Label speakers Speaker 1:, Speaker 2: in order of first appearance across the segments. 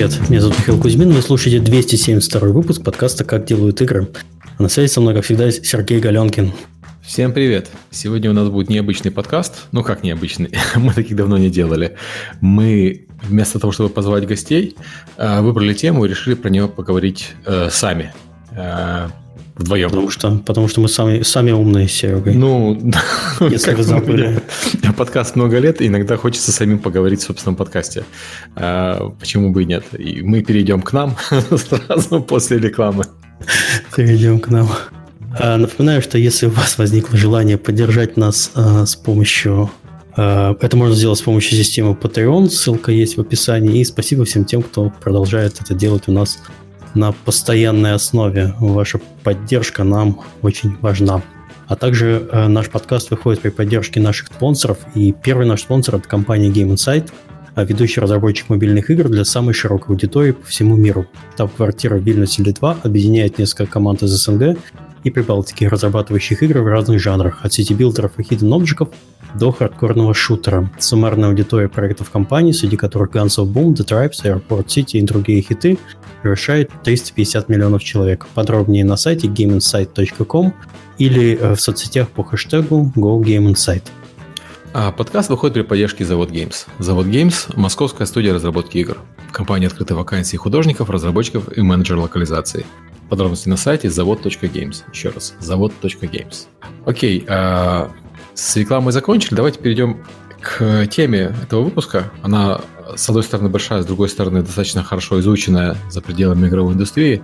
Speaker 1: привет. Меня зовут Михаил Кузьмин. Вы слушаете 272 выпуск подкаста «Как делают игры». А на связи со мной, как всегда, Сергей Галенкин.
Speaker 2: Всем привет! Сегодня у нас будет необычный подкаст. Ну, как необычный? Мы таких давно не делали. Мы вместо того, чтобы позвать гостей, э, выбрали тему и решили про нее поговорить э, сами. Вдвоем.
Speaker 1: Потому что, потому что мы сами, сами умные с Серегой.
Speaker 2: Ну,
Speaker 1: если вы забыли.
Speaker 2: Подкаст много лет, иногда хочется самим поговорить в собственном подкасте. Почему бы и нет? И мы перейдем к нам сразу после рекламы.
Speaker 1: Перейдем к нам. А, напоминаю, что если у вас возникло желание поддержать нас а, с помощью... А, это можно сделать с помощью системы Patreon, ссылка есть в описании. И спасибо всем тем, кто продолжает это делать у нас на постоянной основе. Ваша поддержка нам очень важна. А также наш подкаст выходит при поддержке наших спонсоров. И первый наш спонсор – это компания Game Insight, ведущий разработчик мобильных игр для самой широкой аудитории по всему миру. Штаб-квартира в Вильнюсе, Литва объединяет несколько команд из СНГ и Прибалтики, разрабатывающих игры в разных жанрах, от сити-билдеров и hidden object'ов до хардкорного шутера. Суммарная аудитория проектов компании, среди которых Guns of Boom, The Tribes, Airport City и другие хиты, превышает 350 миллионов человек. Подробнее на сайте gameinsight.com или э, в соцсетях по хэштегу GoGameInsight.
Speaker 2: А подкаст выходит при поддержке Завод Games. Завод Games – московская студия разработки игр. В компании открыты вакансии художников, разработчиков и менеджер локализации – Подробности на сайте завод.games. Еще раз, завод.games. Окей, а, с рекламой закончили. Давайте перейдем к теме этого выпуска. Она, с одной стороны, большая, с другой стороны, достаточно хорошо изученная за пределами игровой индустрии.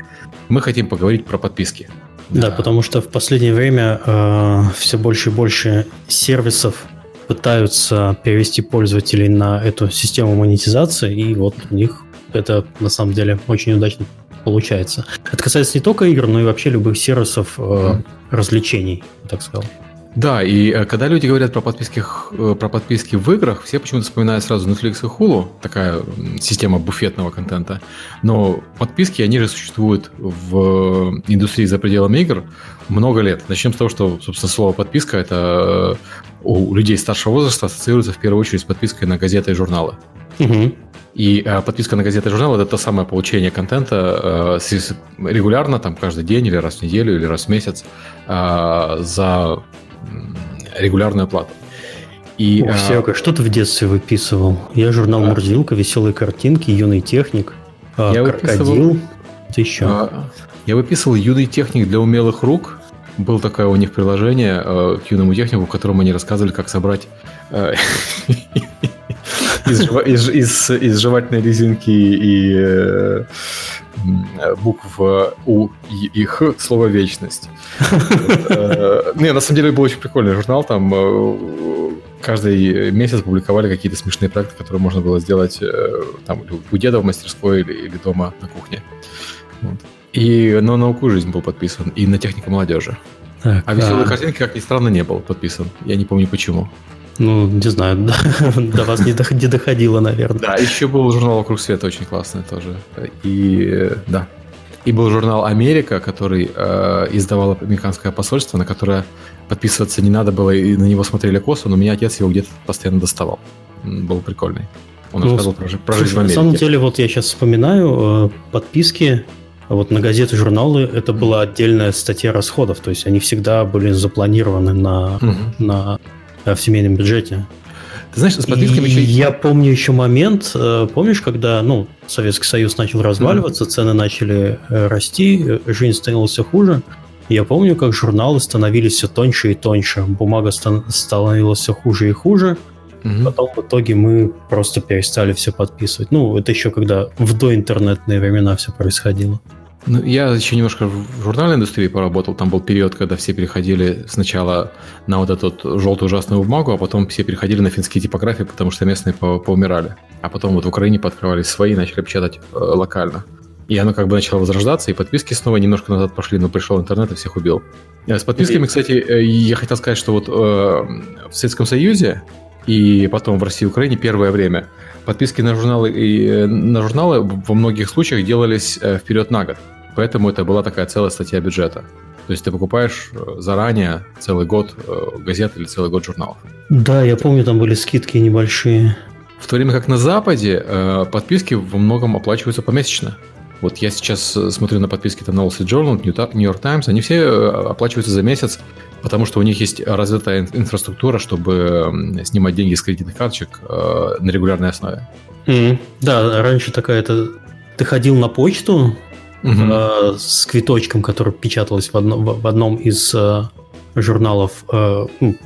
Speaker 2: Мы хотим поговорить про подписки.
Speaker 1: Да, да потому что в последнее время э, все больше и больше сервисов пытаются перевести пользователей на эту систему монетизации, и вот у них это на самом деле очень удачно получается. Это касается не только игр, но и вообще любых сервисов э, развлечений, так сказал.
Speaker 2: Да, и э, когда люди говорят про подписки, э, про подписки в играх, все почему-то вспоминают сразу Netflix и Hulu, такая система буфетного контента. Но подписки, они же существуют в индустрии за пределами игр много лет. Начнем с того, что, собственно, слово подписка это э, у людей старшего возраста ассоциируется в первую очередь с подпиской на газеты и журналы. Угу. И э, подписка на газеты и журнал это то самое получение контента э, регулярно, там каждый день или раз в неделю или раз в месяц э, за регулярную плату.
Speaker 1: И, О, Серега, что ты в детстве выписывал? Я журнал а, «Мурзилка», «Веселые картинки», «Юный техник»,
Speaker 2: я «Крокодил». Выписывал, ты еще? А, я выписывал «Юный техник для умелых рук». Было такое у них приложение э, к юному технику, в котором они рассказывали, как собрать э, из, из, из, из жевательной резинки и э, букв У и Х слово «вечность». Э, не, на самом деле был очень прикольный журнал, там э, каждый месяц публиковали какие-то смешные проекты, которые можно было сделать там у деда в мастерской или, или дома на кухне. Вот. И на науку жизнь был подписан, и на технику молодежи. Так, а веселые а... картинки, как ни странно, не был подписан. Я не помню почему.
Speaker 1: Ну, не знаю, до вас не доходило, наверное.
Speaker 2: Да, еще был журнал «Вокруг света» очень классный тоже. И да. И был журнал «Америка», который э, издавало американское посольство, на которое подписываться не надо было, и на него смотрели косо, но меня отец его где-то постоянно доставал. Был прикольный. Он ну, рассказывал про, про жизнь в Америке.
Speaker 1: На самом деле, вот я сейчас вспоминаю, э, подписки вот на газеты, журналы это была отдельная статья расходов, то есть они всегда были запланированы на, угу. на в семейном бюджете.
Speaker 2: Ты знаешь, с подписками еще...
Speaker 1: Я помню еще момент, э, помнишь, когда ну, Советский Союз начал разваливаться, mm-hmm. цены начали э, расти, жизнь становилась все хуже. Я помню, как журналы становились все тоньше и тоньше, бумага становилась все хуже и хуже. Mm-hmm. Потом в итоге мы просто перестали все подписывать. Ну, это еще когда в доинтернетные времена все происходило.
Speaker 2: Ну, я еще немножко в журнальной индустрии поработал. Там был период, когда все переходили сначала на вот эту желтую ужасную бумагу, а потом все переходили на финские типографии, потому что местные по поумирали. А потом вот в Украине пооткрывались свои и начали печатать э, локально. И оно как бы начало возрождаться, и подписки снова немножко назад пошли, но пришел интернет и всех убил. Э, с подписками, кстати, э, я хотел сказать, что вот э, в Советском Союзе и потом в России и Украине первое время подписки на журналы и э, на журналы во многих случаях делались вперед на год. Поэтому это была такая целая статья бюджета. То есть ты покупаешь э, заранее целый год э, газет или целый год журналов.
Speaker 1: Да, я помню, там были скидки небольшие.
Speaker 2: В то время как на Западе э, подписки во многом оплачиваются помесячно. Вот я сейчас смотрю на подписки там, на Wall Street Journal, New York Times, они все оплачиваются за месяц, потому что у них есть развитая инфраструктура, чтобы снимать деньги с кредитных карточек э, на регулярной основе.
Speaker 1: Mm-hmm. Да, раньше такая это... Ты ходил на почту э, с квиточком, который печаталось в, одно, в одном из э, журналов, э, ну,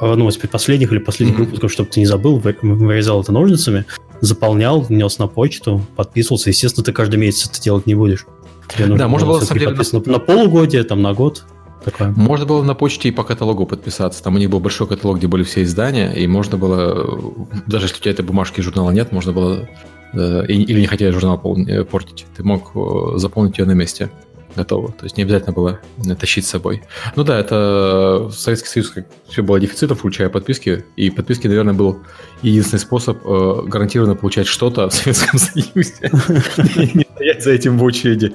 Speaker 1: в одном из последних или последних выпусков, чтобы ты не забыл, вырезал это ножницами, заполнял, нес на почту, подписывался. Естественно, ты каждый месяц это делать не будешь.
Speaker 2: Тебе нужно да, можно было, на деле,
Speaker 1: на, на полугодие, там, на год.
Speaker 2: Такое. Можно было на почте и по каталогу подписаться. Там у них был большой каталог, где были все издания, и можно было, даже если у тебя этой бумажки журнала нет, можно было, или не хотели журнал э, портить, ты мог э, заполнить ее на месте готово. То есть не обязательно было тащить с собой. Ну да, это Советский Союз, как все было дефицитом, включая подписки. И подписки, наверное, был единственный способ э, гарантированно получать что-то в Советском Союзе. Не стоять за этим в очереди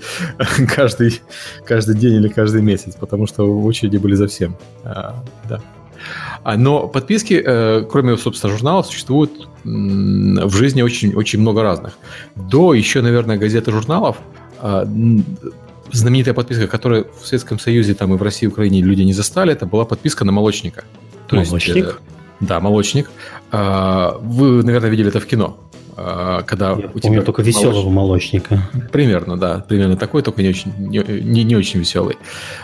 Speaker 2: каждый, каждый день или каждый месяц, потому что в очереди были за всем. А, да. А, но подписки, э, кроме, собственно, журналов, существуют в жизни очень, очень много разных. До еще, наверное, газеты журналов а, знаменитая подписка, которую в Советском Союзе там и в России и Украине люди не застали, это была подписка на молочника.
Speaker 1: То молочник? Есть, э,
Speaker 2: да, молочник. А, вы, наверное, видели это в кино. А, когда
Speaker 1: Я у тебя только веселого молочника.
Speaker 2: Примерно, да, примерно такой, только не очень, не, не, не очень веселый.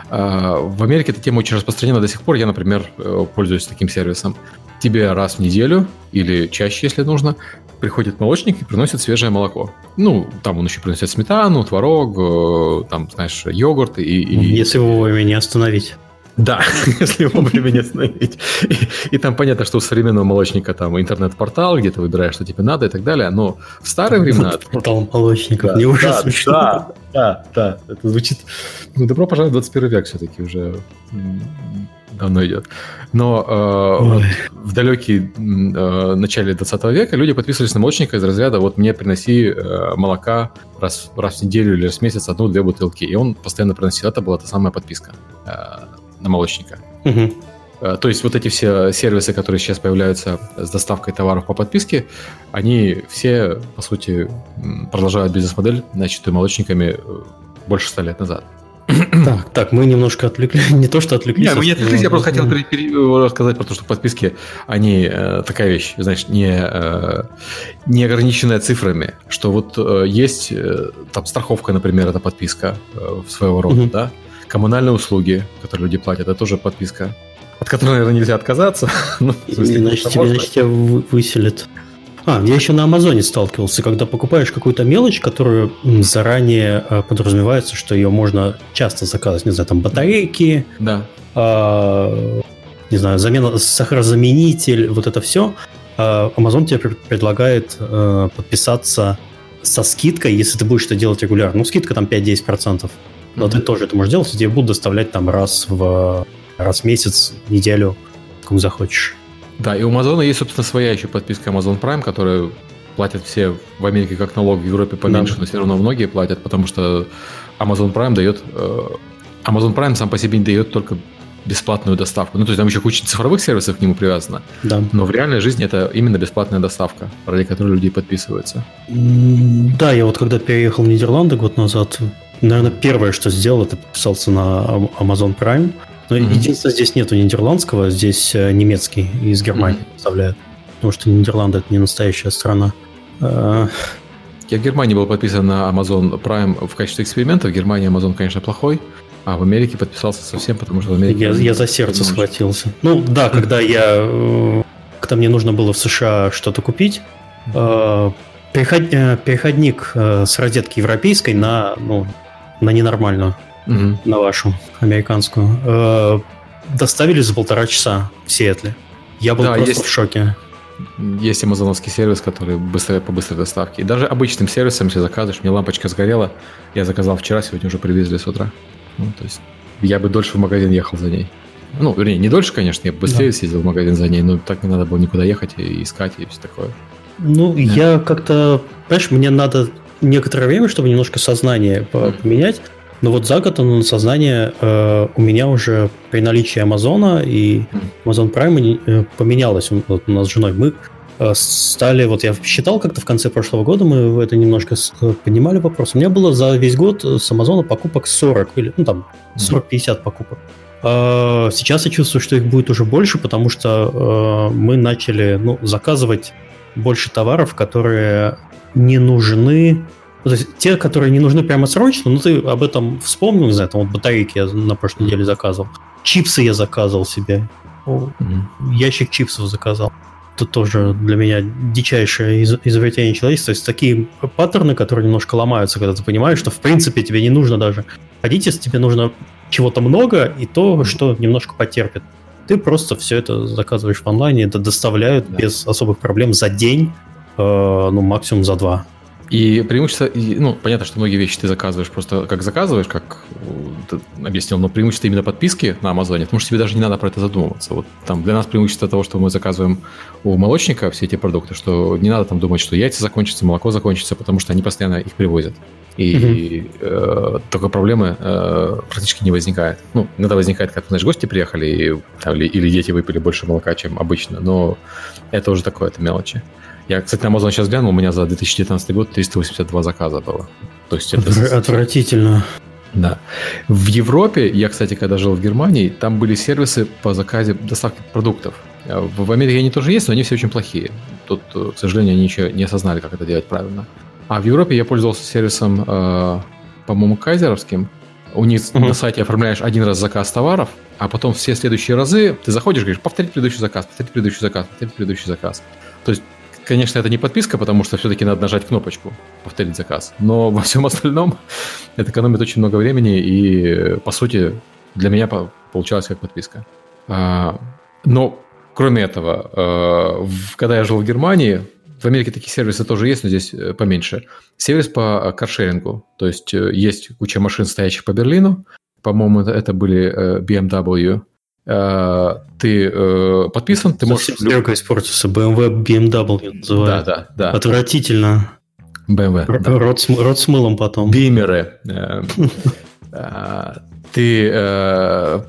Speaker 2: А, в Америке эта тема очень распространена до сих пор. Я, например, э, пользуюсь таким сервисом. Тебе раз в неделю или чаще, если нужно, приходит молочник и приносит свежее молоко. Ну, там он еще приносит сметану, творог, э, там, знаешь, йогурт и... и...
Speaker 1: Если вовремя не остановить.
Speaker 2: Да, если вовремя не остановить. И, и там понятно, что у современного молочника там интернет-портал, где ты выбираешь, что тебе надо и так далее, но в старые времена...
Speaker 1: Портал молочников,
Speaker 2: да, не уже да, смешно. Да, да, да, это звучит... Ну, добро пожаловать в 21 век все-таки уже давно идет. Но э, вот в далекие э, начале 20 века люди подписывались на молочника из разряда «вот мне приноси э, молока раз, раз в неделю или раз в месяц одну-две бутылки». И он постоянно приносил. Это была та самая подписка э, на молочника. Угу. То есть вот эти все сервисы, которые сейчас появляются с доставкой товаров по подписке, они все, по сути, продолжают бизнес-модель, начатую молочниками э, больше ста лет назад.
Speaker 1: Так, так, мы немножко отвлекли, не то что отвлеклись. Нет,
Speaker 2: мы не отвлеклись, я просто хотел рассказать про то, что подписки, они э, такая вещь, знаешь, не, не ограниченная цифрами, что вот есть там страховка, например, это подписка своего рода, угу. да, коммунальные услуги, которые люди платят, это тоже подписка, от которой, наверное, нельзя отказаться.
Speaker 1: ну, смысле, иначе, тебя выселят. А, я еще на Амазоне сталкивался, когда покупаешь какую-то мелочь, которую заранее э, подразумевается, что ее можно часто заказывать, не знаю, там батарейки,
Speaker 2: да.
Speaker 1: э, не знаю, замена, сахарозаменитель, вот это все. Э, Amazon тебе предлагает э, подписаться со скидкой, если ты будешь это делать регулярно. Ну, скидка там 5-10%. Но mm-hmm. ты тоже это можешь делать, тебе будут доставлять там раз в, раз в месяц, неделю, как захочешь.
Speaker 2: Да, и у Амазона есть, собственно, своя еще подписка Amazon Prime, которую платят все в Америке как налог, в Европе поменьше, да. но все равно многие платят, потому что Amazon Prime дает... Э, Amazon Prime сам по себе не дает только бесплатную доставку. Ну, то есть там еще куча цифровых сервисов к нему привязана.
Speaker 1: Да.
Speaker 2: Но в реальной жизни это именно бесплатная доставка, ради которой люди подписываются.
Speaker 1: Да, я вот когда переехал в Нидерланды год назад, наверное, первое, что сделал, это подписался на Amazon Prime. Но mm-hmm. единственное, здесь нету нидерландского, здесь э, немецкий из Германии mm-hmm. поставляют. Потому что Нидерланды это не настоящая страна.
Speaker 2: А, я в Германии был подписан на Amazon Prime в качестве эксперимента. В Германии Amazon, конечно, плохой. А в Америке подписался совсем, потому что в Америке...
Speaker 1: Я, я за сердце схватился. Ну да, когда я... Э, когда мне нужно было в США что-то купить, э, переход, переходник с розетки европейской на, ну, на ненормальную угу. на вашу американскую, э, доставили за полтора часа в Сиэтле. Я был да, просто есть, в шоке.
Speaker 2: Есть амазоновский сервис, который быстрее по быстрой доставке. И даже обычным сервисом, если заказываешь, мне лампочка сгорела, я заказал вчера, сегодня уже привезли с утра. Ну, то есть я бы дольше в магазин ехал за ней. Ну, вернее, не дольше, конечно, я бы быстрее да. съездил в магазин за ней, но так не надо было никуда ехать и искать и все такое.
Speaker 1: Ну, да. я как-то, понимаешь, мне надо некоторое время, чтобы немножко сознание поменять. Но вот за год на сознание э, у меня уже при наличии Амазона и Amazon Prime э, поменялось вот у нас с женой. Мы э, стали, вот я считал как-то в конце прошлого года, мы это немножко э, поднимали вопрос. У меня было за весь год с Амазона покупок 40, или, ну там, 40-50 покупок. А, сейчас я чувствую, что их будет уже больше, потому что мы начали ну, заказывать больше товаров, которые не нужны то есть те, которые не нужны прямо срочно, ну ты об этом вспомнил, не знаю, там вот батарейки я на прошлой неделе заказывал. Чипсы я заказывал себе. Mm-hmm. Ящик чипсов заказал. Это тоже для меня дичайшее из- изобретение человечества. То есть такие паттерны, которые немножко ломаются, когда ты понимаешь, что в принципе тебе не нужно даже ходить, если тебе нужно чего-то много и то, что немножко потерпит. Ты просто все это заказываешь в онлайне, это доставляют да. без особых проблем за день, ну максимум за два.
Speaker 2: И преимущество, ну, понятно, что многие вещи ты заказываешь просто как заказываешь, как ты объяснил, но преимущество именно подписки на Амазоне, потому что тебе даже не надо про это задумываться. Вот там для нас преимущество того, что мы заказываем у молочника все эти продукты, что не надо там думать, что яйца закончатся, молоко закончится, потому что они постоянно их привозят. И угу. э, только проблемы э, практически не возникает. Ну, иногда возникает, когда, знаешь, гости приехали, и, там, или, или дети выпили больше молока, чем обычно, но это уже такое, это мелочи. Я, кстати, на Amazon сейчас глянул, у меня за 2019 год 382 заказа было. То есть
Speaker 1: это... Отвратительно.
Speaker 2: Да. В Европе, я, кстати, когда жил в Германии, там были сервисы по заказе доставки продуктов. А в Америке они тоже есть, но они все очень плохие. Тут, э, к сожалению, они еще не осознали, как это делать правильно. А в Европе я пользовался сервисом, э, по-моему, кайзеровским. У них uh-huh. на сайте оформляешь один раз заказ товаров, а потом все следующие разы ты заходишь и говоришь, повторить предыдущий заказ, повторить предыдущий заказ, повторить предыдущий заказ. То есть Конечно, это не подписка, потому что все-таки надо нажать кнопочку «Повторить заказ». Но во всем остальном это экономит очень много времени и, по сути, для меня получалось как подписка. А, но, кроме этого, а, когда я жил в Германии, в Америке такие сервисы тоже есть, но здесь э, поменьше. Сервис по каршерингу. То есть э, есть куча машин, стоящих по Берлину. По-моему, это были э, BMW ты э, подписан, ты можешь...
Speaker 1: Стрелка испортился, BMW, BMW называют.
Speaker 2: Да, да, да.
Speaker 1: Отвратительно.
Speaker 2: BMW.
Speaker 1: Р- да. рот, с, рот с мылом потом.
Speaker 2: Бимеры. Э, ты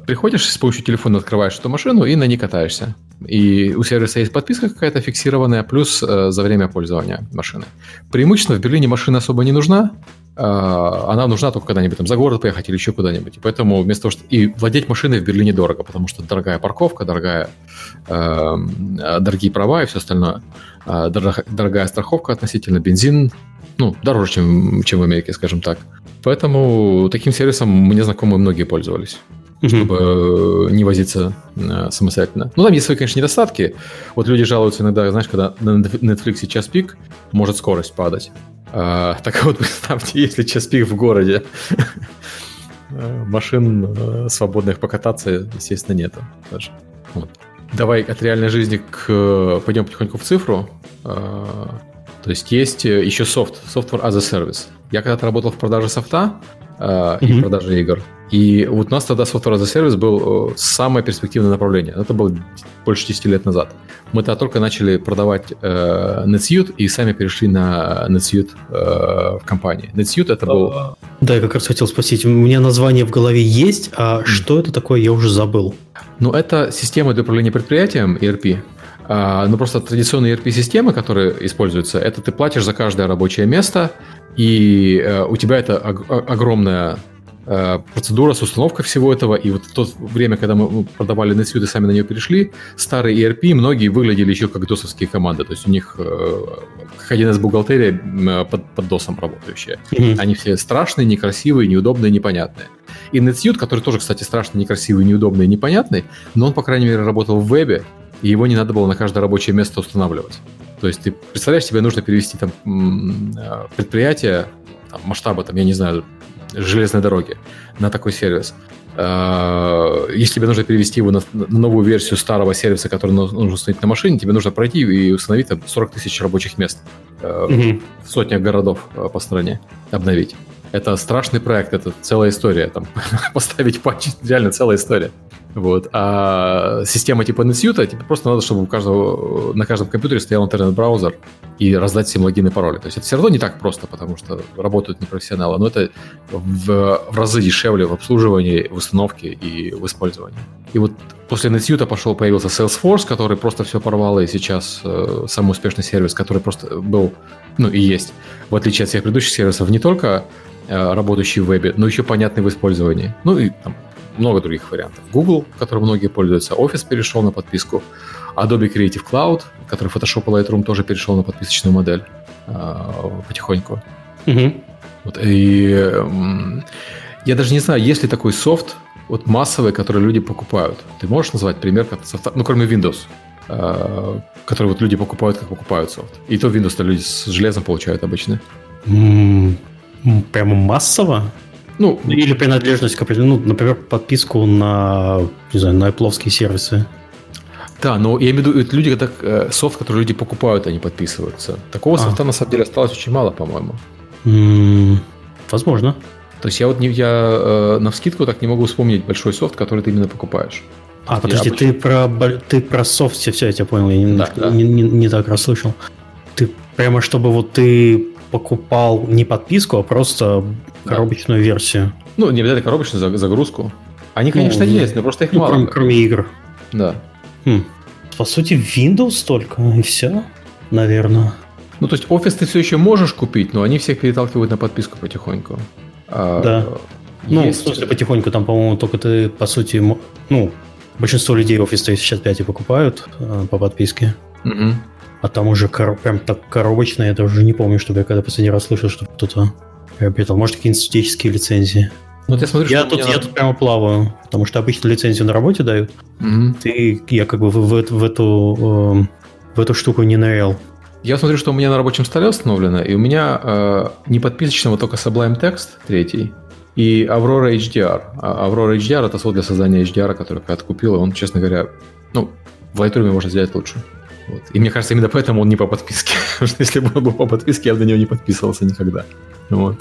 Speaker 2: приходишь с помощью телефона, открываешь эту машину и на ней катаешься. И у сервиса есть подписка какая-то фиксированная, плюс за время пользования машины. Преимущественно в Берлине машина особо не нужна, она нужна только когда-нибудь там за город поехать или еще куда-нибудь. И поэтому вместо того, что... И владеть машиной в Берлине дорого, потому что дорогая парковка, дорогая, э, дорогие права и все остальное. Э, дорогая страховка относительно, бензин, ну, дороже, чем, чем в Америке, скажем так. Поэтому таким сервисом мне знакомые многие пользовались чтобы не возиться э, самостоятельно. Ну, там есть свои, конечно, недостатки. Вот люди жалуются иногда, знаешь, когда на Netflix час пик, может скорость падать. А, так вот, представьте, если час пик в городе, машин э, свободных покататься, естественно, нету даже. Вот. Давай от реальной жизни к пойдем потихоньку в цифру. А, то есть есть еще софт, software as a service. Я когда-то работал в продаже софта mm-hmm. и продаже игр. И вот у нас тогда Software as a Service был э, самое перспективное направление. Это было больше 10 лет назад. Мы тогда только начали продавать э, NetSuite и сами перешли на NetSuite э, в компании. NetSuite это был...
Speaker 1: Да, я как раз хотел спросить. У меня название в голове есть, а mm. что это такое, я уже забыл.
Speaker 2: Ну, это система для управления предприятием, ERP. А, ну, просто традиционные ERP-системы, которые используются, это ты платишь за каждое рабочее место, и э, у тебя это огромная Э, процедура с установкой всего этого, и вот в то время, когда мы продавали NetSuite и сами на нее перешли, старые ERP многие выглядели еще как досовские команды, то есть у них э, как один из бухгалтерия под, под досом работающая. Mm-hmm. Они все страшные, некрасивые, неудобные, непонятные. И NetSuite, который тоже, кстати, страшный, некрасивый, неудобный и непонятный, но он, по крайней мере, работал в вебе, и его не надо было на каждое рабочее место устанавливать. То есть ты представляешь, тебе нужно перевести там предприятие там, масштаба, там, я не знаю, железной дороги на такой сервис. А, если тебе нужно перевести его на, новую версию старого сервиса, который нужно установить на машине, тебе нужно пройти и установить там 40 тысяч рабочих мест mm-hmm. в сотнях городов по стране, обновить. Это страшный проект, это целая история. Там, поставить патч, реально целая история. Вот. А система типа NetSuite, тебе просто надо, чтобы у каждого, на каждом компьютере стоял интернет-браузер и раздать всем логины и пароли. То есть это все равно не так просто, потому что работают непрофессионалы, но это в, в разы дешевле в обслуживании, в установке и в использовании. И вот после NetSuite пошел, появился Salesforce, который просто все порвал, и сейчас э, самый успешный сервис, который просто был, ну и есть, в отличие от всех предыдущих сервисов, не только э, работающий в вебе, но еще понятный в использовании. Ну и там много других вариантов. Google, которым многие пользуются, Office перешел на подписку, Adobe Creative Cloud, который Photoshop и Lightroom тоже перешел на подписочную модель э, потихоньку.
Speaker 1: Угу.
Speaker 2: Вот, и я даже не знаю, есть ли такой софт, вот массовый, который люди покупают. Ты можешь назвать пример как софта, ну, кроме Windows, э, который вот люди покупают, как покупают софт. И то Windows-то люди с железом получают обычно.
Speaker 1: М, Прямо массово? Ну, или принадлежность к определенному, ну, например, подписку на, не знаю, на Apple сервисы.
Speaker 2: Да, но я имею в виду, это люди, когда э, софт, который люди покупают, они подписываются. Такого
Speaker 1: А.
Speaker 2: софта на самом деле осталось очень мало, по-моему.
Speaker 1: М, Возможно.
Speaker 2: То есть я вот не, я э, на вскидку так не могу вспомнить большой софт, который ты именно покупаешь.
Speaker 1: А,
Speaker 2: Я
Speaker 1: подожди,
Speaker 2: обычно-
Speaker 1: ты про, ты про софт, все, все, я тебя понял, я немножко
Speaker 2: да.
Speaker 1: Не, не- не так расслышал. Ты прямо, чтобы вот ты покупал не подписку, а просто
Speaker 2: Да.
Speaker 1: коробочную версию.
Speaker 2: Ну, не обязательно коробочную за- загрузку. Они, конечно,
Speaker 1: Ну,
Speaker 2: есть, но просто их
Speaker 1: Ну,
Speaker 2: мало.
Speaker 1: кроме, кроме игр.
Speaker 2: Да.
Speaker 1: Хм. По сути, Windows только, и все, наверное.
Speaker 2: Ну, то есть офис ты все еще можешь купить, но они всех переталкивают на подписку потихоньку. А,
Speaker 1: Да. Ну,
Speaker 2: есть-
Speaker 1: в смысле, потихоньку там, по-моему, только ты, по сути, ну, большинство людей Office 365 и покупают э, по подписке.
Speaker 2: Мгм.
Speaker 1: А там уже кор- прям так коробочно, я даже не помню, чтобы я когда последний раз слышал, что кто-то приобретал. Может, какие-нибудь лицензии.
Speaker 2: Ну, вот я смотрю,
Speaker 1: Я тут,
Speaker 2: меня-
Speaker 1: я тут прямо плаваю, потому что обычно лицензию на работе дают.
Speaker 2: Мгм.
Speaker 1: Ты, я как бы в, в эту- в эту, эм, в эту штуку не нырял.
Speaker 2: Я смотрю, что у меня на рабочем столе установлено, и у меня э, не подписочного только Sublime Text третий и Aurora HDR. А Aurora HDR это софт для создания HDR, который я откупил, и он, честно говоря, ну, в Lightroom можно сделать лучше. Вот. И мне кажется, именно поэтому он не по подписке. Потому что если бы он был по подписке, я бы на него не подписывался никогда. Вот.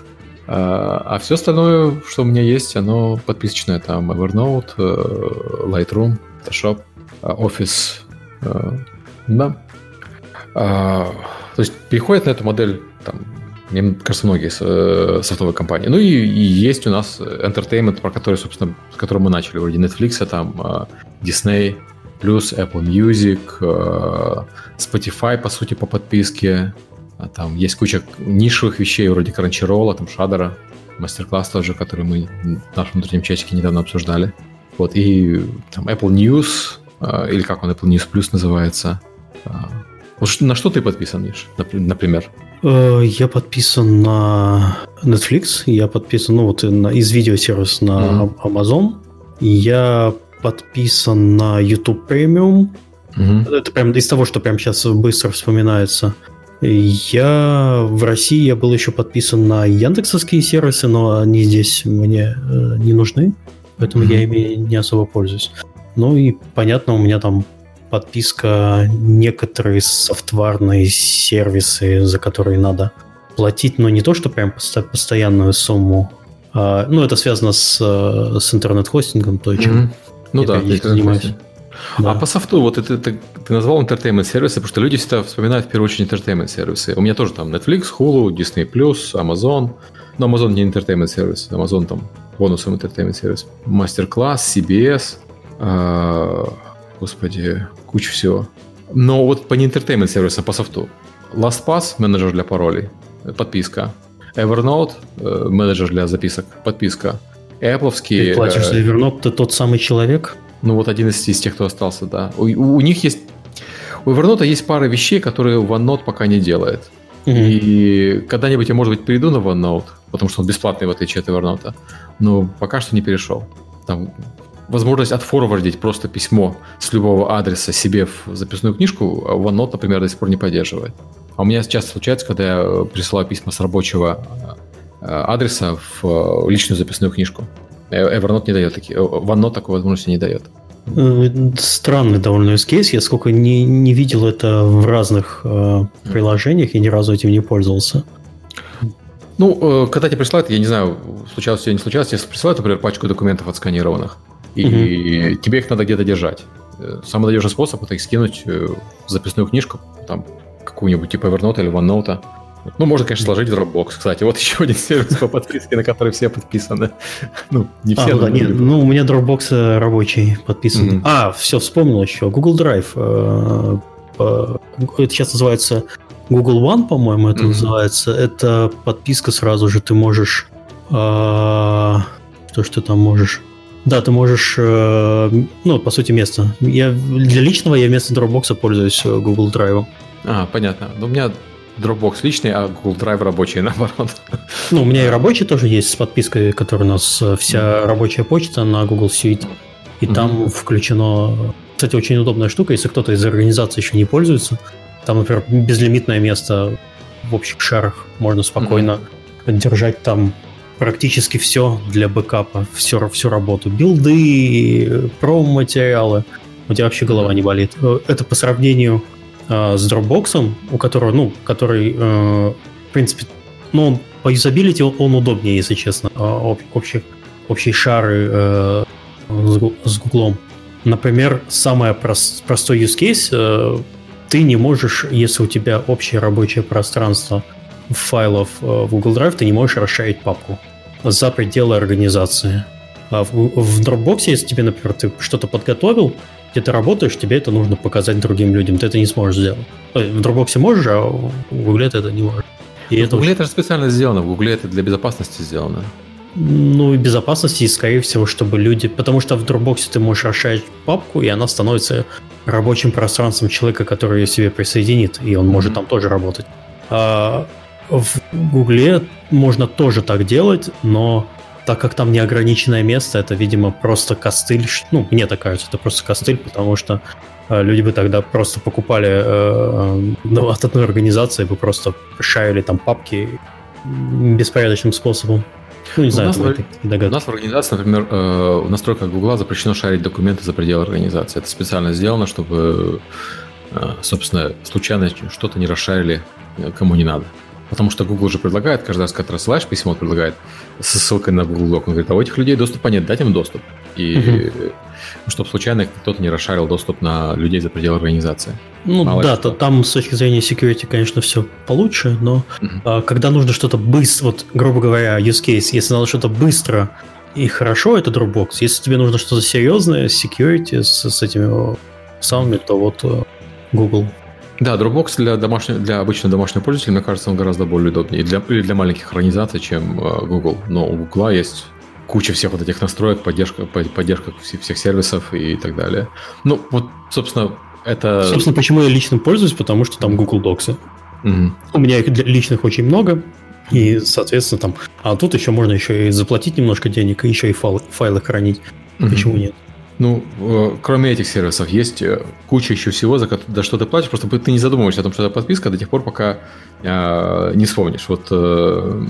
Speaker 2: А, все остальное, что у меня есть, оно подписочное. Там Evernote, э, Lightroom, Photoshop, э, Office. э, Да. А, то есть переходят на эту модель, там, мне кажется, многие софтовые компании. Ну и, и есть у нас entertainment, про который, собственно, с которым мы начали, вроде Netflix, там, э, Disney, плюс Apple Music, э, Spotify, по сути, по подписке. А Там есть куча нишевых вещей, вроде Crunchyroll, там, Шадера, мастер-класс тоже, который мы в нашем внутреннем чатике недавно обсуждали. Вот, и там Apple News, э, или как он, Apple News Plus называется. Вот ш- на что ты подписан, Миш, напр- например?
Speaker 1: Э, Я подписан на Netflix, я подписан, ну вот на, из видеосервиса на
Speaker 2: Мгм.
Speaker 1: Amazon, я подписан на YouTube Premium.
Speaker 2: Мгм.
Speaker 1: Это прям из того, что прям сейчас быстро вспоминается. Я в России я был еще подписан на Яндексовские сервисы, но они здесь мне э, не нужны, поэтому
Speaker 2: Мгм.
Speaker 1: я ими не особо пользуюсь. Ну и понятно, у меня там подписка некоторые софтварные сервисы, за которые надо платить, но не то, что прям посто- постоянную сумму. А, ну, это связано с, э, с интернет-хостингом, то, чем
Speaker 2: Мгм. Ну
Speaker 1: я
Speaker 2: да, есть
Speaker 1: занимаюсь. Да.
Speaker 2: А по софту, вот это, ты, ты назвал entertainment сервисы, потому что люди всегда вспоминают в первую очередь entertainment сервисы. У меня тоже там Netflix, Hulu, Disney+, Amazon. Но Amazon не entertainment сервис, Amazon там бонусом entertainment сервис. Мастер-класс, CBS, а, господи, куча всего. Но вот по не entertainment сервисам, по софту. LastPass, менеджер для паролей, э, подписка. Evernote, э, менеджер для записок, подписка. Apple
Speaker 1: Ты платишь за Evernote, ты тот самый человек?
Speaker 2: ну, вот один из, из тех, кто остался, да. У, у- у них есть... У Evernote есть пара вещей, которые OneNote пока не делает.
Speaker 1: Мгм.
Speaker 2: И когда-нибудь я, может быть, перейду на OneNote, потому что он бесплатный, в отличие от Evernote. Но пока что не перешел. Там возможность отфорвардить просто письмо с любого адреса себе в записную книжку OneNote, например, до сих пор не поддерживает. А у меня часто случается, когда я э, присылаю письма с рабочего э, адреса в э, личную записную книжку. Э, Evernote не дает такие, э, OneNote такой возможности не дает.
Speaker 1: Э, Странный довольно use case. Я сколько не, не видел это в разных э, приложениях, и ни разу этим не пользовался.
Speaker 2: Ну, э, когда тебе присылают, я не знаю, случалось или не случалось, тебе присылают, например, пачку документов отсканированных, и тебе их надо где-то держать. Э, Самый надежный способ это их скинуть э, в записную книжку, там, какую-нибудь типа Evernote или OneNote, Ну, можно, конечно, сложить в Dropbox. Кстати, вот еще один сервис по подписке, на который все подписаны.
Speaker 1: Ну, не все. А, ну, да, не, ну, у меня Dropbox э, рабочий подписан. Mm-hmm. А, все, вспомнил еще. Google Drive. Э, это сейчас называется Google One, по-моему, это mm-hmm. называется. Это подписка сразу же. Ты можешь... А, что ж ты там можешь? Да, ты можешь, э, ну, по сути, место. Я, для личного я вместо Dropbox пользуюсь Google Drive.
Speaker 2: А, понятно. Ну, у меня Dropbox личный, а Google Drive рабочий, наоборот.
Speaker 1: Ну, у меня и рабочий тоже есть с подпиской, которая у нас э, вся рабочая почта на Google Suite. И mm-hmm. там включено... Кстати, очень удобная штука, если кто-то из организации еще не пользуется. Там, например, безлимитное место в общих шарах. Можно спокойно mm-hmm. держать там практически все для бэкапа, всю, всю работу. Билды, промо-материалы. У тебя вообще голова не болит. Э, это по сравнению э, с Dropbox, у которого, ну, который, э, в принципе, ну, по юзабилити он, он удобнее, если честно, э, об, общие, общие шары э, с, Google. Например, самый прост, простой use case, э, ты не можешь, если у тебя общее рабочее пространство файлов в Google Drive, ты не можешь расширить папку за пределы организации. А в, в Dropbox, если тебе, например, ты что-то подготовил, где ты работаешь, тебе это нужно показать другим людям. Ты это не сможешь сделать. Э, в Dropbox можешь, а в Google ты это не можешь.
Speaker 2: И в Google это же специально сделано, в Google это для безопасности сделано.
Speaker 1: Ну, и безопасности, и, скорее всего, чтобы люди... Потому что в Dropbox ты можешь расширять папку, и она становится рабочим пространством человека, который ее себе присоединит, и он может mm-hmm. там тоже работать. А в Гугле можно тоже так делать, но так как там неограниченное место, это, видимо, просто костыль. Ну, мне так кажется, это просто костыль, потому что э, люди бы тогда просто покупали э, ну, от одной организации, бы просто шарили там папки беспорядочным способом.
Speaker 2: Ну, не знаю, у нас, в, у нас в организации, например, э, в настройках Гугла запрещено шарить документы за пределы организации. Это специально сделано, чтобы, э, собственно, случайно что-то не расшарили э, кому не надо. Потому что Google же предлагает, каждый раз, когда рассылаешь письмо, он предлагает со ссылкой на Google Doc. Он говорит, а у этих людей доступа нет, дать им доступ. И угу. чтобы случайно кто-то не расшарил доступ на людей за пределы организации.
Speaker 1: Ну Мало да, то, там с точки зрения security, конечно, все получше, но угу. а, когда нужно что-то быстро, вот, грубо говоря, use case, если надо что-то быстро и хорошо, это Dropbox. Если тебе нужно что-то серьезное, security с, с этими самыми, то вот э, Google.
Speaker 2: Да, Dropbox для, домашнего, для обычного домашнего пользователя, мне кажется, он гораздо более удобнее. И для, и для маленьких организаций, чем э, Google. Но у Google есть куча всех вот этих настроек, поддержка, поддержка всех сервисов и так далее. Ну, вот, собственно, это...
Speaker 1: Собственно, почему я лично пользуюсь, потому что там Google Docs. Угу. У меня их для личных очень много, и, соответственно, там... А тут еще можно еще и заплатить немножко денег, и еще и файлы, файлы хранить. Угу. Почему нет?
Speaker 2: Ну, э, кроме этих сервисов, есть э, куча еще всего, за, за что ты платишь, просто ты не задумываешься о том, что это подписка до тех пор, пока э, не вспомнишь. Вот, э,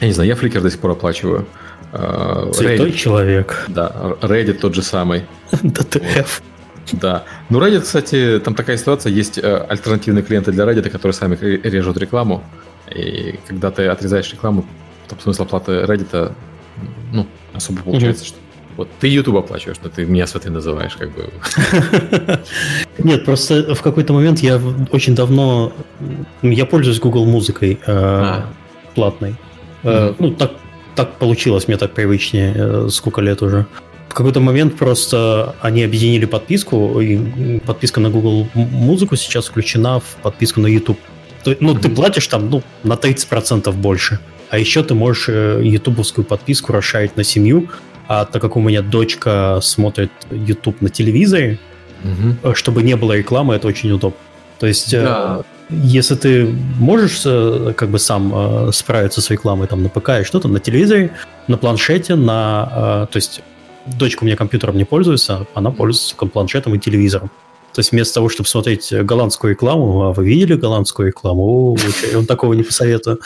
Speaker 2: я не знаю, я Flickr до сих пор оплачиваю.
Speaker 1: Э, Святой Reddit, человек.
Speaker 2: Да, Reddit тот же самый.
Speaker 1: DTF.
Speaker 2: Да. Ну, Reddit, кстати, там такая ситуация, есть э, альтернативные клиенты для Reddit, которые сами режут рекламу. И когда ты отрезаешь рекламу, то смысл оплаты Reddit, ну, особо получается, что вот ты YouTube оплачиваешь, но ты меня сваты называешь, как бы.
Speaker 1: Нет, просто в какой-то момент я очень давно... Я пользуюсь Google музыкой э, а. платной. Э, ну, так, так получилось, мне так привычнее, э, сколько лет уже. В какой-то момент просто они объединили подписку, и подписка на Google музыку сейчас включена в подписку на YouTube. Ну, ты платишь там ну, на 30% больше. А еще ты можешь ютубовскую подписку расширить на семью, а так как у меня дочка смотрит YouTube на телевизоре, угу. чтобы не было рекламы, это очень удобно. То есть, да. э, если ты можешь э, как бы сам справиться с рекламой там на ПК и что-то, на телевизоре, на планшете, на... То есть, дочка у меня компьютером не пользуется, она пользуется планшетом и телевизором. То есть вместо того, чтобы смотреть голландскую рекламу, а вы видели голландскую рекламу? Он такого не посоветую.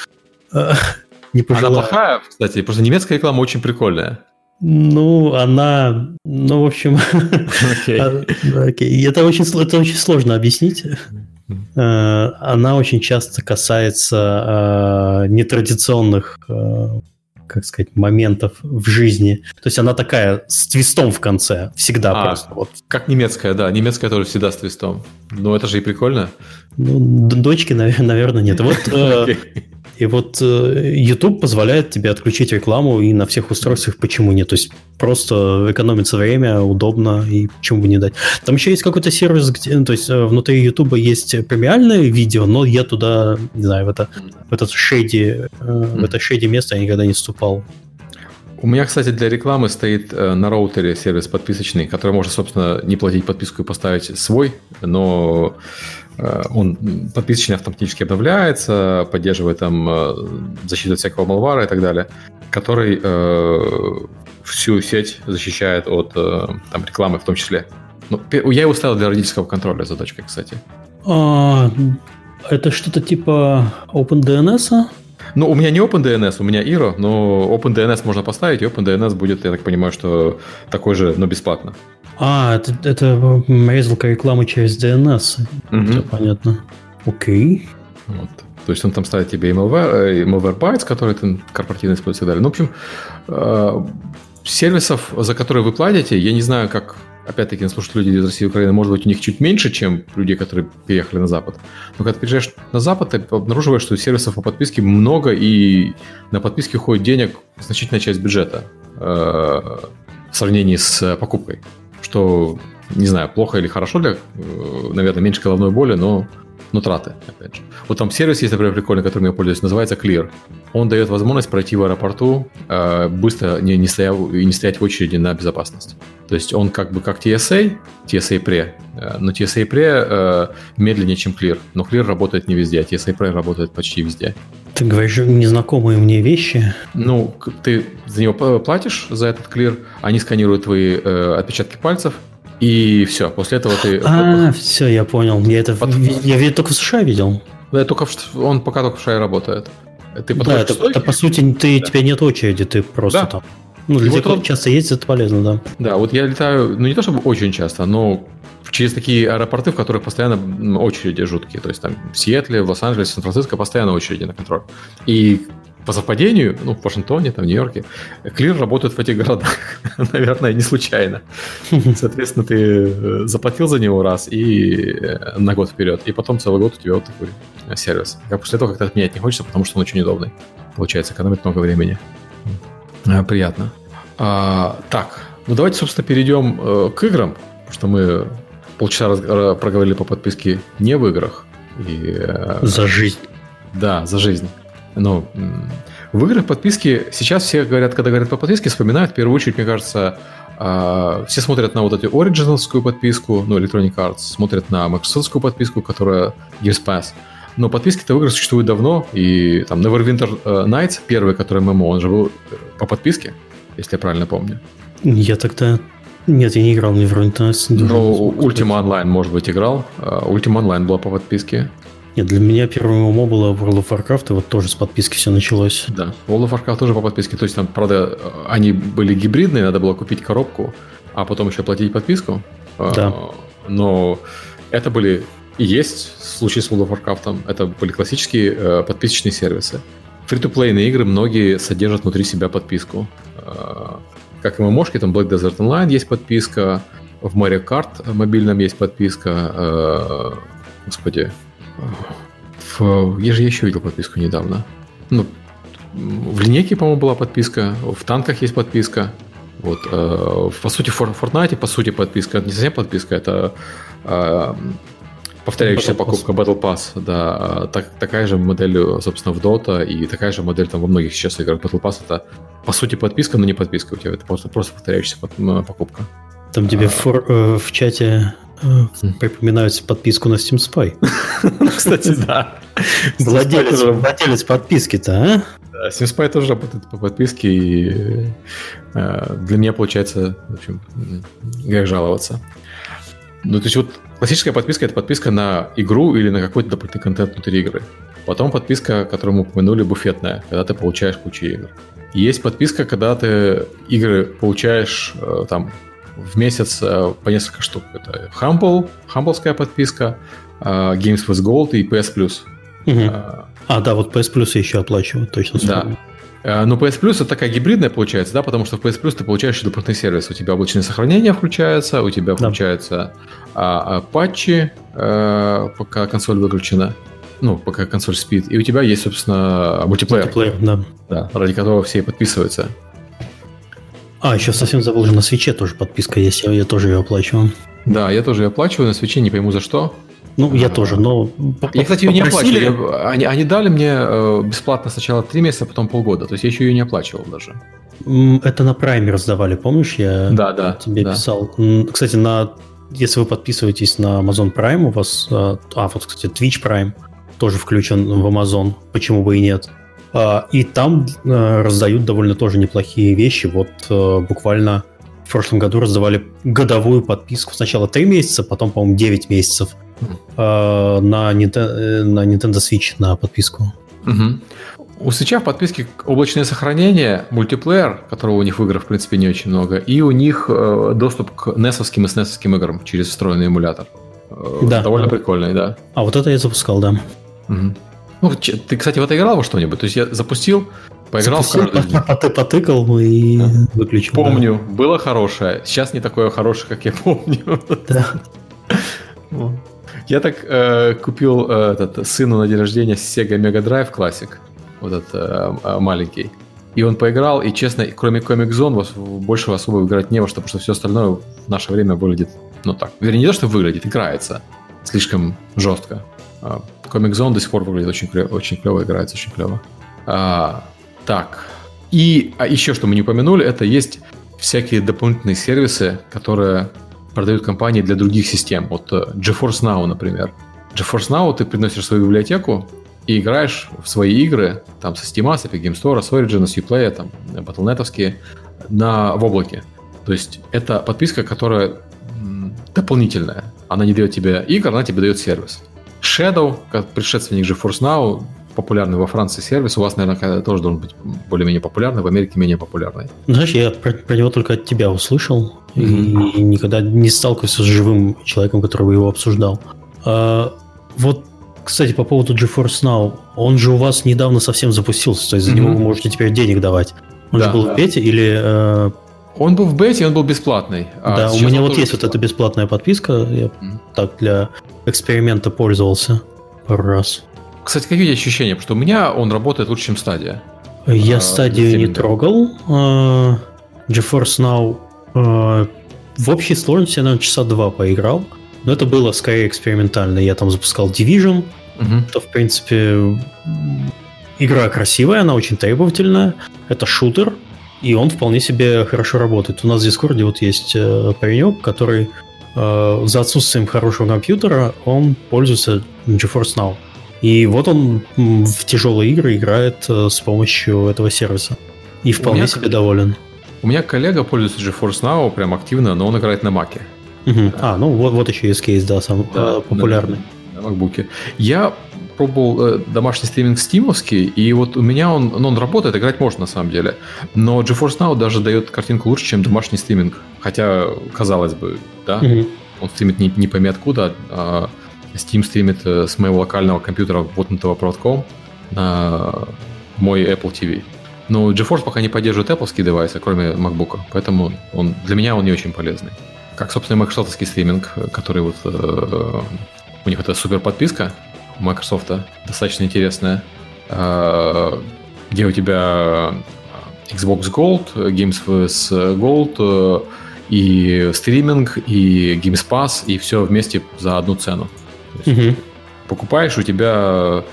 Speaker 2: Не пожелаю. Она плохая, кстати, просто немецкая реклама очень прикольная.
Speaker 1: Ну, она, ну, в общем, okay. okay. Это, очень, это очень сложно объяснить. Uh, она очень часто касается uh, нетрадиционных как сказать, моментов в жизни. То есть она такая с твистом в конце, всегда
Speaker 2: А,
Speaker 1: просто. Вот.
Speaker 2: Как немецкая, да. Немецкая тоже всегда с твистом. Ну, это же и прикольно.
Speaker 1: Ну, дочки, навер- наверное, нет. Вот, э,
Speaker 2: Окей.
Speaker 1: И вот э, YouTube позволяет тебе отключить рекламу и на всех устройствах почему нет. То есть просто экономится время, удобно и почему бы не дать. Там еще есть какой-то сервис, где, ну, то есть э, внутри YouTube есть премиальное видео, но я туда, не знаю, в это в этот шейди, э, в это шейди место я никогда не вступал.
Speaker 2: У меня, кстати, для рекламы стоит на роутере сервис подписочный, который можно, собственно, не платить подписку и поставить свой, но он м, подписочный автоматически обновляется, поддерживает там э, защиту от всякого малвара и так далее, который э, всю сеть защищает от э, там, рекламы в том числе. Ну, я его ставил для родительского контроля за дочкой, кстати.
Speaker 1: А, это что-то типа OpenDNS?
Speaker 2: Ну, у меня не OpenDNS, у меня Iro, но OpenDNS можно поставить, и OpenDNS будет, я так понимаю, что такой же, но бесплатно.
Speaker 1: А, это, это резалка рекламы через DNS.
Speaker 2: Мгм.
Speaker 1: Все понятно. Окей.
Speaker 2: Вот. То есть он там ставит тебе malware, э, malware bytes, которые ты корпоративно используешь и так далее. Ну, в общем, э, сервисов, за которые вы платите, я не знаю, как, опять-таки, нас слушают люди из России и Украины, может быть, у них чуть меньше, чем людей, которые переехали на Запад. Но когда ты приезжаешь на Запад, ты обнаруживаешь, что сервисов по подписке много, и на подписки уходит денег значительная часть бюджета э, в сравнении с покупкой. Что, не знаю, плохо или хорошо для, э, наверное, меньше головной боли, но но траты, опять же. Вот там сервис есть, например, прикольный, которым я пользуюсь, называется Clear. Он дает возможность пройти в аэропорту э, быстро, не, не, стоя, и не стоять в очереди на безопасность. То есть он как бы как TSA, TSA Pre, э, но TSA Pre э, медленнее, чем Clear. Но Clear работает не везде, а TSA Pre работает почти везде.
Speaker 1: Ты говоришь незнакомые мне вещи.
Speaker 2: Ну, ты за него платишь, за этот Clear, они сканируют твои э, отпечатки пальцев, и все. После этого ты...
Speaker 1: А, все, я понял. Я это ви- я ведь только в США видел.
Speaker 2: Да, только в он пока только в шае работает. Ты
Speaker 1: Да, это, это, по сути ты, тебя нет очереди, ты просто
Speaker 2: Да.
Speaker 1: там. Ну, для тех, кто часто ездит, это полезно, да.
Speaker 2: Да, вот я летаю, ну не то чтобы очень часто, но через такие аэропорты, в которых постоянно очереди жуткие. То есть там в Сиэтле, в Лос-Анджелесе, Сан-Франциско постоянно очереди на контроль. И по совпадению, ну, в Вашингтоне, там, в Нью-Йорке, Клир работает в этих городах. Наверное, не случайно. Соответственно, ты э, заплатил за него раз и э, на год вперед, и потом целый год у тебя вот такой э, сервис. А после этого как-то отменять не хочется, потому что он очень удобный. Получается, экономит много времени. Приятно. А, так, ну давайте, собственно, перейдем э, к играм, потому что мы полчаса раз- ра- проговорили по подписке не в играх. И, э,
Speaker 1: За жизнь.
Speaker 2: да, за жизнь. М, в играх подписки сейчас все говорят, когда говорят по подписке, вспоминают в первую очередь, мне кажется, а, все смотрят на вот эту оригиналскую подписку, ну, Electronic Arts, смотрят на Microsoftскую подписку, которая Games Pass. Но подписки-то в играх существуют давно, и там Neverwinter э, Nights, первый, который ММО, он же был э, по подписке, если я правильно помню.
Speaker 1: Я тогда... Нет, я не играл в Run
Speaker 2: Ну, Ultima Online, может быть, играл. А, Ultima Online была по подписке.
Speaker 1: Нет, для меня первым ММО было World of Warcraft, и вот тоже с подписки все началось.
Speaker 2: Да. World of Warcraft тоже по подписке. То есть там, правда, они были гибридные, надо было купить коробку, а потом еще платить подписку. А,
Speaker 1: Да.
Speaker 2: Но это были и есть в случае с World of Warcraft, это были классические э, подписочные сервисы. Фри-то-плейные игры многие содержат внутри себя подписку. Как и ММОшки, там Black Desert Online есть подписка, в Mario Kart мобильном есть подписка. э, Господи. В... Я же еще видел подписку недавно. Ну, в линейке, по-моему, была подписка, в танках есть подписка. Вот, э, по сути, в Fortnite, по сути, подписка, это не совсем подписка, это э, повторяющаяся
Speaker 1: Battle Pass.
Speaker 2: покупка Battle Pass, да, так, такая же модель, собственно, в Dota, и такая же модель там во многих сейчас играх Battle Pass, это, по сути, подписка, но не подписка у тебя, это просто, просто повторяющаяся покупка.
Speaker 1: Там тебе
Speaker 2: А.
Speaker 1: фор- э, в чате припоминают подписку на Steam Spy.
Speaker 2: Кстати, да.
Speaker 1: Владелец, владелец подписки-то, а?
Speaker 2: Да, SimSpy тоже работает по подписке, и э, для меня получается, в общем, грех жаловаться. Ну, то есть вот классическая подписка – это подписка на игру или на какой-то дополнительный контент внутри игры. Потом подписка, которую мы упомянули, буфетная, когда ты получаешь кучу игр. Есть подписка, когда ты игры получаешь э, там в месяц э, по несколько штук. Это Humble, Humbleская подписка, э, Games with Gold и PS Plus. Э,
Speaker 1: А, да, вот PS Plus я еще оплачиваю, точно
Speaker 2: Да.
Speaker 1: вспомнил.
Speaker 2: Э, но PS Plus это такая гибридная получается, да, потому что в PS Plus ты получаешь дополнительный сервис. У тебя облачное сохранение включается, у тебя включаются а, а, патчи, а, пока консоль выключена, ну, пока консоль спит, и у тебя есть, собственно, мультиплеер. Мультиплеер, да. Да, ради которого все подписываются.
Speaker 1: А, еще совсем забыл, же на свече тоже подписка есть, я, я тоже ее оплачиваю.
Speaker 2: Да, я тоже ее оплачиваю, на свече не пойму за что.
Speaker 1: Ну, я тоже, но...
Speaker 2: Я, кстати, ее не оплачивал. Они, они дали мне э, бесплатно сначала 3 месяца, потом полгода. То есть я еще ее не оплачивал даже.
Speaker 1: Это на Prime раздавали, помнишь? Я
Speaker 2: да, да,
Speaker 1: тебе
Speaker 2: да.
Speaker 1: писал. Кстати, на, если вы подписываетесь на Amazon Prime, у вас... Э, а, вот, кстати, Twitch Prime тоже включен в Amazon. Почему бы и нет? А, и там э, раздают довольно тоже неплохие вещи. Вот буквально в прошлом году раздавали годовую подписку. Сначала 3 месяца, потом, по-моему, 9 месяцев э, на, Nintendo, на Nintendo Switch на подписку.
Speaker 2: Угу. У Switch в подписке облачное сохранение, мультиплеер, которого у них в играх, в принципе, не очень много, и у них э, доступ к NES и SNES играм через встроенный эмулятор. Э, да. Довольно прикольный, да.
Speaker 1: А вот это я запускал, да.
Speaker 2: Угу. Ну, ты, кстати, в это играл во что-нибудь? То есть я запустил, поиграл запустил, в каждый...
Speaker 1: Ты потыкал и да. выключил.
Speaker 2: Помню, да. было хорошее. Сейчас не такое хорошее, как я помню. Да. Я так э, купил э, этот, сыну на день рождения Sega Mega Drive Classic, вот этот э, э, маленький. И он поиграл, и честно, кроме Comic Zone, больше особо играть не во что, потому что все остальное в наше время выглядит, ну так, вернее, не то, что выглядит, играется слишком жестко. Comic Zone до сих пор выглядит очень, очень клево, играется очень клево. А, так, и а еще что мы не упомянули, это есть всякие дополнительные сервисы, которые продают компании для других систем. Вот э, GeForce Now, например. GeForce Now ты приносишь свою библиотеку и играешь в свои игры, там, со Steam, с Epic Game Store, с Origin, с Uplay, там, Battle.net, на, в облаке. То есть это подписка, которая дополнительная. Она не дает тебе игр, она тебе дает сервис. Shadow, как предшественник GeForce Now, популярный во Франции сервис. У вас, наверное, тоже должен быть более-менее популярный, в Америке менее популярный.
Speaker 1: Знаешь, я про, про него только от тебя услышал mm-hmm. и никогда не сталкивался с живым человеком, который бы его обсуждал. А, вот, кстати, по поводу GeForce Now, он же у вас недавно совсем запустился, то есть за mm-hmm. него вы можете теперь денег давать. Он да, же был да. в бете или... Э...
Speaker 2: Он был в бете, он был бесплатный.
Speaker 1: А да, у меня вот есть вот эта бесплатная подписка, я mm-hmm. так для эксперимента пользовался пару раз.
Speaker 2: Кстати, какие ощущения? Потому что у меня он работает лучше, чем стадия.
Speaker 1: Я а, стадию не трогал. Uh, GeForce Now uh, в общей сложности я, наверное, часа два поиграл. Но это было скорее экспериментально. Я там запускал Division. Uh-huh. То, в принципе, игра красивая, она очень требовательная. Это шутер, и он вполне себе хорошо работает. У нас в Дискорде вот есть э, паренек, который э, за отсутствием хорошего компьютера, он пользуется GeForce Now. И вот он в тяжелые игры играет э, с помощью этого сервиса. И вполне себе доволен.
Speaker 2: У меня коллега пользуется GeForce Now прям активно, но он играет на Маке.
Speaker 1: Угу. А, ну вот, вот еще есть кейс, да, самый да, популярный.
Speaker 2: На, на MacBook. Я пробовал э, домашний стриминг стимовский, и вот у меня он, ну, он работает, играть можно на самом деле. Но GeForce Now даже дает картинку лучше, чем домашний стриминг. Хотя, казалось бы, да, угу. он стримит не, не пойми откуда, а Steam стримит э, с моего локального компьютера воткнутого проводком на мой Apple TV. Но GeForce пока не поддерживает Apple девайсы, кроме MacBook, поэтому он, для меня он не очень полезный. Как, собственно, Microsoft стриминг, который вот... Э, у них это супер подписка Microsoft, достаточно интересная, э, где у тебя Xbox Gold, Games vs Gold, и стриминг, и Games Pass, и все вместе за одну цену. Угу. Покупаешь, у тебя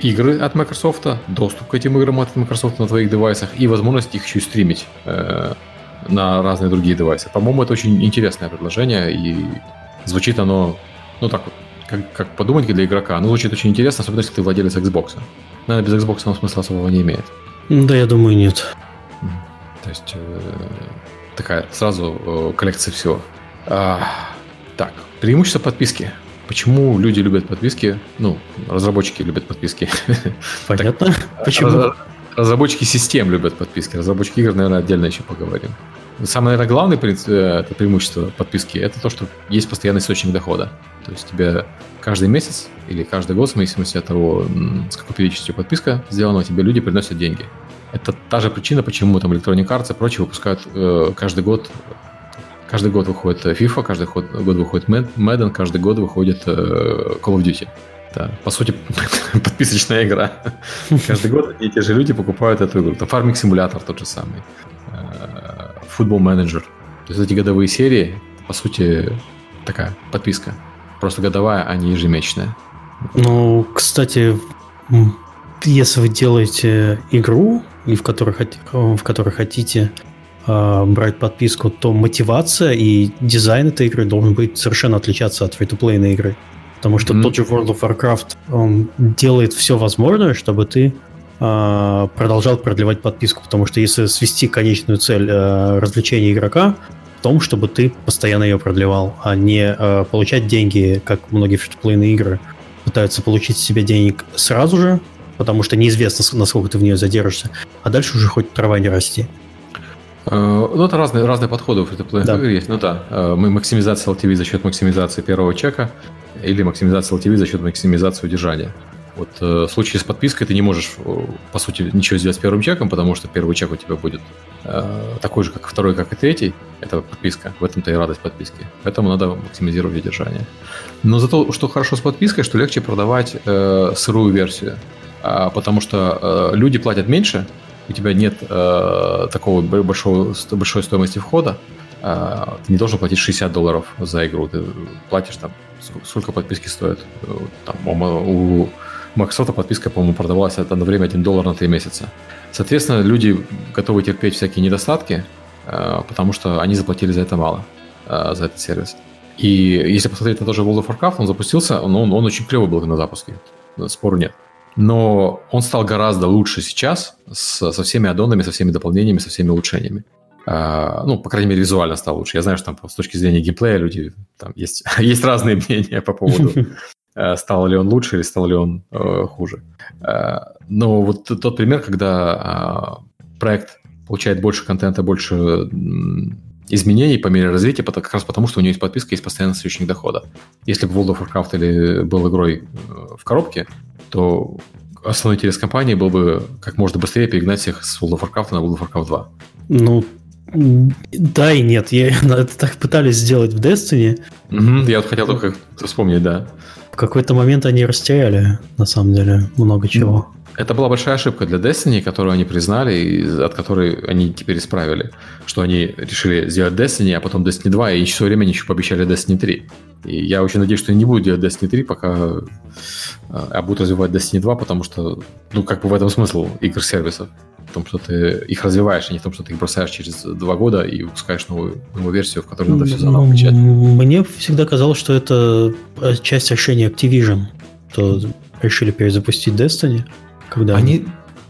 Speaker 2: игры от Microsoft, доступ к этим играм от Microsoft на твоих девайсах и возможность их еще и стримить э, на разные другие девайсы. По-моему, это очень интересное предложение, и звучит оно, ну так вот, как, как подумать для игрока, оно звучит очень интересно, особенно если ты владелец Xbox. Наверное, без Xbox оно смысла особого не имеет.
Speaker 1: Да, я думаю, нет.
Speaker 2: То есть э, такая сразу э, коллекция всего. А, так, преимущество подписки. Почему люди любят подписки? Ну, разработчики любят подписки.
Speaker 1: Понятно. Почему?
Speaker 2: Разработчики систем любят подписки. Разработчики игр, наверное, отдельно еще поговорим. Самое, наверное, главное э, это преимущество подписки – это то, что есть постоянный источник дохода. То есть тебе каждый месяц или каждый год, в зависимости от того, с какой периодичностью подписка сделана, тебе люди приносят деньги. Это та же причина, почему там Electronic Arts и прочие выпускают э, каждый год Каждый год выходит FIFA, каждый год, выходит Madden, каждый год выходит э, Call of Duty. Да, по сути, подписочная игра. Каждый год и те же люди покупают эту игру. Там Farming Simulator тот же самый. Manager. То есть эти годовые серии, по сути, такая подписка. Просто годовая, а не ежемесячная.
Speaker 1: Ну, кстати, если вы делаете игру, и в которой, в которой хотите э, брать подписку, то мотивация и дизайн этой игры должен быть совершенно отличаться от free-to-play игры. Потому что mm-hmm. тот же World of Warcraft он делает все возможное, чтобы ты продолжал продлевать подписку. Потому что если свести конечную цель э, развлечения игрока в том, чтобы ты постоянно ее продлевал, а не э, получать деньги, как многие free-to-play игры пытаются получить себе денег сразу же, потому что неизвестно, насколько ты в нее задержишься, а дальше уже хоть трава не расти.
Speaker 2: Э, ну, это разные, разные подходы в free да. есть. Ну да, мы максимизация LTV за счет максимизации первого чека или максимизация LTV за счет максимизации удержания. Вот э, в случае с подпиской ты не можешь, по сути, ничего сделать с первым чеком, потому что первый чек у тебя будет э, такой же, как второй, как и третий. Это подписка. В этом-то и радость подписки. Поэтому надо максимизировать удержание. Но зато, что хорошо с подпиской, что легче продавать э, сырую версию. А, потому что э, люди платят меньше, у тебя нет э, такого большого, большой стоимости входа, э, ты не должен платить 60 долларов за игру. Ты платишь там, сколько подписки стоит. Там, у Microsoft подписка, по-моему, продавалась на время 1 доллар на 3 месяца. Соответственно, люди готовы терпеть всякие недостатки, э, потому что они заплатили за это мало, э, за этот сервис. И если посмотреть на тот же World of Warcraft, он запустился, но он, он очень клевый был на запуске, спору нет но он стал гораздо лучше сейчас с, со всеми аддонами, со всеми дополнениями, со всеми улучшениями. Uh, ну, по крайней мере, визуально стал лучше. Я знаю, что там с точки зрения геймплея люди, там есть, есть разные мнения по поводу, стал ли он лучше или стал ли он uh, хуже. Но вот тот пример, когда проект получает больше контента, больше изменений по мере развития, как раз потому, что у него есть подписка, есть постоянный источник дохода. Если бы World of Warcraft или был игрой в коробке, то основной интерес компании был бы как можно быстрее перегнать всех с World of Warcraft на World of Warcraft 2.
Speaker 1: Ну, да и нет. Я, это так пытались сделать в Destiny.
Speaker 2: Угу, я вот хотел только вспомнить, да.
Speaker 1: Какой-то момент они растеряли, на самом деле, много чего.
Speaker 2: Это была большая ошибка для Destiny, которую они признали, и от которой они теперь исправили. Что они решили сделать Destiny, а потом Destiny 2, и все время они еще пообещали Destiny 3. И я очень надеюсь, что они не будут делать Destiny 3, пока а будут развивать Destiny 2, потому что, ну, как бы в этом смысл игр-сервисов. Том, что ты их развиваешь, а не в том, что ты их бросаешь через два года и выпускаешь новую, новую версию, в которой надо все заново включать.
Speaker 1: Мне всегда казалось, что это часть решения Activision, что решили перезапустить Destiny. Когда
Speaker 2: они,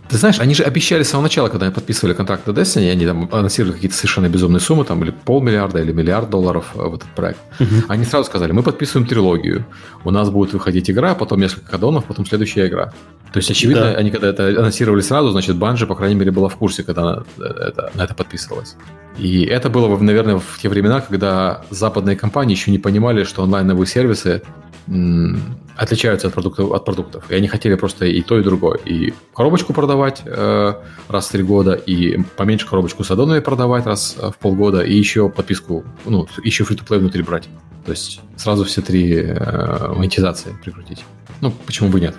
Speaker 2: ты знаешь, они же обещали с самого начала, когда они подписывали контракт на Destiny, они там анонсировали какие-то совершенно безумные суммы, там, или полмиллиарда, или миллиард долларов в этот проект. Угу. Они сразу сказали, мы подписываем трилогию, у нас будет выходить игра, потом несколько кадонов, потом следующая игра. То есть, очевидно, да. они когда это анонсировали сразу, значит, Банжи, по крайней мере, была в курсе, когда она это, на это подписывалась. И это было, наверное, в те времена, когда западные компании еще не понимали, что онлайновые сервисы отличаются от продуктов, от продуктов. И они хотели просто и то, и другое. И коробочку продавать э, раз в три года, и поменьше коробочку с аддонами продавать раз в полгода, и еще подписку, ну, еще free-to-play внутри брать. То есть сразу все три э, монетизации прикрутить. Ну, почему бы нет?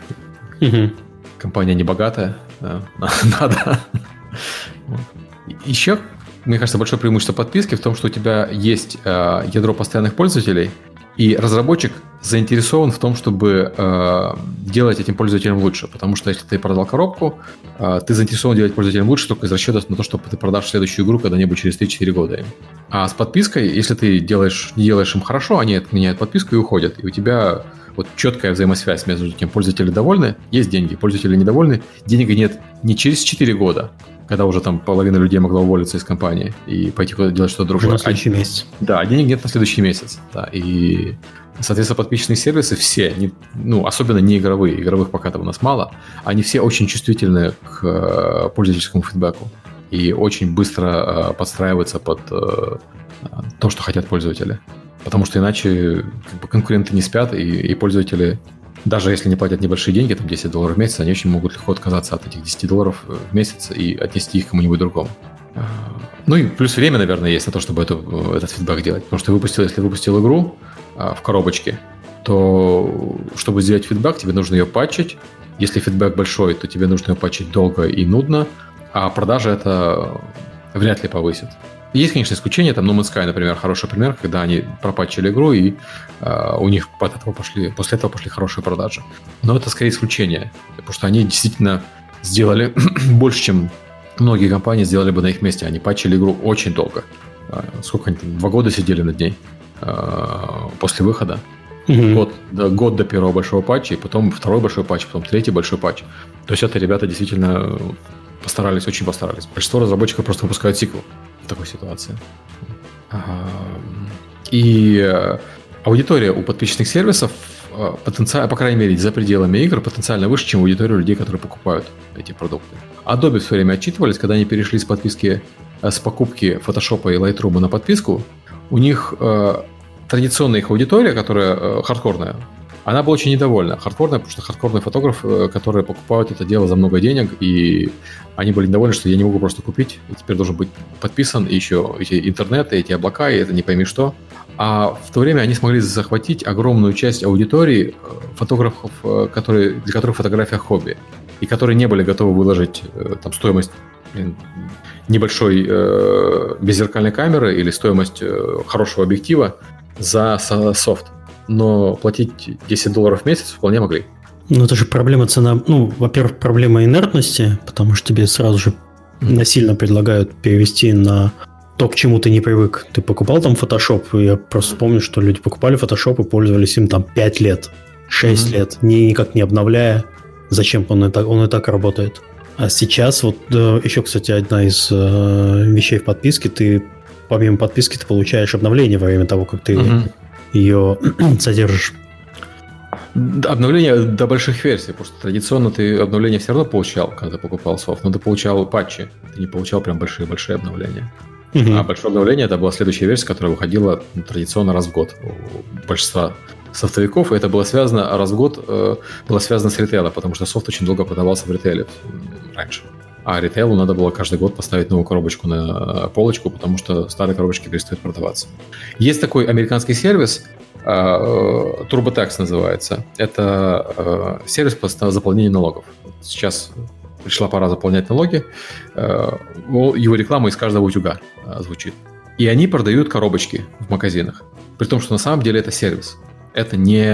Speaker 2: Угу. Компания не богатая, да, надо. Еще, мне кажется, большое преимущество подписки в том, что у тебя есть э, ядро постоянных пользователей, и разработчик заинтересован в том, чтобы э, делать этим пользователям лучше. Потому что если ты продал коробку, э, ты заинтересован делать пользователям лучше только из расчета на то, что ты продашь следующую игру когда-нибудь через 3-4 года. А с подпиской, если ты делаешь, не делаешь им хорошо, они отменяют подписку и уходят. И у тебя вот четкая взаимосвязь между тем, пользователи довольны, есть деньги, пользователи недовольны, денег нет не через 4 года, когда уже там половина людей могла уволиться из компании и пойти куда-то делать что-то другое. Уже
Speaker 1: на следующий а, месяц.
Speaker 2: Да, денег нет на следующий месяц. Да, и, соответственно, подписчные сервисы все, не, ну, особенно не игровые, игровых пока там у нас мало, они все очень чувствительны к э, пользовательскому фидбэку и очень быстро э, подстраиваются под э, то, что хотят пользователи. Потому что иначе как бы, конкуренты не спят, и, и пользователи даже если они платят небольшие деньги, там 10 долларов в месяц, они очень могут легко отказаться от этих 10 долларов в месяц и отнести их кому-нибудь другому. Ну и плюс время, наверное, есть на то, чтобы эту, этот фидбэк делать. Потому что выпустил, если выпустил игру а, в коробочке, то чтобы сделать фидбэк, тебе нужно ее патчить. Если фидбэк большой, то тебе нужно ее патчить долго и нудно, а продажа это вряд ли повысит. Есть, конечно, исключения, там No Man's Sky, например, хороший пример, когда они пропатчили игру, и э, у них от этого пошли, после этого пошли хорошие продажи. Но это скорее исключение, потому что они действительно сделали больше, чем многие компании сделали бы на их месте. Они патчили игру очень долго. Э, сколько они там, два года сидели над ней э, после выхода. Mm-hmm. Год, да, год до первого большого патча, и потом второй большой патч, потом третий большой патч. То есть это ребята действительно постарались, очень постарались. Большинство разработчиков просто выпускают сиквел такой ситуации. И э, аудитория у подписчных сервисов э, потенциально, по крайней мере, за пределами игр, потенциально выше, чем аудитория людей, которые покупают эти продукты. Adobe все время отчитывались, когда они перешли с подписки, э, с покупки Photoshop и Lightroom на подписку, у них традиционная их аудитория, которая хардкорная, она была очень недовольна. Хардкорная, потому что хардкорный фотограф, э, которые покупают это дело за много денег, и они были недовольны, что я не могу просто купить, теперь должен быть подписан, еще эти интернеты, эти облака, и это не пойми что. А в то время они смогли захватить огромную часть аудитории э, фотографов, э, которые, для которых фотография хобби, и которые не были готовы выложить там, стоимость небольшой э, беззеркальной камеры или стоимость э, хорошего объектива за софт но платить 10 долларов в месяц вполне могли.
Speaker 1: Ну, это же проблема цена. Ну, во-первых, проблема инертности, потому что тебе сразу же насильно предлагают перевести на то, к чему ты не привык. Ты покупал там Photoshop, я просто помню, что люди покупали Photoshop и пользовались им там 5 лет, 6 mm-hmm. лет, ни, никак не обновляя. Зачем он и так, он и так работает. А сейчас вот да, еще, кстати, одна из э, вещей в подписке, ты помимо подписки ты получаешь обновление во время того, как ты mm-hmm ее содержишь.
Speaker 2: Обновление до больших версий, потому что традиционно ты обновление все равно получал, когда ты покупал софт, но ты получал патчи, ты не получал прям большие-большие обновления. Угу. А большое обновление это была следующая версия, которая выходила ну, традиционно раз в год у большинства софтовиков, и это было связано раз в год э, было связано с ритейлом, потому что софт очень долго продавался в ритейле раньше. А ритейлу надо было каждый год поставить новую коробочку на полочку, потому что старые коробочки перестают продаваться. Есть такой американский сервис, э, TurboTax называется. Это э, сервис по заполнению налогов. Сейчас пришла пора заполнять налоги. Э, его реклама из каждого утюга звучит. И они продают коробочки в магазинах. При том, что на самом деле это сервис. Это не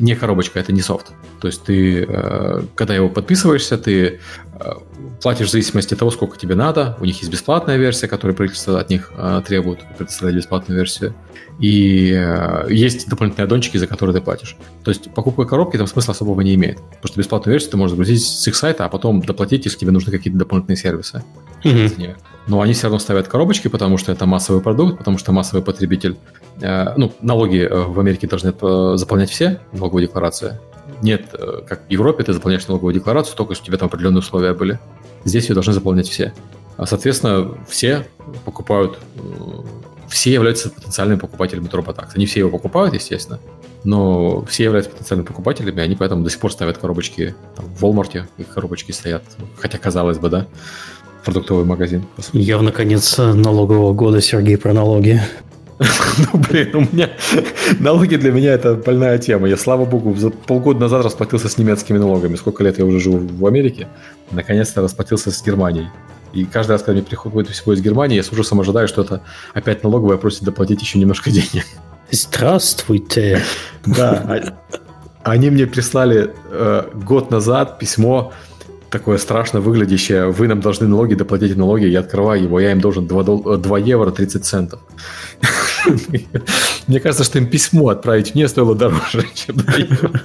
Speaker 2: не коробочка, это не софт. То есть ты, э, когда его подписываешься, ты э, платишь в зависимости от того, сколько тебе надо. У них есть бесплатная версия, которую правительство от них э, требует предоставлять бесплатную версию. И есть дополнительные аддончики, за которые ты платишь. То есть покупка коробки там смысла особого не имеет. Потому что бесплатную версию ты можешь загрузить с их сайта, а потом доплатить, если тебе нужны какие-то дополнительные сервисы. Mm-hmm но они все равно ставят коробочки, потому что это массовый продукт, потому что массовый потребитель. Ну, налоги в Америке должны заполнять все, налоговую декларацию. Нет, э, как в Европе, ты заполняешь налоговую декларацию, только если у тебя там определенные условия были. Здесь ее должны заполнять все. А, соответственно, все покупают, э, все являются потенциальными покупателями TurboTax. Они все его покупают, естественно, но все являются потенциальными покупателями, они поэтому до сих пор ставят коробочки там, в Walmart, их коробочки стоят, хотя казалось бы, да продуктовый магазин.
Speaker 1: Явно конец налогового года, Сергей, про налоги.
Speaker 2: Ну, блин, у меня налоги для меня это больная тема. Я, слава богу, за полгода назад расплатился с немецкими налогами. Сколько лет я уже живу в Америке. Наконец-то расплатился с Германией. И каждый раз, когда мне приходит всего из Германии, я с ужасом ожидаю, что это опять налоговая просит доплатить еще немножко денег.
Speaker 1: Здравствуйте.
Speaker 2: Да. А, они мне прислали э, год назад письмо такое страшно выглядящее, вы нам должны налоги, доплатить налоги, я открываю его, я им должен 2, 2 евро 30 центов. Мне кажется, что им письмо отправить мне стоило дороже, чем 2 евро.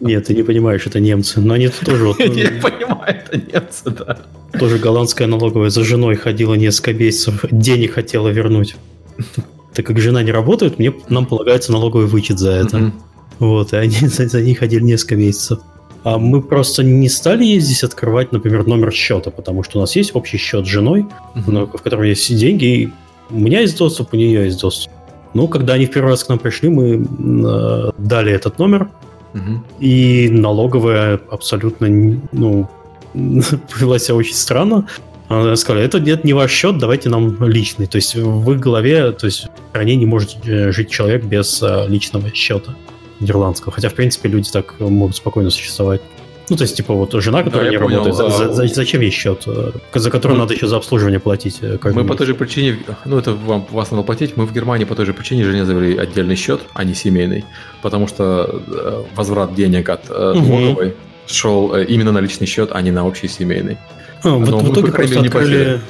Speaker 1: Нет, ты не понимаешь, это немцы. Но они тоже... Вот,
Speaker 2: Я понимаю, это немцы, да.
Speaker 1: Тоже голландская налоговая за женой ходила несколько месяцев, денег хотела вернуть. Так как жена не работает, мне, нам полагается налоговый вычет за это. Вот, и они за, за ней ходили несколько месяцев. А мы просто не стали ездить открывать, например, номер счета, потому что у нас есть общий счет с женой, в котором есть деньги, и у меня есть доступ, у нее есть доступ. Ну, когда они в первый раз к нам пришли, мы э, дали этот номер, Угу. И налоговая абсолютно, ну, повела себя очень странно. Она сказала, это нет не ваш счет, давайте нам личный. То есть в их голове, то есть в стране не может э, жить человек без э, личного счета нидерландского. Хотя, в принципе, люди так могут спокойно существовать. Ну, то есть, типа, вот жена, которая да, не понял, работает, а... за, за, зачем ей счет, э, за который мы... надо еще за обслуживание платить?
Speaker 2: Мы по той же причине, ну, это вам, вас надо платить, мы в Германии по той же причине жене завели отдельный счет, а не семейный, потому что возврат денег от налоговой угу. шел именно на личный счет, а не на общий семейный.
Speaker 1: А, в, в итоге просто открыли,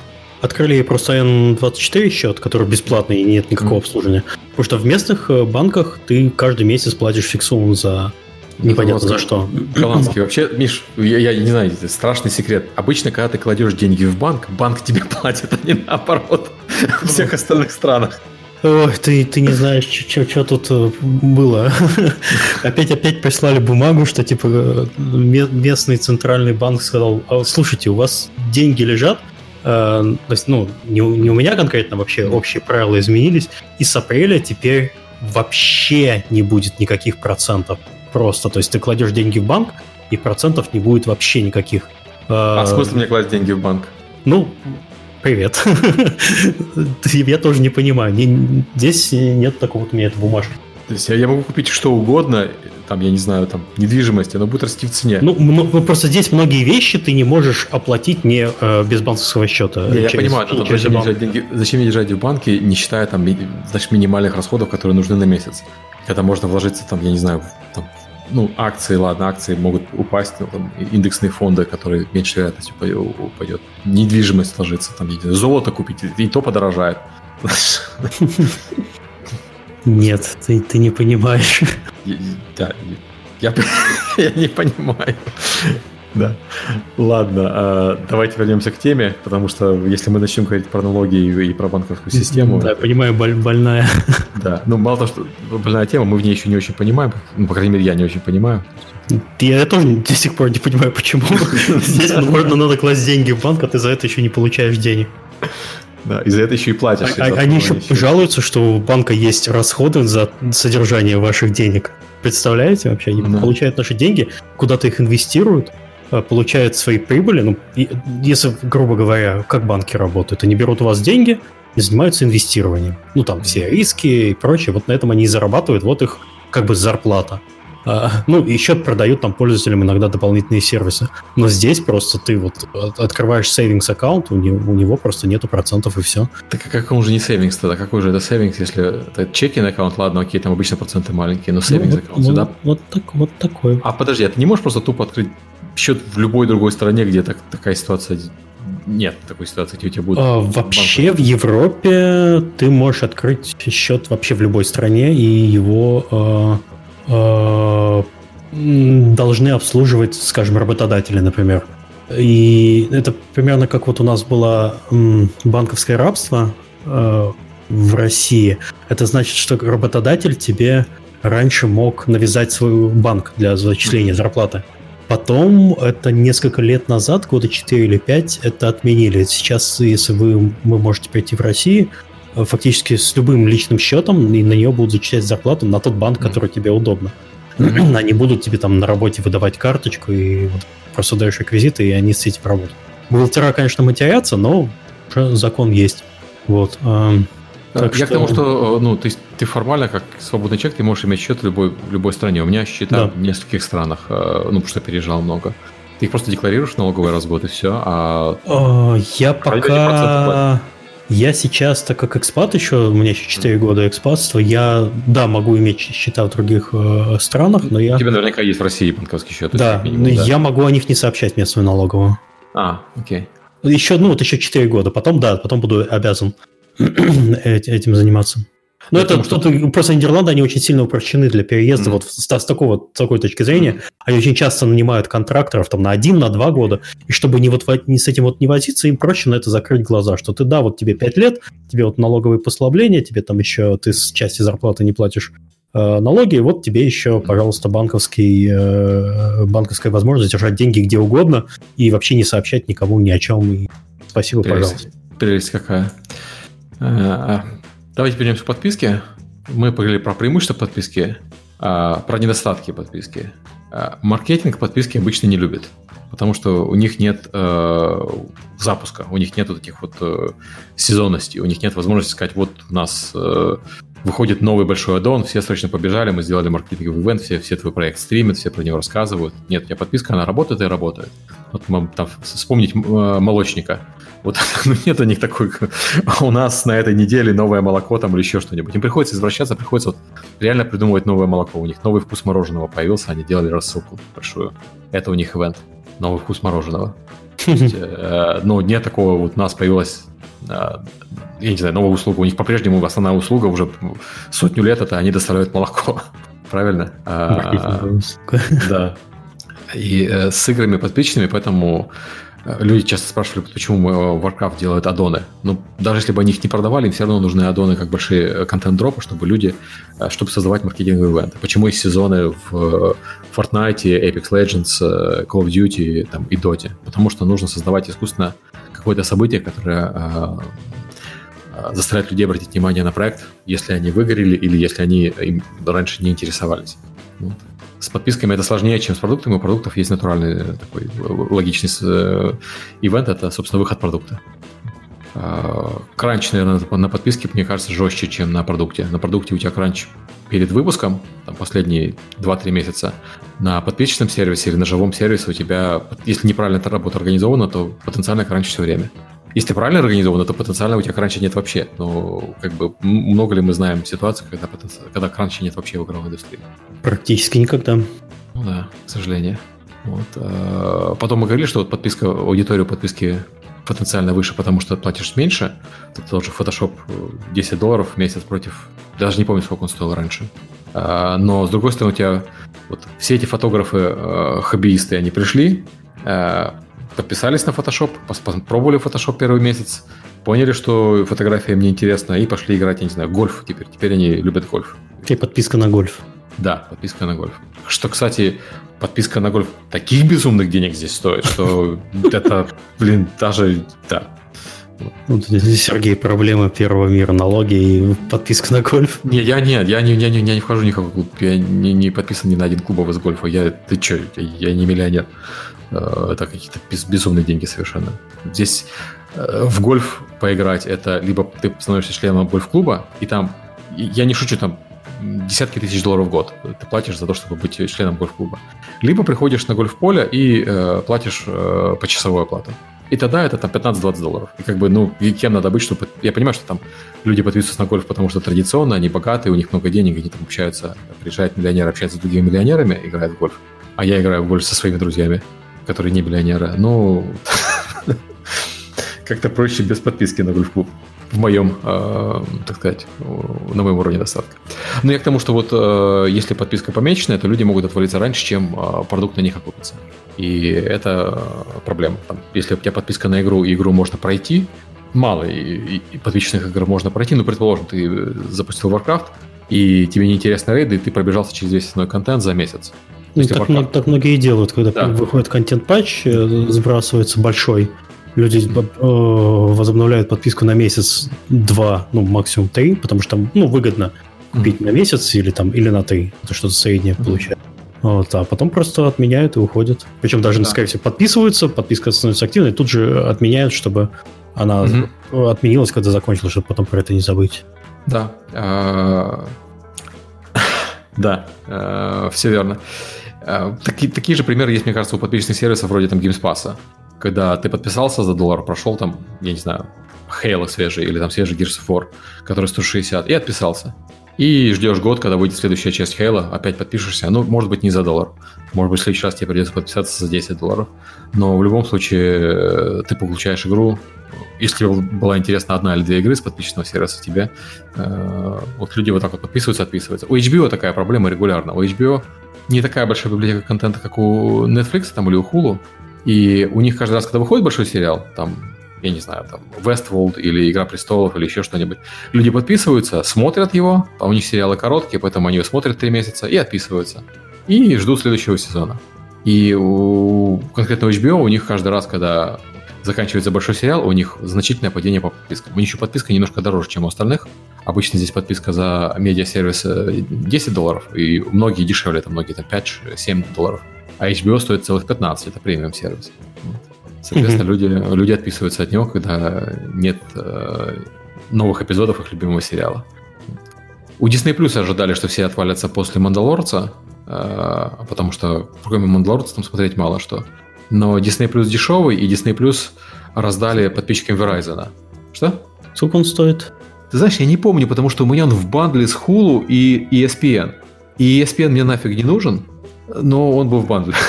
Speaker 1: открыли просто N24 счет, который бесплатный и нет никакого mm. обслуживания. Потому что в местных э, банках ты каждый месяц платишь фиксум за непонятно за что.
Speaker 2: Голландский вообще, Миш, я, я не знаю, страшный секрет. Обычно, когда ты кладешь деньги в банк, банк тебе платит, а не наоборот в всех остальных странах.
Speaker 1: Ой, ты, ты не знаешь, что тут э, было. опять опять прислали бумагу, что типа э, местный центральный банк сказал, «А, слушайте, у вас деньги лежат, то есть, ну, не, не у меня конкретно вообще общие правила изменились, и с апреля теперь вообще не будет никаких процентов. Просто, то есть ты кладешь деньги в банк, и процентов не будет вообще никаких.
Speaker 2: А смысл мне класть деньги в банк?
Speaker 1: Ну, Привет. Я тоже не понимаю. Здесь нет такого вот у меня этой бумажки.
Speaker 2: То есть я могу купить что угодно, там, я не знаю, там, недвижимость, оно будет расти в цене.
Speaker 1: Ну, ну, просто здесь многие вещи ты не можешь оплатить не э, без банковского счета.
Speaker 2: Я, через, я понимаю, но, зачем, держать деньги, зачем мне держать в банке, не считая там, значит, минимальных расходов, которые нужны на месяц. Когда можно вложиться, там, я не знаю, там, ну, акции, ладно, акции могут упасть, ну, там, индексные фонды, которые меньше вероятностью упадет. Недвижимость сложится, там, золото купить, и то подорожает.
Speaker 1: Нет, ты, ты не понимаешь.
Speaker 2: Да, я, я не понимаю. Да. Ладно, а, давайте вернемся к теме, потому что если мы начнем говорить про налоги и, про банковскую систему...
Speaker 1: Да, я понимаю, боль, больная.
Speaker 2: Да, ну мало того, что больная тема, мы в ней еще не очень понимаем, ну, по крайней мере, я не очень понимаю.
Speaker 1: Я тоже до сих пор не понимаю, почему. Здесь можно надо класть деньги в банк, а ты за это еще не получаешь денег.
Speaker 2: Да, и за это еще и платишь. А,
Speaker 1: они еще жалуются, что у банка есть расходы за содержание ваших денег. Представляете вообще? Они да. получают наши деньги, куда-то их инвестируют, Э, получают свои прибыли, ну, если, грубо говоря, как банки работают, они берут у вас деньги и занимаются инвестированием. Ну, там все риски и прочее, вот на этом они и зарабатывают, вот их как бы зарплата. А, ну, еще продают там пользователям иногда дополнительные сервисы. Но здесь просто ты вот открываешь savings аккаунт, у него, у него просто нету процентов и все.
Speaker 2: Так а как он же не savings тогда? Какой же это savings, если это чекинг аккаунт, ладно, окей, там обычно проценты маленькие, но savings ну, аккаунт,
Speaker 1: вот,
Speaker 2: да?
Speaker 1: Вот, вот, так, вот такой.
Speaker 2: А подожди, а ты не можешь просто тупо открыть счет в любой другой стране, где так, такая ситуация нет такой ситуации, где у тебя будет. А,
Speaker 1: вообще банк. в Европе ты можешь открыть счет вообще в любой стране, и его э, должны обслуживать, скажем, работодатели, например. И это примерно как вот у нас было банковское рабство э, в России. Это значит, что работодатель тебе раньше мог навязать свой банк для зачисления зарплаты. Потом, это несколько лет назад, года 4 или 5, это отменили. Сейчас, если вы, вы можете прийти в Россию, фактически с любым личным счетом, и на нее будут зачислять зарплату на тот банк, который тебе удобно. Они будут тебе там на работе выдавать карточку, и вот просто даешь реквизиты, и они с этим работают. Бухгалтера, конечно, матерятся, но уже закон есть. Вот.
Speaker 2: Так я что... к тому, что ну, ты, ты формально, как свободный человек, ты можешь иметь счет в любой, в любой стране. У меня счета да. в нескольких странах, э, ну, потому что я переезжал много. Ты их просто декларируешь налоговый раз в год и все. А...
Speaker 1: Я пока... Я сейчас, так как экспат еще, у меня еще 4 года экспатства, я, да, могу иметь счета в других э, странах, но я...
Speaker 2: У тебя наверняка есть в России банковский счет.
Speaker 1: Да, минимум, но да. я могу о них не сообщать местную налоговую.
Speaker 2: А, окей.
Speaker 1: Еще, ну, вот еще 4 года, потом, да, потом буду обязан этим заниматься. Но это потому, что... просто Нидерланды, они очень сильно упрощены для переезда mm-hmm. вот с, с, такого, с такой точки зрения. Mm-hmm. Они очень часто нанимают контракторов там на один, на два года, и чтобы не, вот, не с этим вот не возиться, им проще на это закрыть глаза, что ты, да, вот тебе пять лет, тебе вот налоговые послабления, тебе там еще, ты с части зарплаты не платишь э, налоги, вот тебе еще, пожалуйста, банковский, э, банковская возможность держать деньги где угодно и вообще не сообщать никому ни о чем. Спасибо,
Speaker 2: Прелесть.
Speaker 1: пожалуйста.
Speaker 2: Прелесть какая. Э, давайте перейдем к подписке. Мы поговорили про преимущества подписки. А, про недостатки подписки. А, маркетинг подписки обычно не любит, потому что у них нет э, запуска, у них нет вот этих вот э, сезонностей, у них нет возможности сказать, вот у нас э, выходит новый большой аддон, все срочно побежали, мы сделали маркетинговый ивент, все, все твой проект стримят, все про него рассказывают. Нет, тебя подписка, она работает и работает. Вот там, вспомнить э, молочника. Вот ну, нет у них такой, у нас на этой неделе новое молоко там или еще что-нибудь. Им приходится извращаться, приходится вот реально придумывать новое молоко. У них новый вкус мороженого появился, они делали рассылку большую. Это у них ивент. Новый вкус мороженого. Э, ну, нет такого, вот у нас появилась э, я не знаю, новая услуга. У них по-прежнему основная услуга уже сотню лет это они доставляют молоко. Правильно? А, да. И э, с играми подписчиками, поэтому Люди часто спрашивали, почему Warcraft делает аддоны. Ну, даже если бы они их не продавали, им все равно нужны аддоны как большие контент-дропы, чтобы люди, чтобы создавать маркетинговые ивенты. Почему есть сезоны в Fortnite, Apex Legends, Call of Duty там, и Dota? Потому что нужно создавать искусственно какое-то событие, которое заставляет людей обратить внимание на проект, если они выгорели или если они им раньше не интересовались. Вот. С подписками это сложнее, чем с продуктами. У продуктов есть натуральный э, такой э, логичный э, ивент, это, собственно, выход продукта. А, кранч, наверное, на подписке, мне кажется, жестче, чем на продукте. На продукте у тебя кранч перед выпуском, там, последние 2-3 месяца. На подписчном сервисе или на живом сервисе у тебя, если неправильно эта работа организована, то потенциально кранч все время. Если правильно организовано, то потенциально у тебя кранча нет вообще. Но как бы много ли мы знаем ситуаций, когда, потенци... когда кранча нет вообще в игровой индустрии?
Speaker 1: Практически никогда.
Speaker 2: Ну да, к сожалению. Вот. А потом мы говорили, что вот подписка, аудиторию подписки потенциально выше, потому что платишь меньше. Это тоже Photoshop 10 долларов в месяц против... Даже не помню, сколько он стоил раньше. А, но, с другой стороны, у тебя вот все эти фотографы, а, хоббиисты, они пришли, а, подписались на Photoshop, пробовали Photoshop первый месяц, поняли, что фотография мне интересна, и пошли играть, я не знаю, гольф теперь. Теперь они любят гольф.
Speaker 1: И подписка на гольф.
Speaker 2: Да, подписка на гольф. Что, кстати, подписка на гольф таких безумных денег здесь стоит, что это, блин, даже, да,
Speaker 1: вот здесь, Сергей, проблема первого мира, налоги и подписка на гольф.
Speaker 2: Не, я нет, я не, я не, я не вхожу ни в какой клуб, я не, не подписан ни на один клуб из гольфа, я, ты я, я не миллионер. Э, это какие-то безумные деньги совершенно. Здесь э, в гольф поиграть это либо ты становишься членом гольф-клуба, и там, я не шучу, там десятки тысяч долларов в год ты платишь за то, чтобы быть членом гольф-клуба. Либо приходишь на гольф-поле и э, платишь э, почасовую оплату. И тогда это там 15-20 долларов. И как бы, ну, кем надо быть, чтобы... Я понимаю, что там люди подписываются на гольф, потому что традиционно, они богатые, у них много денег, они там общаются, приезжает миллионер, общается с другими миллионерами, играет в гольф. А я играю в гольф со своими друзьями которые не миллионеры. Ну, как-то проще без подписки на гольф-клуб в моем, э, так сказать, на моем уровне достатка. Но я к тому, что вот э, если подписка помеченная, то люди могут отвалиться раньше, чем э, продукт на них окупится. И это проблема. Там, если у тебя подписка на игру, и игру можно пройти, мало и, и подписчных игр можно пройти, ну, предположим, ты запустил Warcraft, и тебе неинтересны рейды, и ты пробежался через весь основной контент за месяц.
Speaker 1: Ну, так, много, так многие делают, когда да. выходит контент-патч, э, сбрасывается большой, люди э, возобновляют подписку на месяц, два, ну, максимум три, потому что там, ну, выгодно купить mm-hmm. на месяц или там, или на три, это что-то среднее mm-hmm. получается. Вот, а потом просто отменяют и уходят. Причем даже, да. скорее всего, подписываются, подписка становится активной, тут же отменяют, чтобы она mm-hmm. отменилась, когда закончилась, чтобы потом про это не забыть.
Speaker 2: Да. А, да, э, все верно. Э, такие, такие же примеры есть, мне кажется, у подписчных сервисов вроде там GameSpass. Когда ты подписался за доллар, прошел там, я не знаю, Halo свежий или там свежий Gears of War, который 160, и отписался. И ждешь год, когда выйдет следующая часть Halo, опять подпишешься. Ну, может быть, не за доллар. Может быть, в следующий раз тебе придется подписаться за 10 долларов. Но в любом случае э, ты получаешь игру. Если была интересна одна или две игры с подписчного сервиса тебе, э, вот люди вот так вот подписываются, отписываются. У HBO такая проблема регулярно. У HBO не такая большая библиотека контента, как у Netflix там, или у Hulu. И у них каждый раз, когда выходит большой сериал, там, я не знаю, там, Westworld или Игра престолов или еще что-нибудь, люди подписываются, смотрят его, а у них сериалы короткие, поэтому они его смотрят три месяца и отписываются. И ждут следующего сезона. И у конкретного HBO у них каждый раз, когда заканчивается большой сериал, у них значительное падение по подпискам. У них еще подписка немножко дороже, чем у остальных. Обычно здесь подписка за медиасервис 10 долларов, и многие дешевле, это многие там 5-7 долларов. А HBO стоит целых 15, это премиум сервис. Соответственно, mm-hmm. люди, люди отписываются от него, когда нет э, новых эпизодов их любимого сериала. У Disney Plus ожидали, что все отвалятся после Мандалорца, э, потому что кроме Мандалорца там смотреть мало что. Но Disney Plus дешевый, и Disney Plus раздали подписчикам Verizon. Что?
Speaker 1: Сколько он стоит?
Speaker 2: Ты знаешь, я не помню, потому что у меня он в бандле с Hulu и ESPN. И ESPN мне нафиг не нужен, но он был в бандле.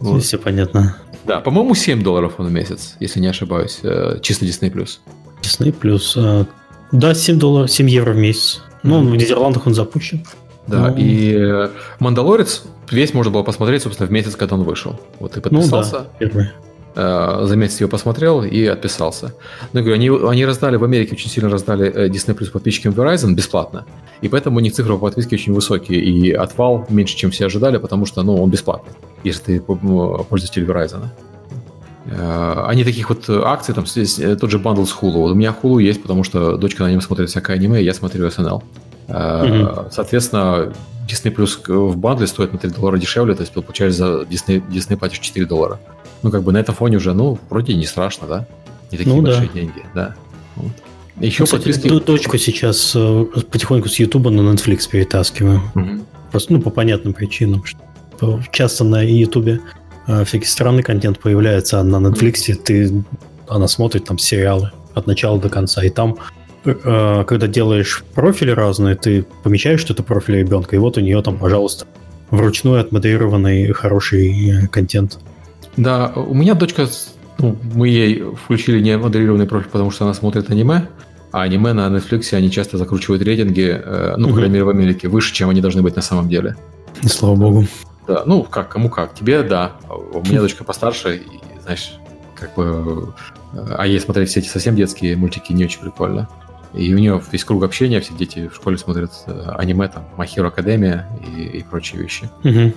Speaker 1: Вот. Все понятно.
Speaker 2: Да, по-моему, 7 долларов он в месяц, если не ошибаюсь. Э, чисто Disney+.
Speaker 1: Disney+. Э, да, 7 долларов, 7 евро в месяц. Ну, mm-hmm. в Нидерландах он запущен.
Speaker 2: Да, ну... и э, «Мандалорец» весь можно было посмотреть, собственно, в месяц, когда он вышел. Вот ты подписался. Ну, да, первый. За месяц его посмотрел и отписался. Ну, я говорю, они, они раздали в Америке, очень сильно раздали Disney Plus подписчикам Verizon бесплатно. И поэтому у них цифры по подписке очень высокие. И отвал меньше, чем все ожидали, потому что, ну, он бесплатный если ты пользователь Verizon. Э, они таких вот акций, там э, тот же бандл с Hulu. Вот у меня Hulu есть, потому что дочка на нем смотрит всякое аниме, и я смотрю SNL. Mm-hmm. Соответственно, Disney Plus в бандле стоит на 3 доллара дешевле, то есть получаешь за Disney, Disney платишь 4 доллара. Ну, как бы на этом фоне уже, ну, вроде не страшно, да? Не такие ну, большие да. деньги, да. Вот.
Speaker 1: Еще ну, Кстати, подписки... дочку сейчас потихоньку с YouTube на Netflix перетаскиваю. Угу. Просто, ну, по понятным причинам. Что часто на Ютубе э, всякий странный контент появляется, а на Netflix ты, она смотрит там сериалы от начала до конца, и там э, когда делаешь профили разные, ты помечаешь, что это профиль ребенка, и вот у нее там, пожалуйста, вручную отмодерированный хороший э, контент.
Speaker 2: Да, у меня дочка, ну, мы ей включили не модерированный профиль, потому что она смотрит аниме, а аниме на Netflix они часто закручивают рейтинги, ну, по крайней мере, в Америке, выше, чем они должны быть на самом деле.
Speaker 1: И слава богу.
Speaker 2: Да, ну, как, кому как. Тебе, да. У меня дочка постарше, и, знаешь, как бы... А ей смотреть все эти совсем детские мультики не очень прикольно. И у нее весь круг общения, все дети в школе смотрят э, аниме, там, Махиро Академия и, и прочие вещи. Угу.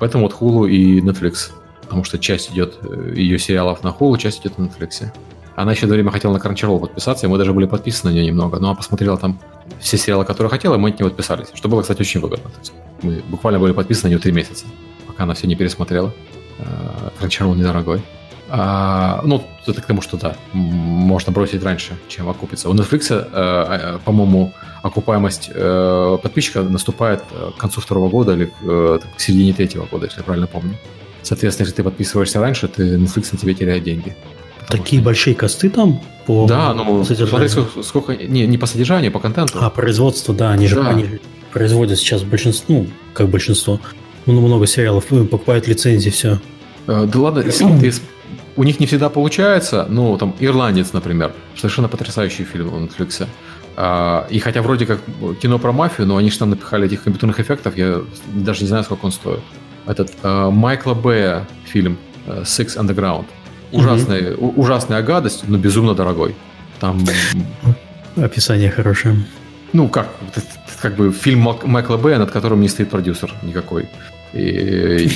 Speaker 2: Поэтому вот Hulu и Netflix, потому что часть идет э, ее сериалов на Hulu, часть идет на Netflix. Она еще до время хотела на Crunchyroll подписаться, и мы даже были подписаны на нее немного, но она посмотрела там все сериалы, которые хотела, и мы от нее подписались, что было, кстати, очень выгодно. То есть мы буквально были подписаны на нее три месяца, пока она все не пересмотрела. Э, Crunchyroll недорогой. А, ну, это к тому, что да, можно бросить раньше, чем окупится. У Netflix, э, э, по-моему, окупаемость э, подписчика наступает к концу второго года или э, к середине третьего года, если я правильно помню. Соответственно, если ты подписываешься раньше, ты Netflix на тебе теряет деньги.
Speaker 1: Такие что... большие косты там
Speaker 2: по Да, ну, содержанию. смотри, сколько, не, не по содержанию, а по контенту.
Speaker 1: А, производство, да, они же да. они производят сейчас большинство, ну, как большинство, ну, много сериалов, покупают лицензии, все.
Speaker 2: Да ладно, если ты, у них не всегда получается, ну, там, «Ирландец», например, совершенно потрясающий фильм на Netflix. А, и хотя вроде как кино про мафию, но они же там напихали этих компьютерных эффектов, я даже не знаю, сколько он стоит. Этот э, Майкла Бэя фильм э, «Six Underground». Ужасная, угу. ужасная гадость, но безумно дорогой. Там...
Speaker 1: Описание хорошее.
Speaker 2: Ну, как, как бы фильм Майкла Бэя, над которым не стоит продюсер никакой. И,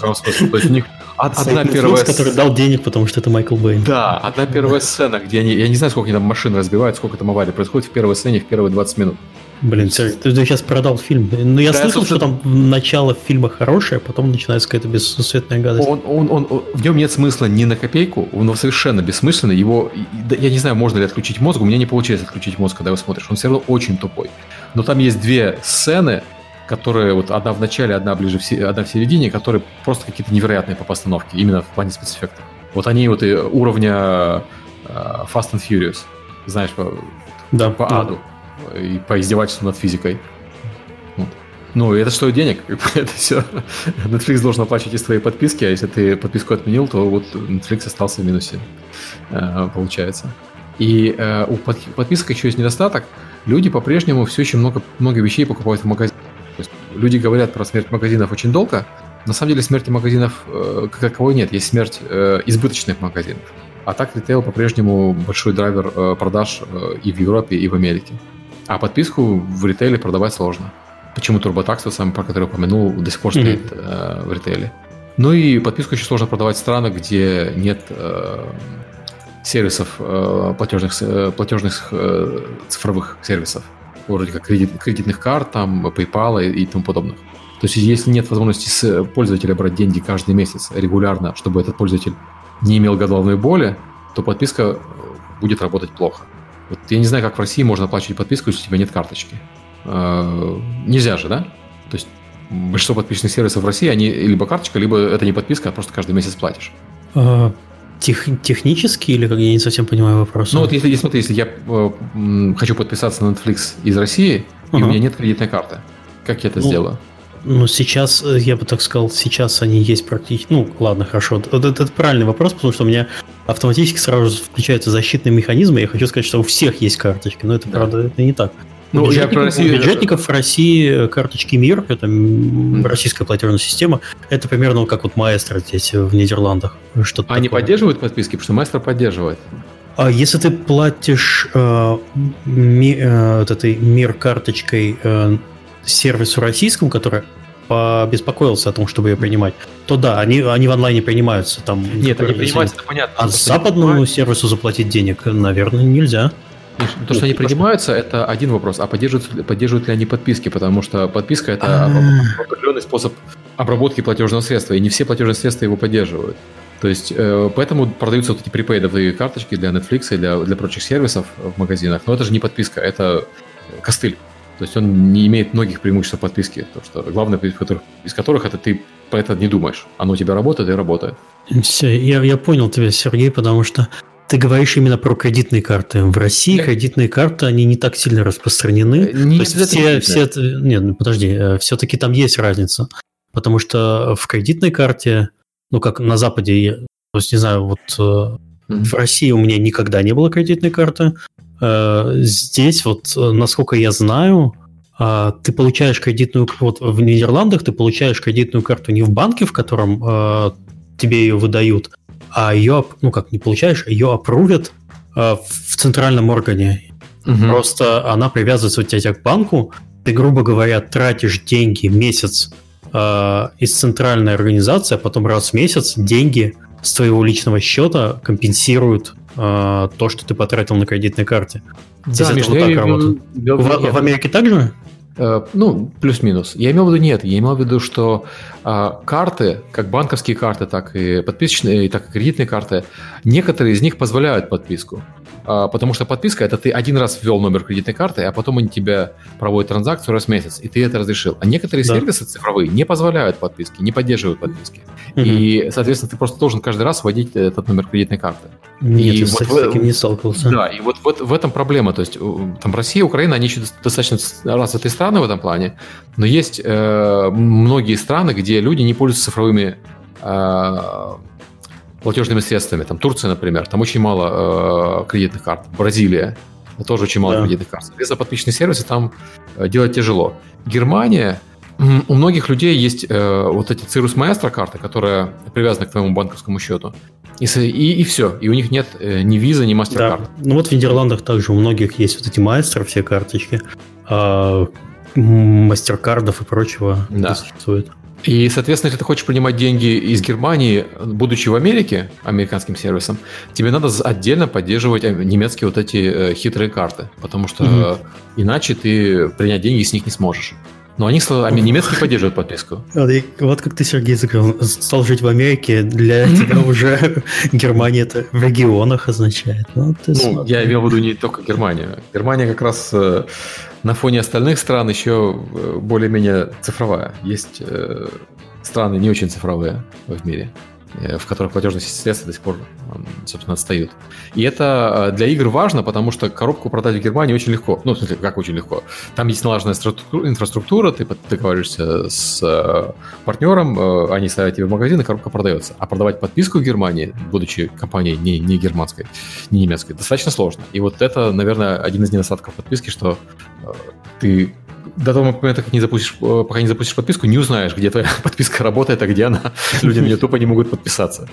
Speaker 1: то есть у них одна первая... который дал денег, потому что это Майкл Бэй.
Speaker 2: Да, одна первая сцена, где они... Я не знаю, сколько они там машин разбивают, сколько там аварий происходит в первой сцене в первые 20 минут.
Speaker 1: Блин, ты, ты сейчас продал фильм. Ну, я да, слышал, что там начало фильма хорошее, а потом начинается какая-то бессусветная гадость.
Speaker 2: Он, он, он, он, в нем нет смысла ни на копейку, он совершенно бессмысленный. Его, я не знаю, можно ли отключить мозг, у меня не получается отключить мозг, когда его смотришь. Он все равно очень тупой. Но там есть две сцены, которые вот одна в начале, одна ближе, в, одна в середине, которые просто какие-то невероятные по постановке, именно в плане спецэффектов. Вот они вот и уровня uh, Fast and Furious, знаешь, по, да, по да. аду и по издевательству над физикой. Вот. Ну, это стоит денег. это все. Netflix должен оплачивать из твоей подписки, а если ты подписку отменил, то вот Netflix остался в минусе, э, получается. И э, у подписок еще есть недостаток. Люди по-прежнему все еще много, много вещей покупают в магазине. Люди говорят про смерть магазинов очень долго. На самом деле смерти магазинов э, как таковой нет. Есть смерть э, избыточных магазинов. А так ритейл по-прежнему большой драйвер э, продаж э, и в Европе, и в Америке. А подписку в ритейле продавать сложно. Почему TurboTax, сам про который упомянул, до сих пор стоит mm-hmm. э, в ритейле. Ну и подписку очень сложно продавать в странах, где нет э, сервисов э, платежных, э, платежных э, цифровых сервисов, вроде как кредит, кредитных карт, там, PayPal и, и тому подобных. То есть если нет возможности с пользователя брать деньги каждый месяц регулярно, чтобы этот пользователь не имел головной боли, то подписка будет работать плохо. Вот я не знаю, как в России можно оплачивать подписку, если у тебя нет карточки. Э, нельзя же, да? То есть большинство подписчных сервисов в России, они либо карточка, либо это не подписка, а просто каждый месяц платишь.
Speaker 1: Тех, технически или как я не совсем понимаю вопрос?
Speaker 2: Ну вот если, смотри, если я э, хочу подписаться на Netflix из России, uh-huh. и у меня нет кредитной карты, как я это ну, сделаю?
Speaker 1: Ну, сейчас, э, я бы так сказал, сейчас они есть практически... Ну, ладно, хорошо. Вот это, это правильный вопрос, потому что у меня автоматически сразу включаются защитные механизмы. Я хочу сказать, что у всех есть карточки, но это, да. правда, это не так. Ну, у бюджетников, я про Россию... у бюджетников в России карточки МИР, это российская платежная система, это примерно как вот Маэстро здесь в Нидерландах.
Speaker 2: Что Они такое. поддерживают подписки, потому что Маэстро поддерживает.
Speaker 1: А если ты платишь э, ми, э, вот этой МИР карточкой э, сервису российскому, который побеспокоился о том, чтобы ее принимать, то да, они, они в онлайне принимаются. Там,
Speaker 2: Нет, они принимаются, это понятно.
Speaker 1: А западному сервису заплатить денег, наверное, нельзя.
Speaker 2: То, что они принимаются, это один вопрос. А поддерживают, поддерживают ли они подписки? Потому что подписка это а. определенный способ обработки платежного средства, и не все платежные средства его поддерживают. То есть, э, поэтому продаются вот эти припейдовые карточки для Netflix и для, для прочих сервисов в магазинах. Но это же не подписка, это костыль. То есть он не имеет многих преимуществ подписки. То, что главное из которых это ты про это не думаешь. Оно у тебя работает и работает.
Speaker 1: Все, я, я понял тебя, Сергей, потому что ты говоришь именно про кредитные карты. В России да. кредитные карты, они не так сильно распространены. Не То есть все, все, нет, ну, подожди, э, все-таки там есть разница. Потому что в кредитной карте, ну как на Западе, то есть не знаю, вот mm-hmm. в России у меня никогда не было кредитной карты. Э, здесь вот, насколько я знаю, ты получаешь кредитную вот в Нидерландах ты получаешь кредитную карту не в банке, в котором тебе ее выдают, а ее, ну как не получаешь, ее опрувят э, в центральном органе. Угу. Просто она привязывается у тебя к банку, ты, грубо говоря, тратишь деньги месяц э, из центральной организации, а потом раз в месяц деньги с твоего личного счета компенсируют э, то, что ты потратил на кредитной карте.
Speaker 2: Здесь да, это вот так работает. В, в Америке также? Э, ну, плюс-минус. Я имел в виду нет. Я имел в виду, что а, карты, как банковские карты, так и подписочные, так и кредитные карты, некоторые из них позволяют подписку. А, потому что подписка это ты один раз ввел номер кредитной карты, а потом они тебя проводят транзакцию раз в месяц, и ты это разрешил. А некоторые да. сервисы цифровые не позволяют подписки, не поддерживают подписки. Угу. И, соответственно, ты просто должен каждый раз вводить этот номер кредитной карты.
Speaker 1: Нет, и я вот с таким не сталкивался.
Speaker 2: Да, и вот, вот в этом проблема. То есть там Россия, Украина, они еще достаточно развитые страны в этом плане, но есть э, многие страны, где люди не пользуются цифровыми э, платежными средствами. Там Турция, например, там очень мало э, кредитных карт. Бразилия, тоже очень мало да. кредитных карт. Соответственно, подписчные сервисы там э, делать тяжело. Германия, у многих людей есть э, вот эти Cirrus Maestro карты, которая привязана к твоему банковскому счету. И, и, и все. И у них нет э, ни виза, ни мастер-карт. Да.
Speaker 1: Ну вот в Нидерландах также у многих есть вот эти Maestro, все карточки. А, мастер-кардов и прочего
Speaker 2: да. существует. И, соответственно, если ты хочешь принимать деньги из Германии, будучи в Америке, американским сервисом, тебе надо отдельно поддерживать э, немецкие вот эти э, хитрые карты, потому что угу. иначе ты принять деньги с них не сможешь. Но они, они немецкие поддерживают подписку.
Speaker 1: Вот как ты, Сергей, стал жить в Америке, для тебя уже Германия это в регионах означает.
Speaker 2: Ну, ну я имел в виду не только Германию. Германия как раз э, на фоне остальных стран еще э, более-менее цифровая. Есть э, страны не очень цифровые в мире. Э, в которых платежные средства до сих пор, собственно, отстают. И это э, для игр важно, потому что коробку продать в Германии очень легко. Ну, в смысле, как очень легко. Там есть налаженная инфраструктура, ты договариваешься с э, партнером, они ставят тебе в магазин, и коробка продается. А продавать подписку в Германии, будучи компанией не, не германской, не немецкой, достаточно сложно. И вот это, наверное, один из недостатков подписки, что ты до того момента, как не запустишь, э, пока не запустишь подписку, не узнаешь, где твоя подписка работает, а где она. Люди на нее тупо не могут подписаться.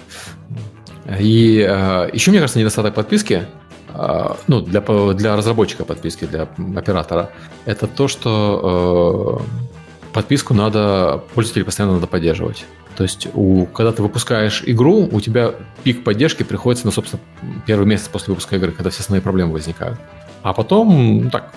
Speaker 2: И э, еще, мне кажется, недостаток подписки, э, ну, для, для разработчика подписки, для оператора, это то, что подписку надо, пользователей постоянно надо поддерживать. То есть, у, когда ты выпускаешь игру, у тебя пик поддержки приходится на, собственно, первый месяц после выпуска игры, когда все основные проблемы возникают. А потом, ну, так,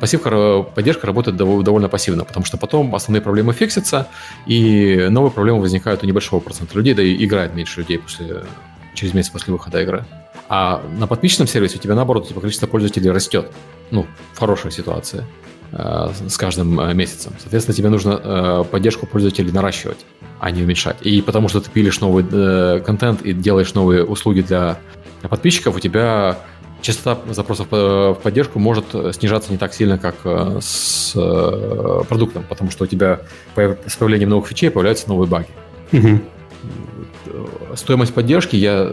Speaker 2: пассивка, поддержка работает довольно пассивно, потому что потом основные проблемы фиксятся, и новые проблемы возникают у небольшого процента людей, да и играет меньше людей после, через месяц после выхода игры. А на подписчном сервисе у тебя, наоборот, типа, количество пользователей растет. Ну, в хорошей ситуации. Э, с каждым э, месяцем. Соответственно, тебе нужно э, поддержку пользователей наращивать, а не уменьшать. И потому что ты пилишь новый контент и делаешь новые услуги для подписчиков, у тебя частота запросов в поддержку может снижаться не так сильно, как с продуктом, потому что у тебя с появлением новых фичей появляются новые баги. Угу. Стоимость поддержки я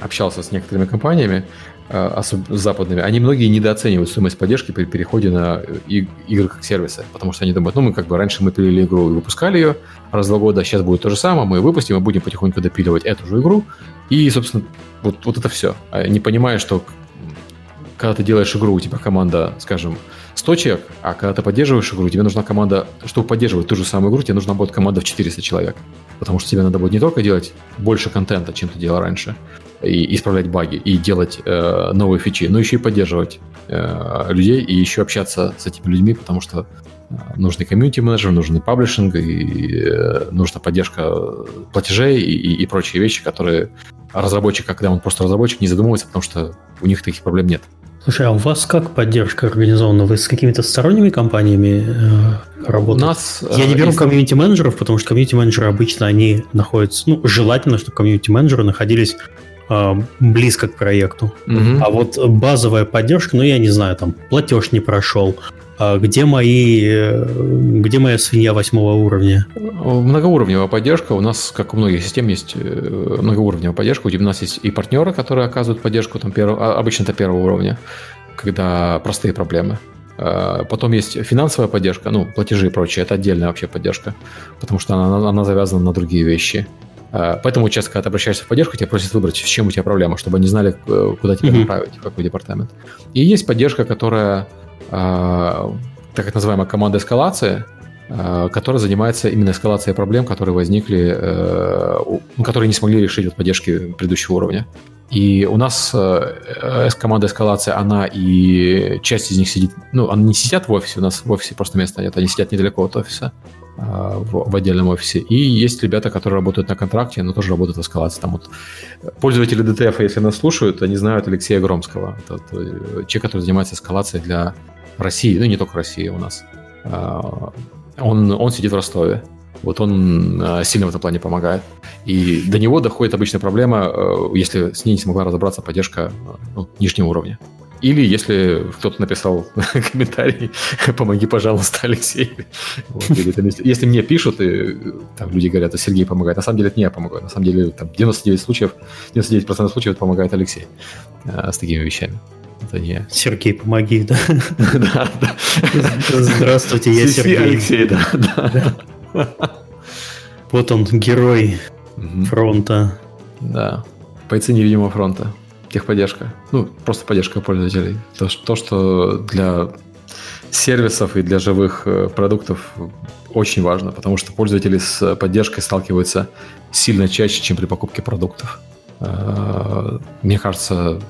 Speaker 2: общался с некоторыми компаниями, Э, особенно западными, они многие недооценивают стоимость поддержки при переходе на игры как сервисы, потому что они думают, ну мы как бы раньше мы пилили игру и выпускали ее раз в два года, сейчас будет то же самое, мы выпустим и будем потихоньку допиливать эту же игру, и, собственно, вот, вот это все. А не понимая, что когда ты делаешь игру, у тебя команда, скажем, 100 человек, а когда ты поддерживаешь игру, тебе нужна команда, чтобы поддерживать ту же самую игру, тебе нужна будет команда в 400 человек. Потому что тебе надо будет не только делать больше контента, чем ты делал раньше, и исправлять баги, и делать э, новые фичи, но еще и поддерживать э, людей, и еще общаться с этими людьми, потому что э, нужный комьюнити-менеджер, нужен паблишинг, и э, нужна поддержка платежей и, и, и прочие вещи, которые разработчик, когда он просто разработчик, не задумывается, потому что у них таких проблем нет.
Speaker 1: Слушай, а у вас как поддержка организована? Вы с какими-то сторонними компаниями э, работаете? У нас, Я не беру комьюнити-менеджеров, потому что комьюнити-менеджеры обычно они находятся... Ну, желательно, чтобы комьюнити-менеджеры находились э, близко к проекту. Угу. А вот базовая поддержка, ну, я не знаю, там, платеж не прошел, а где мои, э, где моя свинья восьмого уровня?
Speaker 2: Многоуровневая поддержка. У нас, как у многих систем, есть э, многоуровневая поддержка. У нас есть и партнеры, которые оказывают поддержку, там, первого, обычно это первого уровня, когда простые проблемы. А, потом есть финансовая поддержка, ну, платежи и прочее. Это отдельная вообще поддержка, потому что она, она завязана на другие вещи. А, поэтому часто, когда ты обращаешься в поддержку, тебя просят выбрать, с чем у тебя проблема, чтобы они знали, э, куда тебя mm-hmm. направить, в какой департамент. И есть поддержка, которая а, так называемая команда эскалации, а, которая занимается именно эскалацией проблем, которые возникли, э, ну, которые не смогли решить от поддержки предыдущего уровня. И у нас э, команда эскалации, она и часть из них сидит, ну, они не сидят в офисе, у нас в офисе просто места нет, они сидят недалеко от офиса. А, в, в отдельном офисе. И есть ребята, которые работают на контракте, но тоже работают в эскалации. Там вот пользователи DTF, если нас слушают, они знают Алексея Громского. Это, это э, человек, который занимается эскалацией для России, ну не только России у нас. А, он, он сидит в Ростове. Вот он а, сильно в этом плане помогает. И до него доходит обычная проблема, э, если с ней не смогла разобраться поддержка ну, нижнего уровня. Или если кто-то написал комментарий, помоги, пожалуйста, Алексей. Вот, или, там, если, если мне пишут, и там люди говорят, а Сергей помогает, на самом деле это не я помогаю. На самом деле там 99 случаев, 99% случаев помогает Алексей а, с такими вещами.
Speaker 1: Это не Сергей, помоги, да? Да, да. Здравствуйте, я Сергей. Алексей, да, да. Вот он, герой фронта.
Speaker 2: Да, бойцы невидимого фронта техподдержка. Ну, просто поддержка пользователей. То, то, что для сервисов и для живых э, продуктов очень важно, потому что пользователи с поддержкой сталкиваются сильно чаще, чем при покупке продуктов. Э, мне кажется,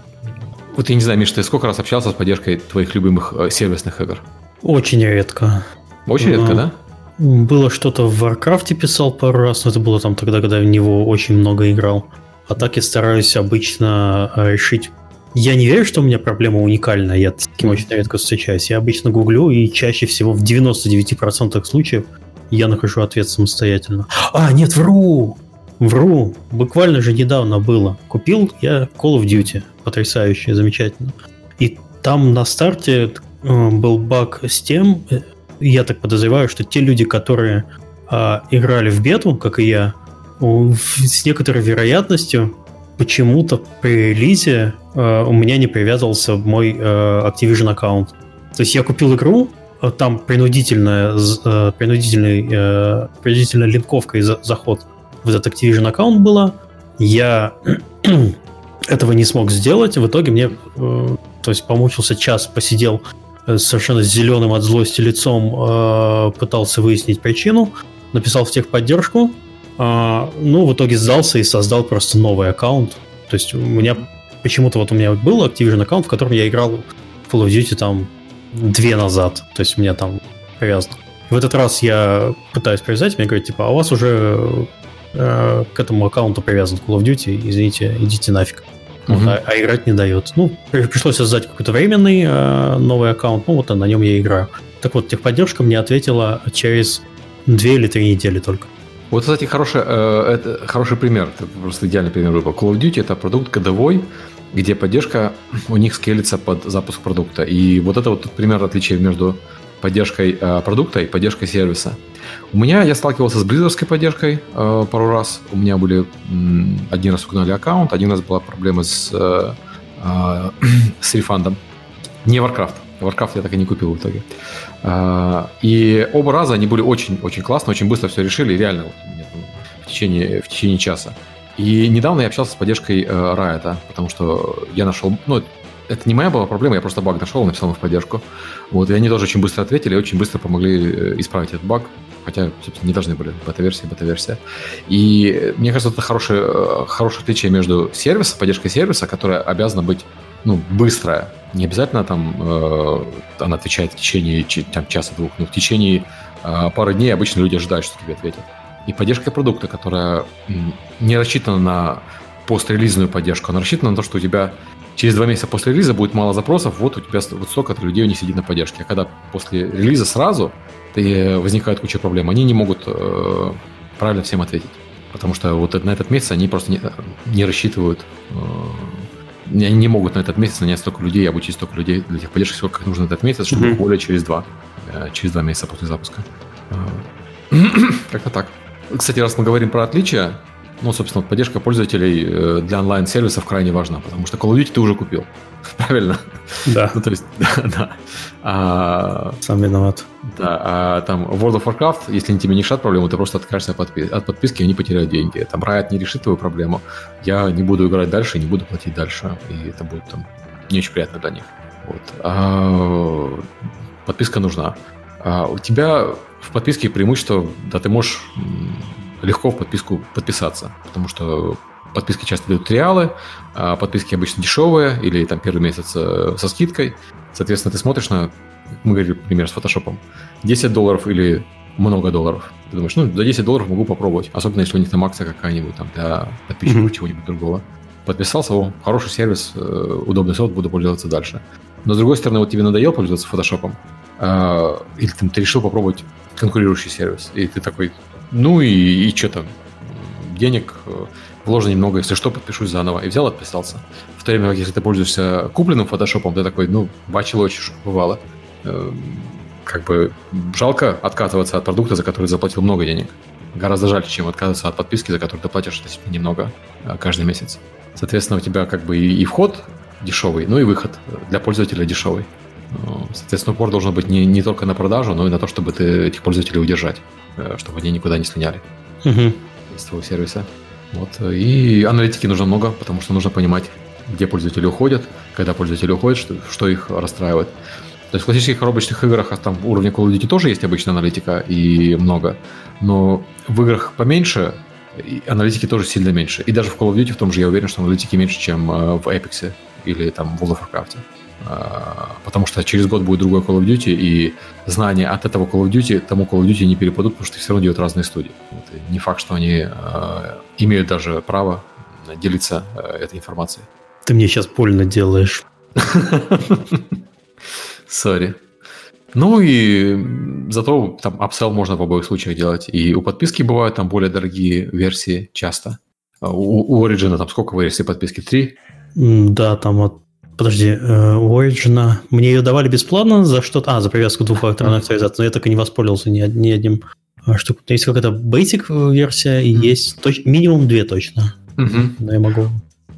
Speaker 2: вот я не знаю, Миш, ты сколько раз общался с поддержкой твоих любимых э, сервисных игр?
Speaker 1: Очень редко.
Speaker 2: Очень редко, да?
Speaker 1: Было что-то в Warcraft писал пару раз, но это было там тогда, когда я в него очень много играл. А так я стараюсь обычно э, решить я не верю, что у меня проблема уникальная, я таким очень редко встречаюсь. Я обычно гуглю, и чаще всего в 99% случаев я нахожу ответ самостоятельно. А, нет, вру! Вру! Буквально же недавно было. Купил я Call of Duty. Потрясающе, замечательно. И там на старте э, был баг с тем, э, я так подозреваю, что те люди, которые э, играли в бету, как и я, с некоторой вероятностью почему-то при релизе э, у меня не привязывался мой э, Activision аккаунт. То есть я купил игру, э, там принудительная, э, принудительный, э, принудительная линковка и за, заход в этот Activision аккаунт была. Я этого не смог сделать. В итоге мне, э, то есть помучился час, посидел э, совершенно зеленым от злости лицом, э, пытался выяснить причину. написал в техподдержку, а, ну, в итоге сдался и создал просто новый аккаунт. То есть у меня почему-то вот у меня был Activision аккаунт, в котором я играл в Call of Duty там две назад. То есть у меня там привязано. В этот раз я пытаюсь привязать, мне говорят, типа, а у вас уже э, к этому аккаунту привязан Call of Duty, извините, идите нафиг. Mm-hmm. Вот, а, а играть не дает. Ну, пришлось создать какой-то временный э, новый аккаунт, ну вот на нем я играю. Так вот, техподдержка мне ответила через две или три недели только.
Speaker 2: Вот, кстати, хороший, э, это хороший пример, это просто идеальный пример выбора. Call of Duty это продукт кодовой, где поддержка у них скелится под запуск продукта. И вот это вот пример отличия между поддержкой э, продукта и поддержкой сервиса. У меня я сталкивался с близерской поддержкой э, пару раз. У меня были м, один раз угнали аккаунт, один раз была проблема с, э, э, с рефандом. Не Warcraft. Warcraft я так и не купил в итоге. И оба раза они были очень-очень классно, очень быстро все решили, реально вот, в, течение, в течение часа. И недавно я общался с поддержкой э, Riot, потому что я нашел, ну, это не моя была проблема, я просто баг нашел, написал им в поддержку. Вот, и они тоже очень быстро ответили, очень быстро помогли э, исправить этот баг. Хотя, собственно, не должны были. Бета-версия, бета-версия. И мне кажется, это хорошее, э, хорошее отличие между сервисом, поддержкой сервиса, которая обязана быть ну, быстрая. Не обязательно там э, она отвечает в течение там, часа-двух, но в течение э, пары дней обычно люди ожидают, что тебе ответят. И поддержка продукта, которая не рассчитана на пострелизную поддержку, она рассчитана на то, что у тебя через два месяца после релиза будет мало запросов, вот у тебя вот столько людей не сидит на поддержке. А когда после релиза сразу ты, возникает куча проблем, они не могут э, правильно всем ответить. Потому что вот на этот месяц они просто не, не рассчитывают, э, они не могут на этот месяц нанять столько людей, обучить столько людей для тех поддержки, сколько нужно этот месяц, чтобы mm-hmm. более через два, э, через два месяца после запуска. Э, как-то так. Кстати, раз мы говорим про отличия, ну, собственно, поддержка пользователей э, для онлайн-сервисов крайне важна, потому что Call of Duty ты уже купил. Правильно?
Speaker 1: Да.
Speaker 2: Ну, то есть, да, да.
Speaker 1: А, Сам виноват.
Speaker 2: Да, а там World of Warcraft, если они тебе не решат проблему, ты просто откажешься от, подпи- от подписки, и они потеряют деньги. Там Riot не решит твою проблему, я не буду играть дальше, не буду платить дальше, и это будет там не очень приятно для них. Вот. А, подписка нужна. А у тебя в подписке преимущество, да, ты можешь легко в подписку подписаться, потому что подписки часто дают триалы, а подписки обычно дешевые или там первый месяц э, со скидкой. Соответственно, ты смотришь на, мы говорили, например, с фотошопом, 10 долларов или много долларов. Ты думаешь, ну, за 10 долларов могу попробовать. Особенно, если у них там акция какая-нибудь там для подписчиков mm-hmm. чего-нибудь другого. Подписался, о, хороший сервис, э, удобный софт, буду пользоваться дальше. Но, с другой стороны, вот тебе надоело пользоваться фотошопом, э, или там, ты решил попробовать конкурирующий сервис, и ты такой, ну и, и что там, денег э, вложено немного, если что, подпишусь заново. И взял, отписался. В то время как если ты пользуешься купленным фотошопом, ты такой, ну, бачил очень бывало. Эм, как бы жалко отказываться от продукта, за который заплатил много денег. Гораздо жаль, чем отказываться от подписки, за которую ты платишь немного э, каждый месяц. Соответственно, у тебя как бы и, и вход дешевый, ну и выход для пользователя дешевый. Ну, соответственно, упор должен быть не, не только на продажу, но и на то, чтобы ты этих пользователей удержать. Э, чтобы они никуда не слиняли угу. из твоего сервиса. Вот. И аналитики нужно много, потому что нужно понимать, где пользователи уходят, когда пользователи уходят, что, что их расстраивает. То есть в классических коробочных играх а там уровня Call of Duty тоже есть обычная аналитика и много, но в играх поменьше аналитики тоже сильно меньше. И даже в Call of Duty в том же я уверен, что аналитики меньше, чем э, в Apex или там в World of Warcraft. А, потому что через год будет другой Call of Duty, и знания от этого Call of Duty тому Call of Duty не перепадут, потому что все равно делают разные студии. Это не факт, что они э, имеют даже право делиться э, этой информацией.
Speaker 1: Ты мне сейчас больно делаешь.
Speaker 2: Сори. Ну и зато там upsell можно в обоих случаях делать. И у подписки бывают там более дорогие версии часто. У, у Origin там сколько версий подписки? Три?
Speaker 1: Да, там от Подожди, э, Origin, мне ее давали бесплатно за что-то, а, за привязку двухфакторной авторизации, но я так и не воспользовался ни, ни одним а, штукой. Есть какая-то basic версия и mm-hmm. есть точ- минимум две точно. Mm-hmm. Но я могу...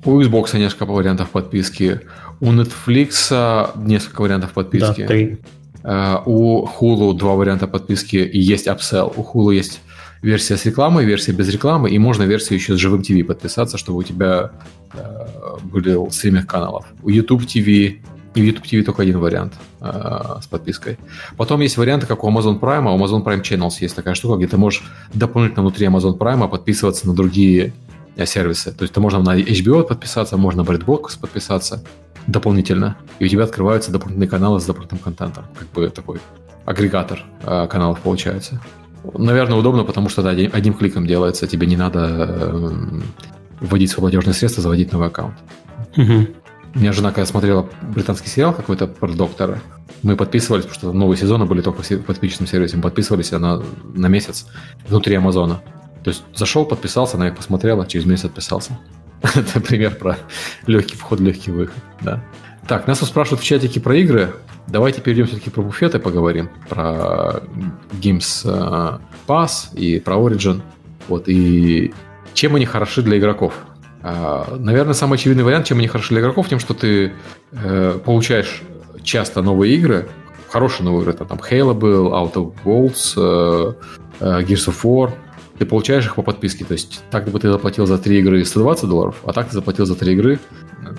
Speaker 2: У Xbox несколько вариантов подписки, у Netflix несколько вариантов подписки. Да, три. Uh, у Hulu два варианта подписки и есть upsell. У Hulu есть версия с рекламой, версия без рекламы, и можно версию еще с живым ТВ подписаться, чтобы у тебя э, были стриминг каналов. У YouTube TV И YouTube TV только один вариант э, с подпиской. Потом есть варианты, как у Amazon Prime, а у Amazon Prime Channels есть такая штука, где ты можешь дополнительно внутри Amazon Prime подписываться на другие э, сервисы. То есть ты можно на HBO подписаться, можно на BreadBox подписаться дополнительно. И у тебя открываются дополнительные каналы с дополнительным контентом. Как бы такой агрегатор э, каналов получается. Наверное, удобно, потому что да, одним кликом делается. Тебе не надо э, вводить свое платежное средство, заводить новый аккаунт. Угу. У меня жена, когда смотрела британский сериал какой-то про доктора, мы подписывались, потому что новые сезоны были только в подписческом сервисе, мы подписывались на, на месяц внутри Амазона. То есть зашел, подписался, на них посмотрела, через месяц отписался. Это пример про легкий вход, легкий выход. Да. Так, нас спрашивают в чатике про игры. Давайте перейдем все-таки про буфеты поговорим. Про Games э, Pass и про Origin. Вот, и чем они хороши для игроков. А, наверное, самый очевидный вариант, чем они хороши для игроков, тем, что ты э, получаешь часто новые игры, хорошие новые игры, там Halo был, Out of Worlds, э, э, Gears of War, ты получаешь их по подписке, то есть так бы ты заплатил за три игры 120 долларов, а так ты заплатил за три игры,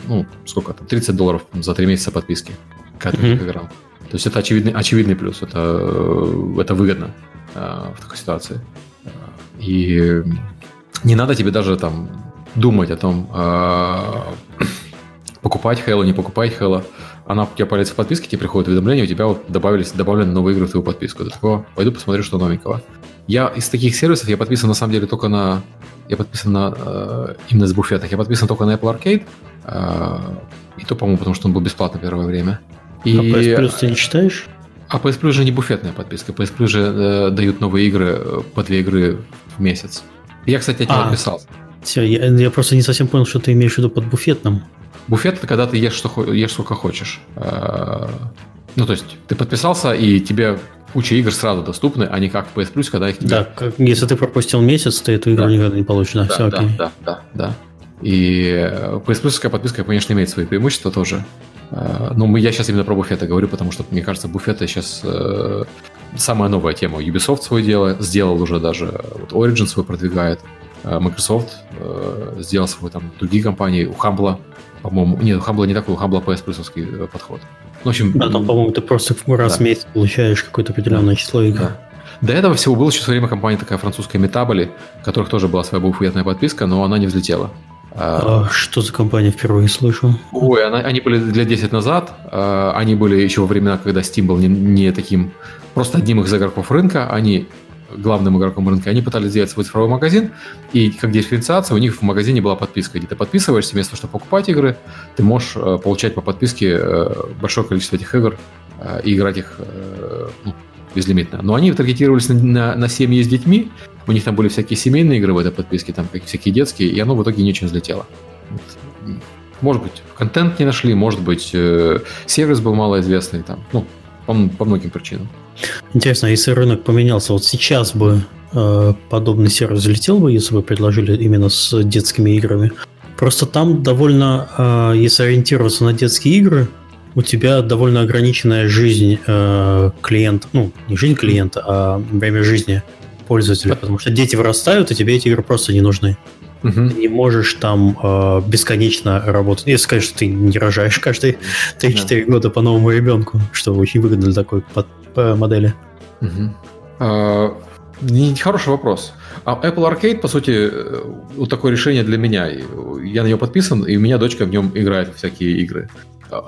Speaker 2: ну, сколько там, 30 долларов за три месяца подписки к этим mm-hmm. играм. То есть это очевидный, очевидный плюс, это, это выгодно э, в такой ситуации. И не надо тебе даже там думать о том, э, покупать Halo, не покупать Halo. Она у тебя появляется в подписке, тебе приходит уведомление, у тебя вот добавились, добавлены новые игры в твою подписку. Ты такого, пойду посмотрю, что новенького. Я из таких сервисов, я подписан на самом деле только на... Я подписан на... Э, именно с буфетах. Я подписан только на Apple Arcade. Э, и то, по-моему, потому что он был бесплатно первое время.
Speaker 1: И... А PS Plus ты не читаешь?
Speaker 2: А PS Plus же не буфетная подписка. PS Plus же э, дают новые игры э, по две игры в месяц. Я, кстати, от него а.
Speaker 1: Все, я, я просто не совсем понял, что ты имеешь в виду под буфетным.
Speaker 2: Буфет это когда ты ешь, что, ешь сколько хочешь. Э, ну, то есть, ты подписался, и тебе куча игр сразу доступны, а не как в PS Plus, когда их тебе...
Speaker 1: Да, как, если ты пропустил месяц, ты эту игру да. никогда не получишь. Да,
Speaker 2: да,
Speaker 1: все
Speaker 2: да, окей. Да, да, да. И PS Plus подписка, конечно, имеет свои преимущества тоже. Э, ну, я сейчас именно про буфеты говорю, потому что, мне кажется, буфеты сейчас э, самая новая тема. Ubisoft свое дело сделал уже даже, вот Origin свой продвигает. Э, Microsoft э, сделал свой там другие компании. У Humble, по-моему, нет, у Humble не такой, у Humble PS Plus э, подход.
Speaker 1: Ну, в общем, да, там, по-моему, ты просто раз да. в месяц получаешь какое-то определенное да. число игр. Да.
Speaker 2: До этого всего было еще в свое время компания такая французская Metaboli, у которых тоже была своя буфетная подписка, но она не взлетела.
Speaker 1: А, что за компания впервые слышу?
Speaker 2: Ой, она, они были лет 10 назад. А, они были еще во времена, когда Steam был не, не таким просто одним из игроков рынка. Они главным игроком рынка, они пытались сделать свой цифровой магазин, и как дифференциация у них в магазине была подписка, где ты подписываешься, вместо того, чтобы покупать игры, ты можешь э, получать по подписке э, большое количество этих игр э, и играть их ну, безлимитно. Но они таргетировались на, на, на семьи с детьми, у них там были всякие семейные игры в этой подписке, там всякие детские, и оно в итоге не очень взлетело. Может быть, контент не нашли, может быть, э, сервис был малоизвестный, там, ну, по, по многим причинам.
Speaker 1: Интересно, если рынок поменялся, вот сейчас бы э, подобный сервис взлетел бы, если бы предложили именно с детскими играми? Просто там довольно, э, если ориентироваться на детские игры, у тебя довольно ограниченная жизнь э, клиента, ну, не жизнь клиента, а время жизни пользователя, потому что дети вырастают, и тебе эти игры просто не нужны. Угу. Ты не можешь там э, бесконечно работать. Если, конечно, ты не рожаешь каждые 3-4 да. года по новому ребенку, что очень выгодно для такой под, по модели.
Speaker 2: Угу. А, хороший вопрос. А Apple Arcade, по сути, э, вот такое решение для меня. Я на него подписан, и у меня дочка в нем играет в всякие игры.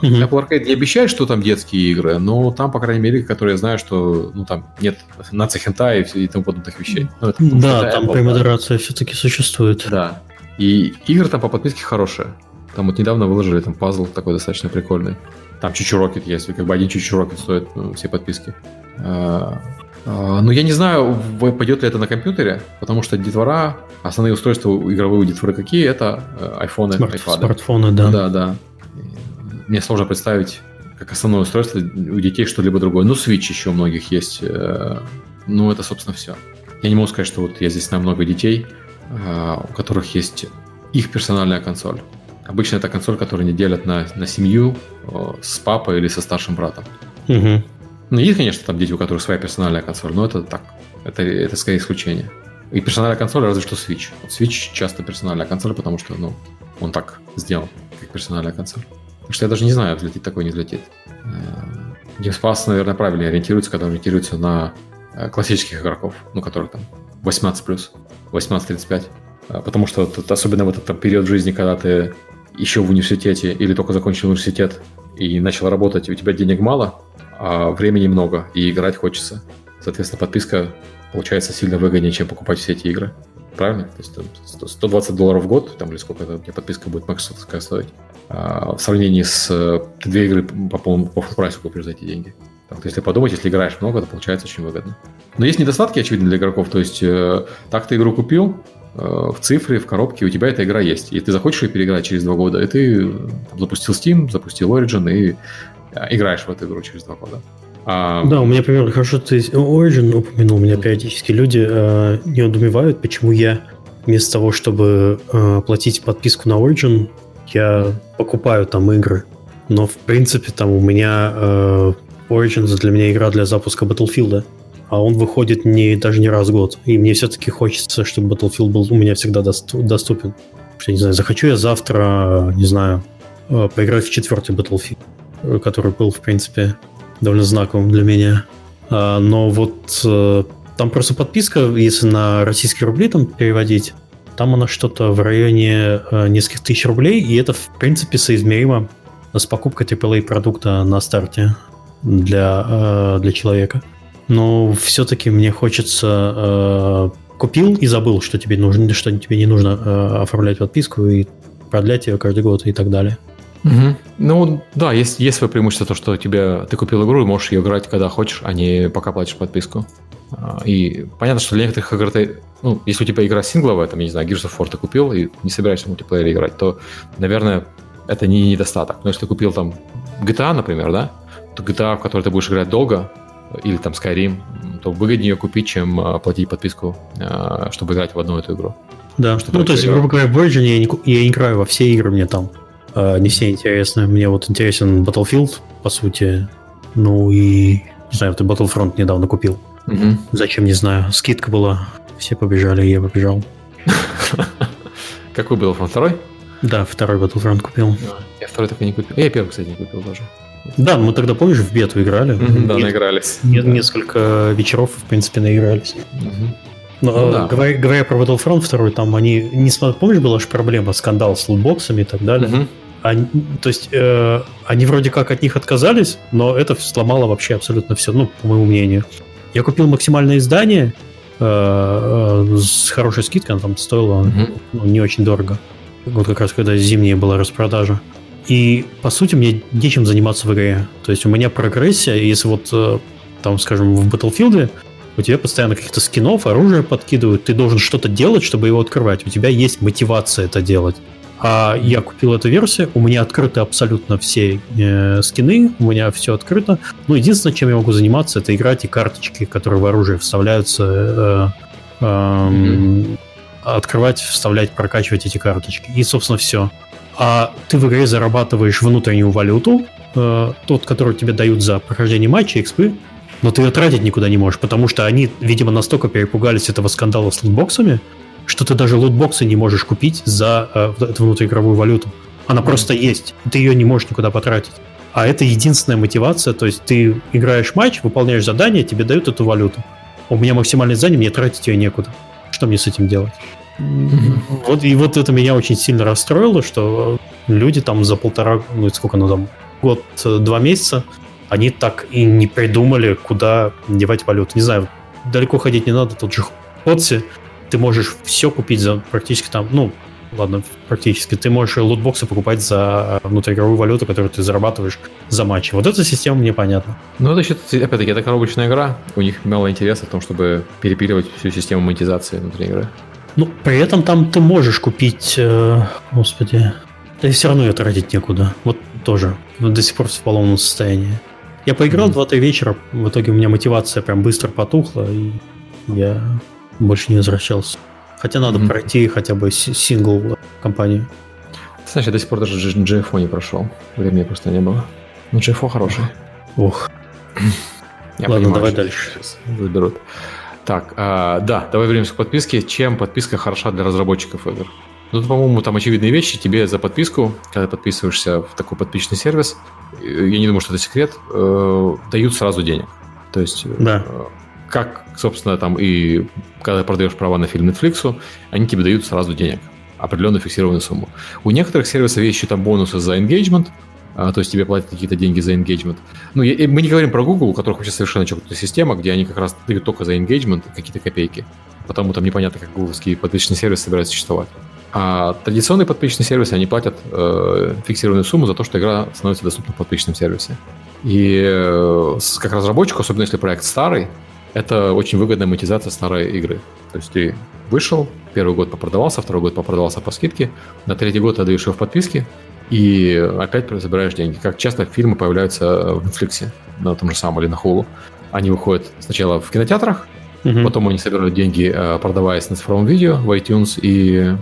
Speaker 2: Mm-hmm. Apple Arcade не обещает, что там детские игры, но там, по крайней мере, которые я знаю, что ну, там нет наци хента и, и тому подобных вещей. Ну,
Speaker 1: это, да, там премодерация все-таки существует.
Speaker 2: Да. И игры там по подписке хорошие. Там вот недавно выложили там пазл такой достаточно прикольный. Там ChuChu Rocket есть, как бы один ChuChu Rocket стоит ну, все подписки. А, а, ну, я не знаю, пойдет ли это на компьютере, потому что детвора, основные устройства игровые у детворы какие? Это э, айфоны, Смарт,
Speaker 1: iPad. Смартфоны, да.
Speaker 2: Да, да мне сложно представить как основное устройство у детей что-либо другое. Ну, Switch еще у многих есть. Э, ну, это, собственно, все. Я не могу сказать, что вот я здесь знаю много детей, э, у которых есть их персональная консоль. Обычно это консоль, которую они делят на, на семью э, с папой или со старшим братом. Угу. Ну, есть, конечно, там дети, у которых своя персональная консоль, но это так. Это, это скорее исключение. И персональная консоль разве что Switch. Вот Switch часто персональная консоль, потому что, ну, он так сделан, как персональная консоль. Потому что я даже не знаю, взлетит такой, не взлетит. Game Pass, наверное, правильно ориентируется, когда ориентируется на э, классических игроков, ну, которых там 18+, 18-35. А, потому что особенно в этот там, период жизни, когда ты еще в университете или только закончил университет и начал работать, у тебя денег мало, а времени много, и играть хочется. Соответственно, подписка получается сильно выгоднее, чем покупать все эти игры. Правильно? То есть там, 120 долларов в год, там или сколько это, мне подписка будет Microsoft стоить, а, в сравнении с э, две игры по полному по прайсу купишь за эти деньги. Так, то есть, если подумать, если играешь много, то получается очень выгодно. Но есть недостатки, очевидно, для игроков. То есть, э, так ты игру купил, э, в цифре, в коробке у тебя эта игра есть. И ты захочешь ее переиграть через два года, и ты там, запустил Steam, запустил Origin и играешь в эту игру через два года.
Speaker 1: А... Да, у меня примерно хорошо ты Origin упомянул. У меня периодически люди э, не удумевают, почему я вместо того, чтобы э, платить подписку на Origin, я покупаю там игры. Но, в принципе, там у меня э, Origins для меня игра для запуска Battlefield, а он выходит не, даже не раз в год. И мне все-таки хочется, чтобы Battlefield был у меня всегда доступен. Что, не знаю, захочу я завтра, не знаю, э, поиграть в четвертый Battlefield, э, который был, в принципе, довольно знаковым для меня. А, но вот э, там просто подписка, если на российские рубли там переводить, там она что-то в районе э, нескольких тысяч рублей, и это, в принципе, соизмеримо с покупкой AAA продукта на старте для, э, для человека. Но все-таки мне хочется... Купил и забыл, что тебе нужно, что тебе не нужно оформлять подписку и продлять ее каждый год и так далее.
Speaker 2: Угу. Ну, да, есть, есть свое преимущество, то, что тебе, ты купил игру и можешь ее играть, когда хочешь, а не пока платишь подписку. А, и понятно, что для некоторых игр ты, ну, если у тебя игра сингловая, там, я не знаю, Gears of War ты купил и не собираешься в мультиплеере играть, то, наверное, это не недостаток. Но если ты купил там GTA, например, да, то GTA, в которой ты будешь играть долго, или там Skyrim, то выгоднее ее купить, чем а, платить подписку, а, чтобы играть в одну эту игру.
Speaker 1: Да, что ну, то есть, грубо говоря, в Origin я не, я не играю во все игры, мне там не все интересны. Мне вот интересен Battlefield, по сути. Ну и, не знаю, ты Battlefront недавно купил. Угу. Зачем, не знаю. Скидка была. Все побежали, я побежал.
Speaker 2: Какой Battlefront? Второй?
Speaker 1: Да, второй Battlefront купил.
Speaker 2: Я второй так и не купил. Я первый, кстати, не купил даже.
Speaker 1: Да, мы тогда, помнишь, в бету играли?
Speaker 2: Да, наигрались.
Speaker 1: Несколько вечеров, в принципе, наигрались. Но, ну, да. говоря, говоря про Battlefront 2, там они, не помнишь, была же проблема, скандал с лутбоксами и так далее. Угу. Они, то есть э, они вроде как от них отказались, но это сломало вообще абсолютно все, ну, по моему мнению. Я купил максимальное издание э, э, с хорошей скидкой, она там стоила mm-hmm. ну, не очень дорого. Вот как раз когда зимняя была распродажа. И, по сути, мне нечем заниматься в игре. То есть у меня прогрессия, если вот, э, там, скажем, в Battlefield у тебя постоянно каких-то скинов, оружие подкидывают, ты должен что-то делать, чтобы его открывать. У тебя есть мотивация это делать. А я купил эту версию, у меня открыты абсолютно все э, скины, у меня все открыто. Ну, единственное, чем я могу заниматься, это играть и карточки, которые в оружие вставляются, э, э, mm-hmm. открывать, вставлять, прокачивать эти карточки. И, собственно, все. А ты в игре зарабатываешь внутреннюю валюту, э, тот, который тебе дают за прохождение матча, экспы, но ты ее тратить никуда не можешь, потому что они, видимо, настолько перепугались этого скандала с лутбоксами, что ты даже лутбоксы не можешь купить за э, эту внутриигровую валюту. Она просто есть, ты ее не можешь никуда потратить. А это единственная мотивация, то есть ты играешь матч, выполняешь задание, тебе дают эту валюту. У меня максимальное задание, мне тратить ее некуда. Что мне с этим делать? Mm-hmm. Вот, и вот это меня очень сильно расстроило, что люди там за полтора, ну сколько ну там, год, два месяца, они так и не придумали, куда девать валюту. Не знаю, далеко ходить не надо, тут же Ходси, ты можешь все купить за практически там, ну, ладно, практически, ты можешь лутбоксы покупать за внутриигровую валюту, которую ты зарабатываешь за матчи. Вот эта система мне понятна.
Speaker 2: Ну, это еще, опять-таки, это коробочная игра, у них мало интереса в том, чтобы перепиливать всю систему монетизации внутри игры.
Speaker 1: Ну, при этом там ты можешь купить, э, господи, да и все равно ее тратить некуда. Вот тоже, до сих пор в поломном состоянии. Я поиграл mm-hmm. 2-3 вечера, в итоге у меня мотивация прям быстро потухла, и я больше не возвращался. Хотя надо mm-hmm. пройти хотя бы сингл компании.
Speaker 2: Знаешь, я до сих пор даже GFO не прошел. Времени просто не было. Но GFO хороший.
Speaker 1: Ох. Я Ладно, понимаю, давай дальше.
Speaker 2: Заберут. Так, а, да, давай вернемся к подписке. Чем подписка хороша для разработчиков игр? Ну, по-моему, там очевидные вещи. Тебе за подписку, когда подписываешься в такой подписчный сервис, э, я не думаю, что это секрет, э, дают сразу денег. То есть,
Speaker 1: да.
Speaker 2: Как, собственно, там и когда продаешь права на фильм Netflix, они тебе дают сразу денег, определенную фиксированную сумму. У некоторых сервисов есть еще там бонусы за engagement, а, то есть тебе платят какие-то деньги за engagement. Ну, я, мы не говорим про Google, у которых вообще совершенно чокнутая система, где они как раз дают только за engagement какие-то копейки. Потому там непонятно, как гугловские подписочные сервисы собираются существовать. А традиционные подписочные сервисы, они платят э, фиксированную сумму за то, что игра становится доступна в подписочном сервисе. И э, как разработчику, особенно если проект старый, это очень выгодная монетизация старой игры. То есть ты вышел, первый год попродавался, второй год попродавался по скидке, на третий год отдаешь его в подписке, и опять забираешь деньги. Как часто фильмы появляются в Netflix, на том же самом или на Hulu. Они выходят сначала в кинотеатрах, угу. потом они собирают деньги, э, продаваясь на цифровом видео в iTunes и э,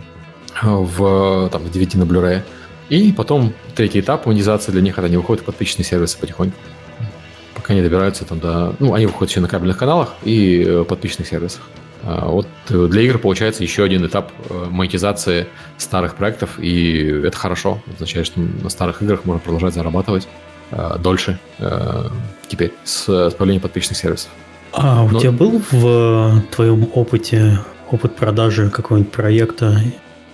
Speaker 2: в там, DVD на Blu-ray. И потом третий этап монетизации для них, это они выходят в подписчные сервисы потихоньку. Пока не добираются там до... Ну, они выходят еще на кабельных каналах и э, подписчных сервисах. А вот для игр получается еще один этап э, монетизации старых проектов, и это хорошо. Это означает, что на старых играх можно продолжать зарабатывать э, дольше э, теперь с, с появлением подписчных сервисов.
Speaker 1: А у Но... тебя был в твоем опыте опыт продажи какого-нибудь проекта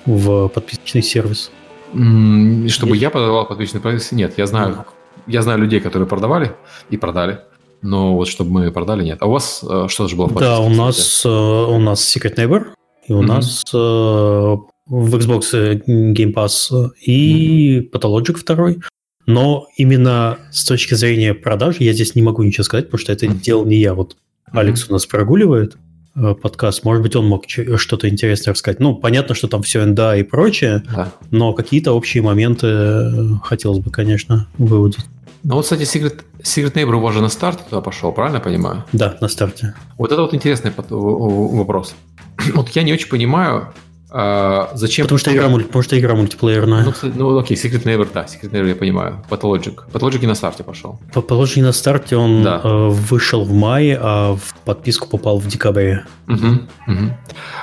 Speaker 1: в подписочный сервис?
Speaker 2: Чтобы Есть? я продавал подписочный сервис? Нет, я знаю, я знаю людей, которые продавали и продали но вот чтобы мы продали, нет. А у вас э, что же было в
Speaker 1: Да, у нас, э, у нас Secret Neighbor, и у mm-hmm. нас э, в Xbox Game Pass и mm-hmm. Pathologic второй. Но именно с точки зрения продаж я здесь не могу ничего сказать, потому что это mm-hmm. делал не я. Вот Алекс mm-hmm. у нас прогуливает подкаст. Может быть, он мог что-то интересное рассказать. Ну, понятно, что там все НДА и прочее, да. но какие-то общие моменты хотелось бы, конечно, выудить.
Speaker 2: Ну вот, кстати, Secret, Secret Neighbor у вас же на старте туда пошел, правильно я понимаю?
Speaker 1: Да, на старте.
Speaker 2: Вот это вот интересный вопрос. Вот я не очень понимаю, а, зачем...
Speaker 1: Потому что, игра, потому что игра мультиплеерная.
Speaker 2: Ну, ну, окей, Secret Neighbor, да, Secret Neighbor я понимаю. Pathologic. Pathologic и на старте пошел.
Speaker 1: Pathologic на старте он да. э, вышел в мае, а в подписку попал в декабре.
Speaker 2: Угу, угу.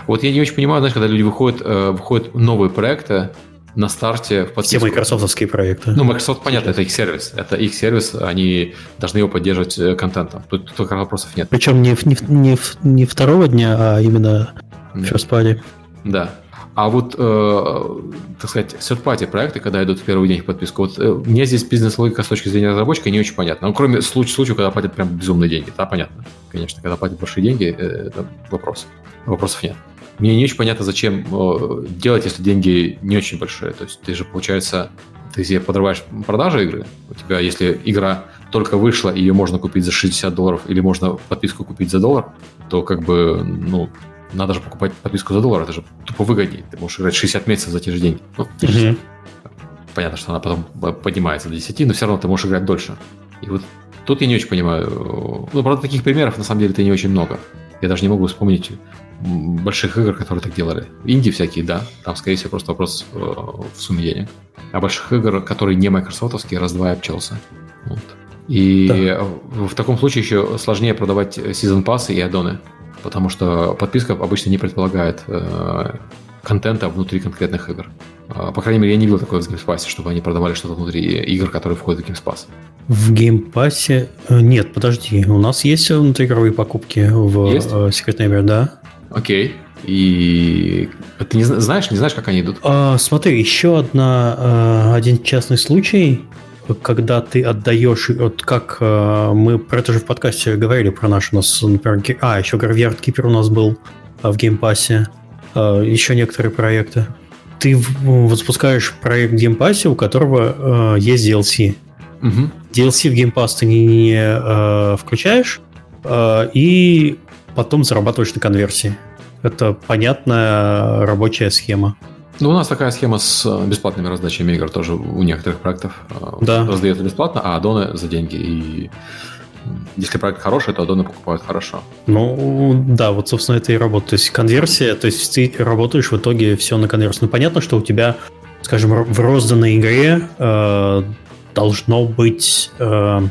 Speaker 2: Вот я не очень понимаю, знаешь, когда люди выходят, э, выходят новые проекты, на старте в
Speaker 1: подписку. Все майкрософтовские проекты.
Speaker 2: Ну, Microsoft, понятно, это их сервис. Это их сервис, они должны его поддерживать э, контентом. Тут только вопросов нет.
Speaker 1: Причем не, не, не, не второго дня, а именно first party.
Speaker 2: Да. А вот, э, так сказать, third проекты, когда идут в первый день в подписку, вот э, мне здесь бизнес-логика с точки зрения разработчика не очень понятна. Ну, кроме случая, случая, когда платят прям безумные деньги. Да, понятно. Конечно, когда платят большие деньги, э, это вопрос. Вопросов нет. Мне не очень понятно, зачем э, делать, если деньги не очень большие. То есть ты же, получается, ты себе подрываешь продажи игры. У тебя, если игра только вышла, ее можно купить за 60 долларов, или можно подписку купить за доллар, то как бы, ну, надо же покупать подписку за доллар, это же тупо выгоднее. Ты можешь играть 60 месяцев за те же деньги. Ну, mm-hmm. Понятно, что она потом поднимается до 10, но все равно ты можешь играть дольше. И вот тут я не очень понимаю. Ну, правда, таких примеров на самом деле это не очень много. Я даже не могу вспомнить больших игр, которые так делали. Инди всякие, да, там, скорее всего, просто вопрос э, в сумме денег. А больших игр, которые не майкрософтовские, раз-два обчелся. Вот. И да. в таком случае еще сложнее продавать сезон пассы и аддоны, потому что подписка обычно не предполагает э, контента внутри конкретных игр. Э, по крайней мере, я не видел такое в Game Pass, чтобы они продавали что-то внутри игр, которые входят в Game Pass.
Speaker 1: В Game Pass? Э, нет, подожди. У нас есть внутриигровые покупки в есть? Э, Secret Neighbor, да?
Speaker 2: Окей. И ты не знаешь, не знаешь, как они идут?
Speaker 1: А, смотри, еще одна, а, один частный случай, когда ты отдаешь, вот как а, мы про это же в подкасте говорили про наш, у нас, например, а, еще Graveyard Keeper у нас был а, в геймпассе, еще некоторые проекты. Ты вот запускаешь проект в геймпассе, у которого есть DLC. Угу. DLC в геймпасс ты не, не включаешь, и потом зарабатываешь на конверсии. Это понятная рабочая схема.
Speaker 2: Ну, у нас такая схема с э, бесплатными раздачами игр тоже у некоторых проектов. Э,
Speaker 1: да.
Speaker 2: Раздается бесплатно, а аддоны за деньги. И если проект хороший, то аддоны покупают хорошо.
Speaker 1: Ну, да, вот, собственно, это и работает. То есть конверсия, то есть ты работаешь в итоге все на конверсию. Ну, понятно, что у тебя, скажем, в розданной игре э, должно быть... Э,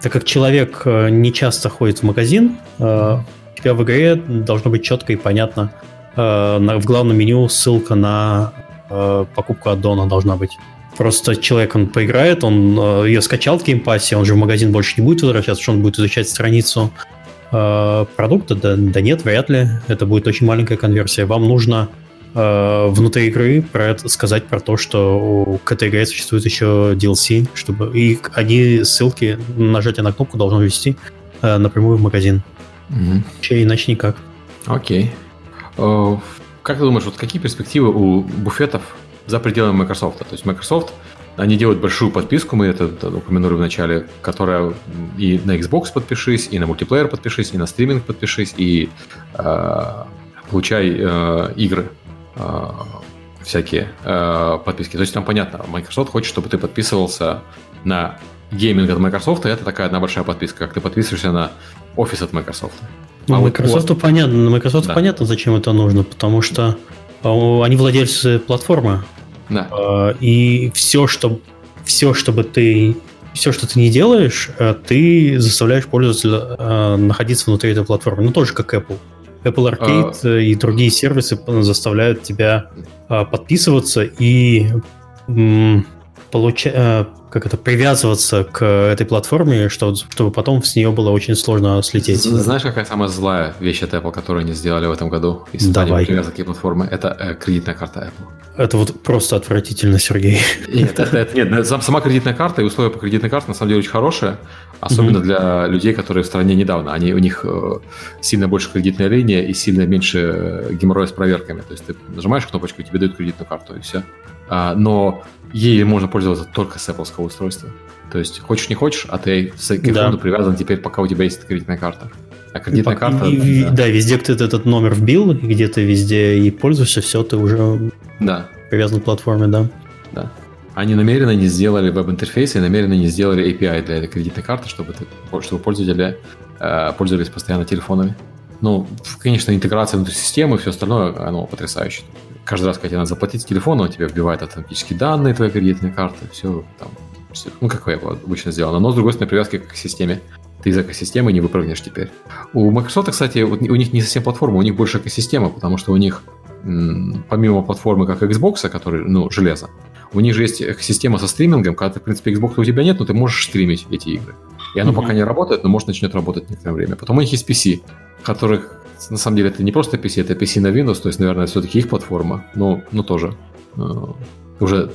Speaker 1: так как человек э, не часто ходит в магазин, э, у тебя в игре должно быть четко и понятно э, на, в главном меню ссылка на э, покупка аддона должна быть. Просто человек, он поиграет, он э, ее скачал в геймпассе, он же в магазин больше не будет возвращаться, что он будет изучать страницу э, продукта. Да, да нет, вряд ли. Это будет очень маленькая конверсия. Вам нужно э, внутри игры про это сказать про то, что к этой игре существует еще DLC, чтобы и они ссылки нажатие на кнопку должно вести э, напрямую в магазин. Угу. Че иначе никак.
Speaker 2: Окей. Э, как ты думаешь, вот какие перспективы у буфетов за пределами Microsoft? То есть Microsoft, они делают большую подписку, мы это упомянули в начале, которая и на Xbox подпишись, и на мультиплеер подпишись, и на стриминг подпишись, и э, получай э, игры э, всякие э, подписки. То есть там понятно, Microsoft хочет, чтобы ты подписывался на гейминг от Microsoft, и это такая одна большая подписка, как ты подписываешься на офис от Microsoft.
Speaker 1: Ну, а Microsoft вот... понятно, Microsoft да. понятно, зачем это нужно, потому что а, они владельцы платформы. Да. А, и все, что все, чтобы ты все, что ты не делаешь, э, ты заставляешь пользователя э, находиться внутри этой платформы. Ну, тоже как Apple. Apple Arcade а... и другие сервисы заставляют тебя подписываться и получать как это, привязываться к этой платформе, что, чтобы потом с нее было очень сложно слететь.
Speaker 2: Знаешь, какая самая злая вещь от Apple, которую они сделали в этом году?
Speaker 1: Если Давай.
Speaker 2: привязки к платформе, это э, кредитная карта Apple.
Speaker 1: Это вот просто отвратительно, Сергей.
Speaker 2: Нет, это, это, нет, сама кредитная карта и условия по кредитной карте на самом деле очень хорошие, особенно mm-hmm. для людей, которые в стране недавно. Они, у них э, сильно больше кредитная линия и сильно меньше э, геморроя с проверками. То есть ты нажимаешь кнопочку, и тебе дают кредитную карту, и все. А, но ей можно пользоваться только с Apple устройства. То есть хочешь не хочешь, а ты с iPhone да. привязан теперь, пока у тебя есть кредитная карта. А кредитная и, карта...
Speaker 1: И, да. да, везде ты этот номер вбил, где ты везде и пользуешься, все, ты уже
Speaker 2: да.
Speaker 1: привязан к платформе, да.
Speaker 2: Да. Они намеренно не сделали веб-интерфейс и намеренно не сделали API для этой кредитной карты, чтобы, ты, чтобы пользователи э, пользовались постоянно телефонами. Ну, конечно, интеграция внутри системы и все остальное, оно потрясающе каждый раз, когда тебе надо заплатить с телефона, он тебе вбивает автоматические данные твоей кредитной карты, все там, все, ну, как обычно сделано. Но, с другой стороны, привязки к системе. Ты из экосистемы не выпрыгнешь теперь. У Microsoft, кстати, у них не совсем платформа, у них больше экосистема, потому что у них помимо платформы как Xbox, который, ну, железо, у них же есть система со стримингом, когда ты, в принципе, Xbox у тебя нет, но ты можешь стримить эти игры. И оно mm-hmm. пока не работает, но может начнет работать некоторое время. Потом у них есть PC, которых на самом деле это не просто PC, это PC на Windows, то есть, наверное, все-таки их платформа, но, но тоже э, уже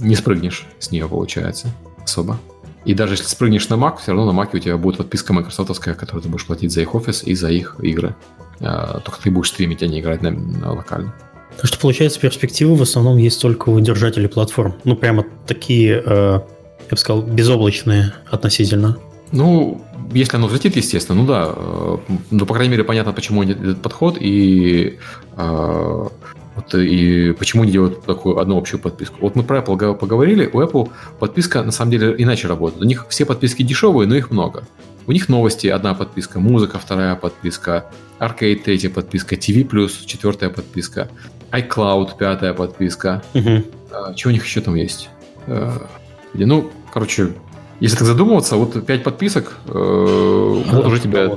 Speaker 2: не спрыгнешь с нее, получается, особо. И даже если спрыгнешь на Mac, все равно на Mac у тебя будет подписка майкрософтовская, которую ты будешь платить за их офис и за их игры. Э, только ты будешь стримить, а не играть на, на локально.
Speaker 1: Так что, получается, перспективы в основном есть только у держателей платформ. Ну, прямо такие, э, я бы сказал, безоблачные относительно.
Speaker 2: Ну, если оно взлетит, естественно, ну да. Э, ну, по крайней мере, понятно, почему этот подход и, э, вот, и почему они делают такую одну общую подписку. Вот мы про Apple поговорили. У Apple подписка на самом деле иначе работает. У них все подписки дешевые, но их много. У них новости одна подписка, музыка вторая подписка, Arcade третья подписка, TV Plus четвертая подписка, iCloud пятая подписка. Угу. А, что у них еще там есть? А, ну, короче, если так задумываться, вот 5 подписок, э, а, вот уже тебе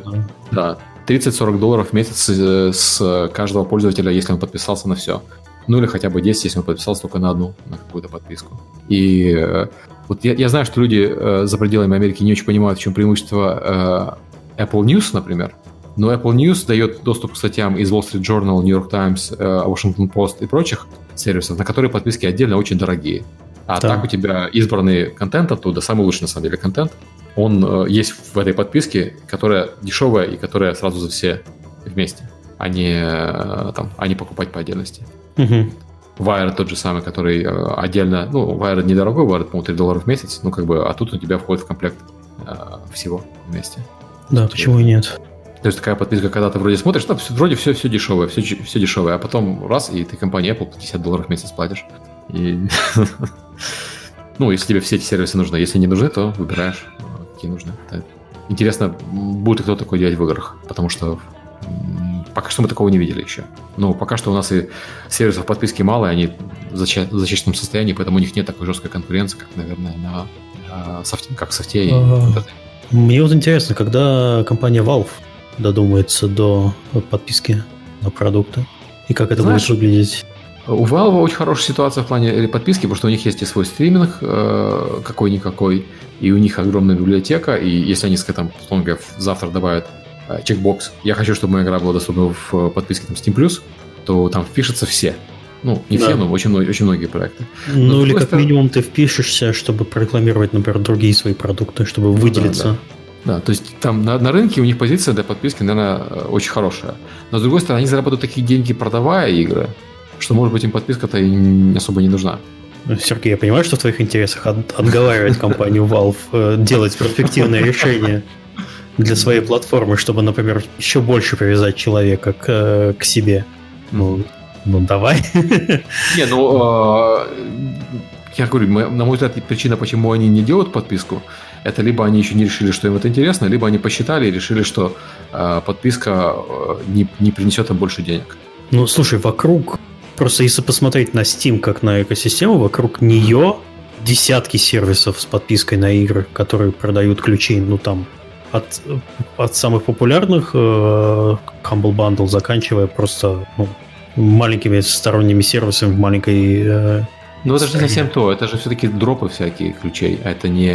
Speaker 2: да, 30-40 долларов в месяц с каждого пользователя, если он подписался на все. Ну или хотя бы 10, если он подписался только на одну, на какую-то подписку. И э, вот я, я знаю, что люди э, за пределами Америки не очень понимают, в чем преимущество э, Apple News, например. Но Apple News дает доступ к статьям из Wall Street Journal, New York Times, э, Washington Post и прочих сервисов, на которые подписки отдельно очень дорогие. А да. так у тебя избранный контент оттуда, самый лучший на самом деле контент, он э, есть в этой подписке, которая дешевая и которая сразу за все вместе, а не, э, там, а не покупать по отдельности. Угу. Wire тот же самый, который э, отдельно, ну, Wire недорогой, Wire, по-моему, 3 доллара в месяц, ну, как бы, а тут у тебя входит в комплект э, всего вместе.
Speaker 1: Да, почему и нет?
Speaker 2: То есть такая подписка, когда ты вроде смотришь, ну, вроде все, все дешевое, все, все дешевое, а потом раз, и ты компания Apple 50 долларов в месяц платишь. И Ну, если тебе все эти сервисы нужны. Если не нужны, то выбираешь, какие нужны. Интересно, будет ли кто такое делать в играх, потому что пока что мы такого не видели еще. Но пока что у нас и сервисов подписки мало, и они в зачищенном состоянии, поэтому у них нет такой жесткой конкуренции, как, наверное, на, на софте, как в софте. И
Speaker 1: Мне вот интересно, когда компания Valve додумается до подписки на продукты, и как это Знаешь, будет выглядеть?
Speaker 2: У Valve очень хорошая ситуация в плане подписки, потому что у них есть и свой стриминг э, какой-никакой, и у них огромная библиотека, и если они, там, условно завтра добавят э, чекбокс, я хочу, чтобы моя игра была доступна в подписке там, Steam+, то там впишутся все. Ну, не да. все, но очень, очень многие проекты.
Speaker 1: Но ну, или как стороны... минимум ты впишешься, чтобы прорекламировать, например, другие свои продукты, чтобы выделиться.
Speaker 2: Да, да. да то есть там на, на рынке у них позиция для подписки, наверное, очень хорошая. Но с другой стороны, они зарабатывают такие деньги, продавая игры, что, может быть, им подписка-то и особо не нужна.
Speaker 1: Сергей, я понимаю, что в твоих интересах от, отговаривать компанию Valve э, делать перспективное решение для своей платформы, чтобы, например, еще больше привязать человека к, э, к себе. Ну, ну давай.
Speaker 2: Не, ну э, я говорю, на мой взгляд, причина, почему они не делают подписку, это либо они еще не решили, что им это интересно, либо они посчитали и решили, что подписка не, не принесет им больше денег.
Speaker 1: Ну, слушай, вокруг Просто если посмотреть на Steam как на экосистему, вокруг нее десятки сервисов с подпиской на игры, которые продают ключи, ну там от, от самых популярных э, Humble Bundle, заканчивая просто ну, маленькими сторонними сервисами в маленькой... Э,
Speaker 2: ну это же не совсем то, это же все-таки дропы всякие ключей, а это не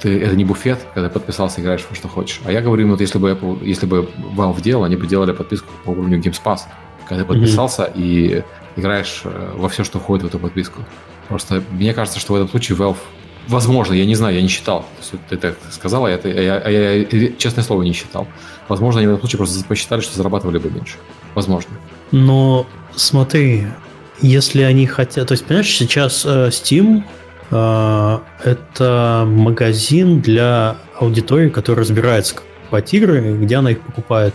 Speaker 2: ты, это не буфет, когда подписался, играешь во что хочешь. А я говорю, вот если бы Apple, если бы Valve делал, они бы делали подписку по уровню Games Pass когда подписался mm-hmm. и играешь э, во все, что входит в эту подписку. Просто мне кажется, что в этом случае Valve Возможно, я не знаю, я не считал. Ты так сказала, я, я, я, я, честное слово, не считал. Возможно, они в этом случае просто посчитали, что зарабатывали бы меньше. Возможно.
Speaker 1: Но смотри, если они хотят... То есть, понимаешь, сейчас э, Steam э, это магазин для аудитории, которая разбирается по игры, где она их покупает.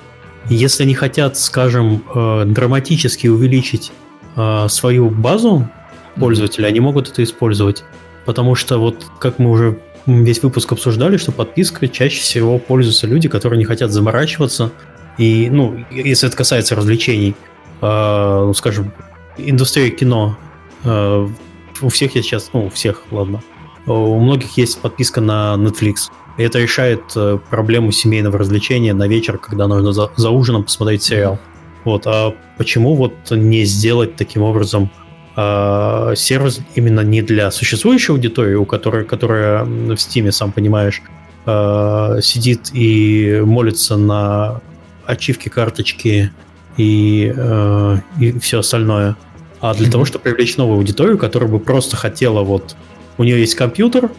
Speaker 1: Если они хотят, скажем, э, драматически увеличить э, свою базу пользователя, они могут это использовать. Потому что вот как мы уже весь выпуск обсуждали, что подписка чаще всего пользуются люди, которые не хотят заморачиваться. И, ну, если это касается развлечений, э, ну, скажем, индустрия кино, у всех есть сейчас, ну, у всех, ладно, у многих есть подписка на Netflix. И это решает э, проблему семейного развлечения на вечер, когда нужно за, за ужином посмотреть сериал. Вот, а почему вот не сделать таким образом э, сервис именно не для существующей аудитории, у которой, которая в Steam, сам понимаешь, э, сидит и молится на ачивки, карточки и, э, и все остальное, а для mm-hmm. того, чтобы привлечь новую аудиторию, которая бы просто хотела вот у нее есть компьютер,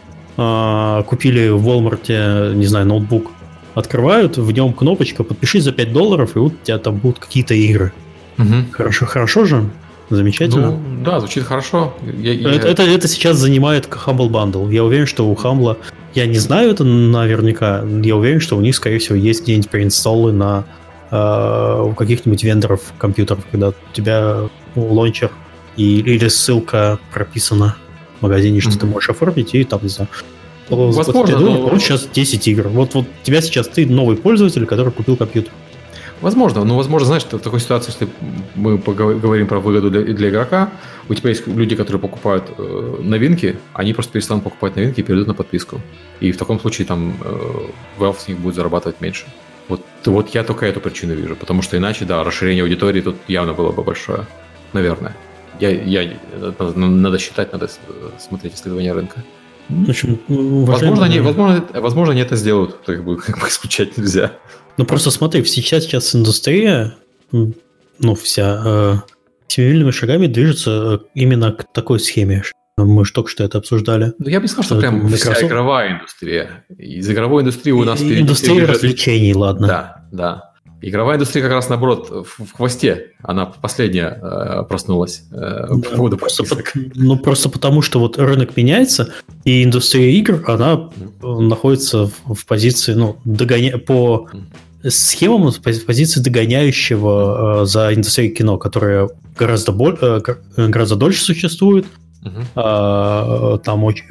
Speaker 1: купили в Walmart, не знаю, ноутбук, открывают, в нем кнопочка «Подпишись за 5 долларов», и вот у тебя там будут какие-то игры. Угу. Хорошо, хорошо же? Замечательно.
Speaker 2: Ну, да, звучит хорошо.
Speaker 1: Я, я... Это, это, это сейчас занимает Humble Bundle. Я уверен, что у Humble... Я не знаю это наверняка. Я уверен, что у них, скорее всего, есть где-нибудь преинсталлы на э, у каких-нибудь вендоров компьютеров, когда у тебя лончер и, или ссылка прописана магазине, что mm-hmm. ты можешь оформить, и там, не знаю, Возможно, вот, но... вот сейчас 10 игр. Вот, вот тебя сейчас ты новый пользователь, который купил компьютер.
Speaker 2: Возможно, но возможно, знаешь, в такой ситуации, если мы поговорим про выгоду для, для игрока, у тебя есть люди, которые покупают э, новинки, они просто перестанут покупать новинки и перейдут на подписку. И в таком случае там э, Valve с них будет зарабатывать меньше. Вот, вот я только эту причину вижу, потому что иначе, да, расширение аудитории тут явно было бы большое. Наверное. Я, я, надо считать, надо смотреть исследования рынка.
Speaker 1: В общем,
Speaker 2: возможно, они, возможно, возможно, они это сделают, так бы, как бы исключать нельзя.
Speaker 1: Ну просто смотри, сейчас, сейчас индустрия, ну вся, э, семимильными шагами движется э, именно к такой схеме. Мы же только что это обсуждали.
Speaker 2: Ну, я бы сказал, что прям Microsoft... вся игровая индустрия. Из игровой индустрии у нас...
Speaker 1: Индустрия развлечений, ладно.
Speaker 2: Да, да. Игровая индустрия как раз наоборот в, хвосте. Она последняя э, проснулась э, да, по поводу
Speaker 1: просто по, Ну, просто потому, что вот рынок меняется, и индустрия игр, она mm. находится в, в позиции, ну, догоня... по схемам в позиции догоняющего э, за индустрией кино, которая гораздо, боль, э, гораздо дольше существует, Uh-huh. Там очень,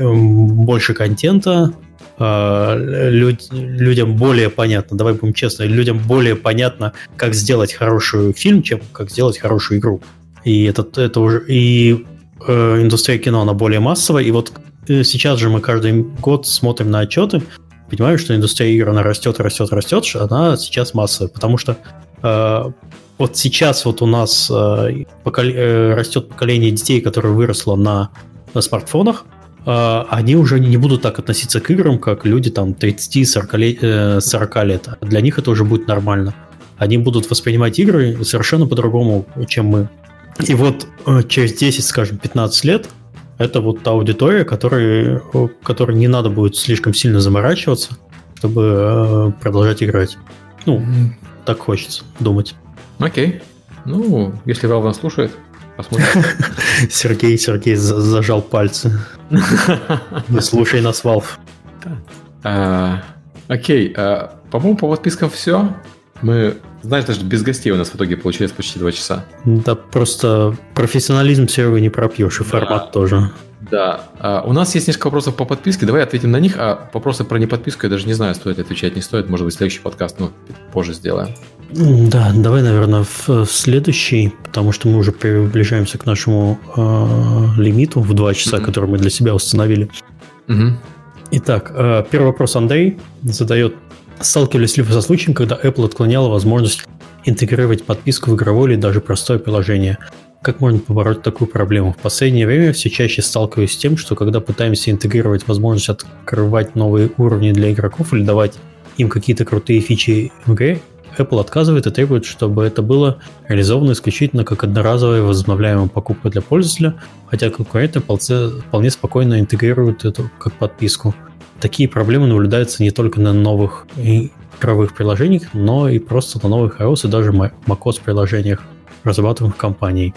Speaker 1: больше контента, люд, людям более понятно, давай будем честны, людям более понятно, как сделать хороший фильм, чем как сделать хорошую игру. И это, это уже и э, индустрия кино она более массовая. И вот э, сейчас же мы каждый год смотрим на отчеты, понимаем, что индустрия игр она растет, растет, растет, она сейчас массовая, потому что вот сейчас вот у нас растет поколение детей, которое выросло на, на смартфонах, они уже не будут так относиться к играм, как люди там 30-40 лет, 40 лет. Для них это уже будет нормально. Они будут воспринимать игры совершенно по-другому, чем мы. И вот через 10, скажем, 15 лет это вот та аудитория, которой, которой не надо будет слишком сильно заморачиваться, чтобы э, продолжать играть. Ну, так хочется думать.
Speaker 2: Окей. Ну, если Valve нас слушает, посмотрим.
Speaker 1: Сергей, Сергей зажал пальцы. Не слушай нас, Valve.
Speaker 2: А, окей. А, по-моему, по подпискам все. Мы, знаешь, даже без гостей у нас в итоге получилось почти два часа.
Speaker 1: Да, просто профессионализм сервера не пропьешь, и да. формат тоже.
Speaker 2: Да. А, у нас есть несколько вопросов по подписке. Давай ответим на них. А вопросы про неподписку я даже не знаю, стоит отвечать, не стоит. Может быть, следующий подкаст, ну, позже сделаем.
Speaker 1: Да, давай, наверное, в, в следующий, потому что мы уже приближаемся к нашему э, лимиту в два часа, mm-hmm. который мы для себя установили. Mm-hmm. Итак, э, первый вопрос Андрей задает Сталкивались ли вы со случаем, когда Apple отклоняла возможность интегрировать подписку в игровое или даже простое приложение? Как можно побороть такую проблему? В последнее время все чаще сталкиваюсь с тем, что когда пытаемся интегрировать возможность открывать новые уровни для игроков или давать им какие-то крутые фичи в игре, Apple отказывает и требует, чтобы это было реализовано исключительно как одноразовая возобновляемая покупка для пользователя, хотя конкуренты вполне спокойно интегрируют эту как подписку. Такие проблемы наблюдаются не только на новых игровых приложениях, но и просто на новых iOS и даже macOS приложениях, разрабатываемых компанией.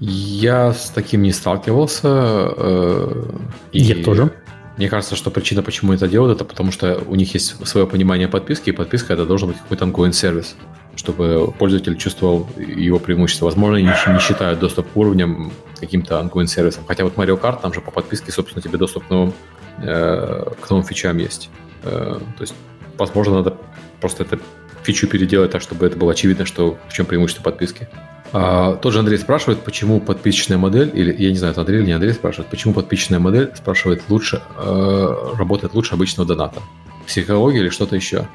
Speaker 2: Я с таким не сталкивался. Э,
Speaker 1: и Я тоже.
Speaker 2: Мне кажется, что причина, почему это делают, это потому что у них есть свое понимание подписки, и подписка это должен быть какой-то ongoing сервис, чтобы пользователь чувствовал его преимущество. Возможно, они не считают доступ к уровням каким-то ongoing сервисом. Хотя вот Mario Kart, там же по подписке, собственно, тебе доступ к новым Э, к новым фичам есть. Э, то есть, возможно, надо просто эту фичу переделать так, чтобы это было очевидно, что в чем преимущество подписки. А, тот же Андрей спрашивает, почему подписочная модель, или я не знаю, это Андрей или не Андрей спрашивает, почему подписочная модель, спрашивает, лучше, э, работает лучше обычного доната. Психология или что-то еще.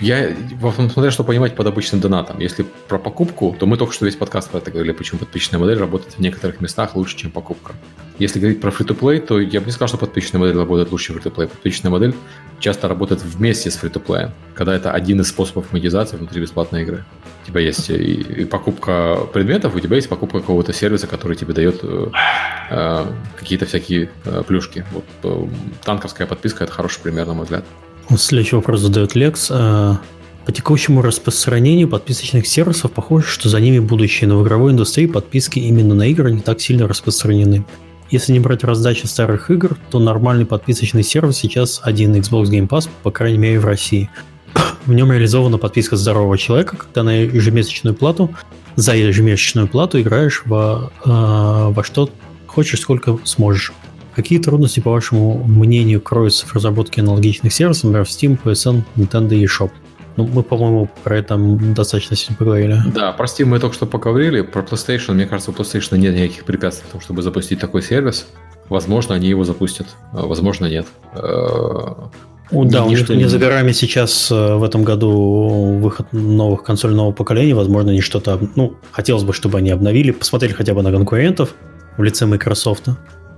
Speaker 2: Я, смотря что понимать под обычным донатом. Если про покупку, то мы только что весь подкаст про это говорили, почему подписчная модель работает в некоторых местах лучше, чем покупка. Если говорить про free-to-play, то я бы не сказал, что подписчная модель работает лучше, free-to-play. Подписчная модель часто работает вместе с free-to-play, когда это один из способов монетизации внутри бесплатной игры. У тебя есть и, и покупка предметов, у тебя есть покупка какого-то сервиса, который тебе дает э, э, какие-то всякие э, плюшки. Вот, э, танковская подписка – это хороший пример, на мой взгляд.
Speaker 1: Следующий вопрос задает Лекс. А, по текущему распространению подписочных сервисов похоже, что за ними будущее, но в игровой индустрии подписки именно на игры не так сильно распространены. Если не брать раздачи старых игр, то нормальный подписочный сервис сейчас один Xbox Game Pass, по крайней мере в России. В нем реализована подписка здорового человека, когда на ежемесячную плату, за ежемесячную плату играешь во, э, во что хочешь, сколько сможешь. Какие трудности, по вашему мнению, кроются в разработке аналогичных сервисов, например, в Steam, PSN, Nintendo и eShop? Ну, мы, по-моему, про это достаточно сильно поговорили.
Speaker 2: Да, про Steam мы только что поговорили. Про PlayStation, мне кажется, у PlayStation нет никаких препятствий в том, чтобы запустить такой сервис. Возможно, они его запустят, а возможно, нет.
Speaker 1: О, да, у них не за горами сейчас э, в этом году выход новых консолей нового поколения. Возможно, они что-то... Ну, хотелось бы, чтобы они обновили, посмотрели хотя бы на конкурентов в лице Microsoft.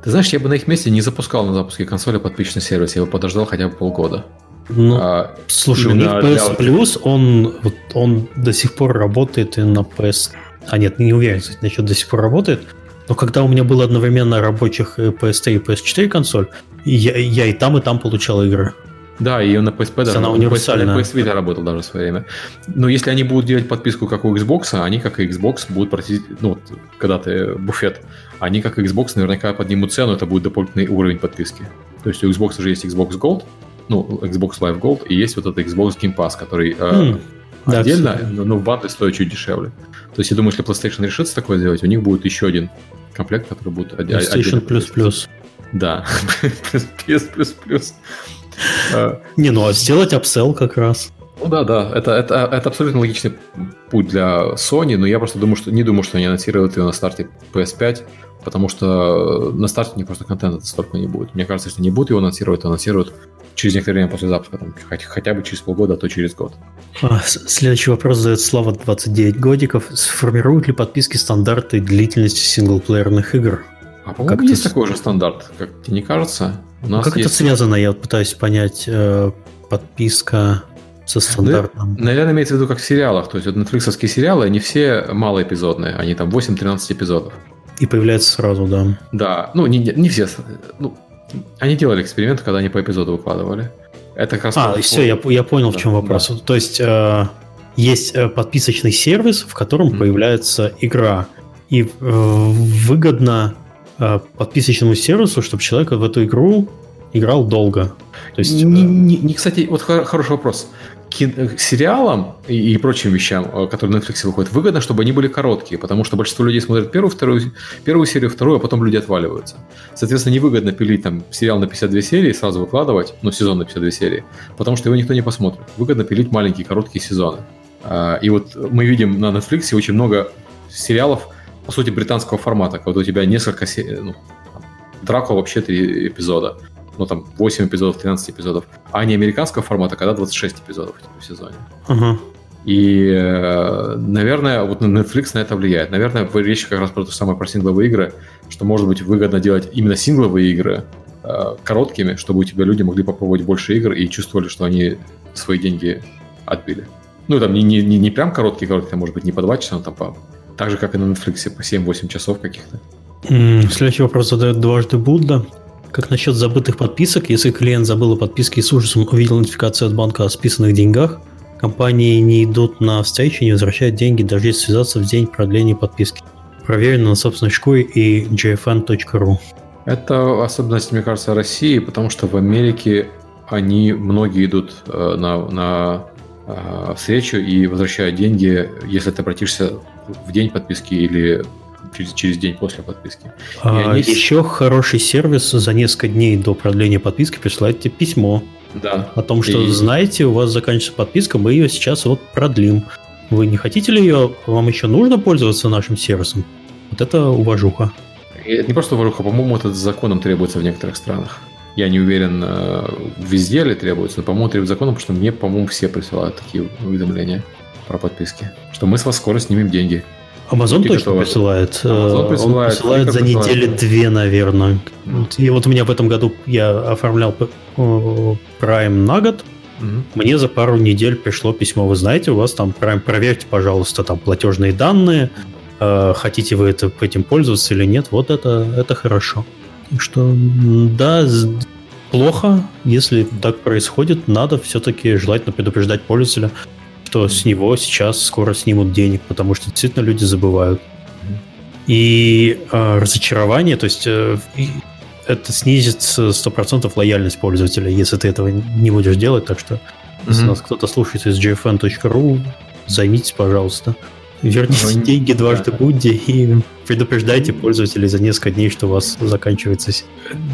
Speaker 2: Ты знаешь, я бы на их месте не запускал на запуске консоли подписчный сервис, я бы подождал хотя бы полгода.
Speaker 1: Ну, а, слушай, у них PS Plus, он, он до сих пор работает и на PS... А нет, не уверен, кстати, насчет до сих пор работает. Но когда у меня было одновременно рабочих PS3 и PS4 консоль, я, я и там, и там получал игры.
Speaker 2: Да, и на PSP даже.
Speaker 1: Она универсальная.
Speaker 2: На PS Vita работал даже в свое время. Но если они будут делать подписку, как у Xbox, они, как и Xbox, будут просить, ну, вот, когда ты буфет, они, как и Xbox, наверняка поднимут цену, это будет дополнительный уровень подписки. То есть у Xbox уже есть Xbox Gold, ну, Xbox Live Gold, и есть вот этот Xbox Game Pass, который э, mm, отдельно, но, но в бандле стоит чуть дешевле. То есть я думаю, если PlayStation решится такое сделать, у них будет еще один комплект, который будет
Speaker 1: PlayStation Plus Plus.
Speaker 2: Да, Plus.
Speaker 1: Не, ну а сделать апсел как раз.
Speaker 2: Ну да, да, это, это, это абсолютно логичный путь для Sony, но я просто думаю, что не думаю, что они анонсируют ее на старте PS5, потому что на старте не просто контента столько не будет. Мне кажется, если не будут его анонсировать, анонсируют через некоторое время после запуска, там, хотя, хотя бы через полгода, а то через год.
Speaker 1: А, следующий вопрос задает Слава 29 годиков. Сформируют ли подписки стандарты длительности синглплеерных игр?
Speaker 2: А по-моему, как есть такой же стандарт, как тебе не кажется?
Speaker 1: У нас как есть... это связано, я вот пытаюсь понять. Э, подписка со стандартом.
Speaker 2: Да, наверное, имеется в виду как в сериалах. То есть вот нетфликсовские сериалы, они все малоэпизодные. Они там 8-13 эпизодов.
Speaker 1: И появляются сразу, да.
Speaker 2: Да, ну не, не все. Ну, они делали эксперименты, когда они по эпизоду выкладывали.
Speaker 1: Это как раз... А, все, я, я понял, да, в чем вопрос. Да. То есть э, есть э, подписочный сервис, в котором mm-hmm. появляется игра. И э, выгодно подписочному сервису, чтобы человек в эту игру играл долго.
Speaker 2: То есть, не, не, не, кстати, вот хороший вопрос сериалам и, и прочим вещам, э, которые на Netflix выходят, выгодно, чтобы они были короткие, потому что большинство людей смотрят первую, вторую, первую серию, вторую, а потом люди отваливаются. Соответственно, невыгодно пилить там сериал на 52 серии сразу выкладывать, ну, сезон на 52 серии, потому что его никто не посмотрит. Выгодно пилить маленькие, короткие сезоны. А, и вот мы видим на Netflix очень много сериалов, по сути, британского формата, когда у тебя несколько серий, ну, Дракула вообще три эпизода ну, там, 8 эпизодов, 13 эпизодов, а не американского формата, когда 26 эпизодов в сезоне. Uh-huh. И, э, наверное, вот Netflix на это влияет. Наверное, речь как раз про то самое про сингловые игры, что, может быть, выгодно делать именно сингловые игры э, короткими, чтобы у тебя люди могли попробовать больше игр и чувствовали, что они свои деньги отбили. Ну, там не, не, не, прям короткие-короткие, может быть, не по 2 часа, но там по... Так же, как и на Netflix, по 7-8 часов каких-то.
Speaker 1: Следующий вопрос задает дважды Будда. Как насчет забытых подписок? Если клиент забыл о подписке и с ужасом увидел нотификацию от банка о списанных деньгах, компании не идут на встречу и не возвращают деньги, даже если связаться в день продления подписки. Проверено на собственной шкуре и gfn.ru.
Speaker 2: Это особенность, мне кажется, России, потому что в Америке они многие идут э, на, на встречу и возвращают деньги, если ты обратишься в день подписки или через, через день после подписки.
Speaker 1: А, они... Еще хороший сервис за несколько дней до продления подписки присылает тебе письмо.
Speaker 2: Да.
Speaker 1: О том, что, и... знаете, у вас заканчивается подписка, мы ее сейчас вот продлим. Вы не хотите ли ее, вам еще нужно пользоваться нашим сервисом? Вот это уважуха.
Speaker 2: Это не просто уважуха, по-моему, это законом требуется в некоторых странах. Я не уверен, э, везде ли требуется, но, по-моему, требует законом, потому что мне, по-моему, все присылают такие уведомления про подписки. Что мы с вас скоро снимем деньги.
Speaker 1: Amazon точно присылает. Amazon присылает. Он присылает за недели две, наверное. И вот у меня в этом году я оформлял Prime на год. Угу. Мне за пару недель пришло письмо. Вы знаете, у вас там Prime, проверьте, пожалуйста, там платежные данные. Э, хотите вы это, этим пользоваться или нет? Вот это, это хорошо. Так что, да, плохо, если так происходит, надо все-таки желательно предупреждать пользователя, что с него сейчас скоро снимут денег, потому что действительно люди забывают. И э, разочарование, то есть э, это снизит 100% лояльность пользователя, если ты этого не будешь делать. Так что, mm-hmm. если нас кто-то слушает из gfn.ru, займитесь, пожалуйста. Верните ну, деньги дважды да. И предупреждайте пользователей за несколько дней, что у вас заканчивается.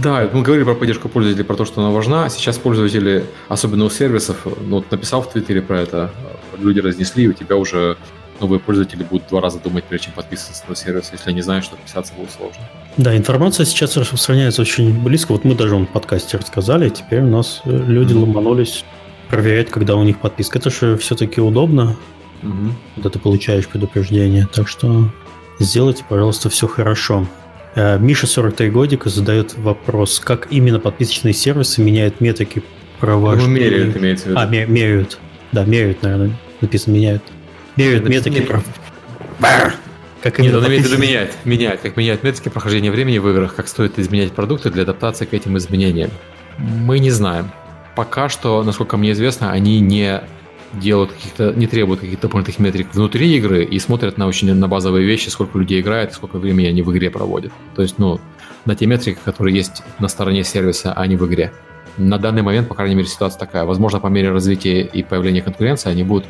Speaker 2: Да, мы говорили про поддержку пользователей, про то, что она важна. Сейчас пользователи, особенно у сервисов, ну, вот написал в Твиттере про это, люди разнесли, и у тебя уже новые пользователи будут два раза думать, прежде чем подписываться на сервис. Если они знают, что подписаться будет сложно.
Speaker 1: Да, информация сейчас распространяется очень близко. Вот мы даже в подкасте рассказали, теперь у нас э, люди mm-hmm. ломанулись проверять, когда у них подписка. Это же все-таки удобно угу. когда ты получаешь предупреждение. Так что сделайте, пожалуйста, все хорошо. Э, Миша 43 годика задает вопрос, как именно подписочные сервисы меняют метрики
Speaker 2: провождения. Ну, меряют, имеется в виду.
Speaker 1: А, меряют. Да, меряют, наверное, написано меняют. Меряют Это метрики про...
Speaker 2: Как Нет, он имеет в виду менять, менять, как меняют метрики прохождения времени в играх, как стоит изменять продукты для адаптации к этим изменениям. Мы не знаем. Пока что, насколько мне известно, они не делают каких-то, не требуют каких-то дополнительных метрик внутри игры и смотрят на очень на базовые вещи, сколько людей играет, сколько времени они в игре проводят. То есть, ну, на те метрики, которые есть на стороне сервиса, а не в игре. На данный момент, по крайней мере, ситуация такая. Возможно, по мере развития и появления конкуренции они будут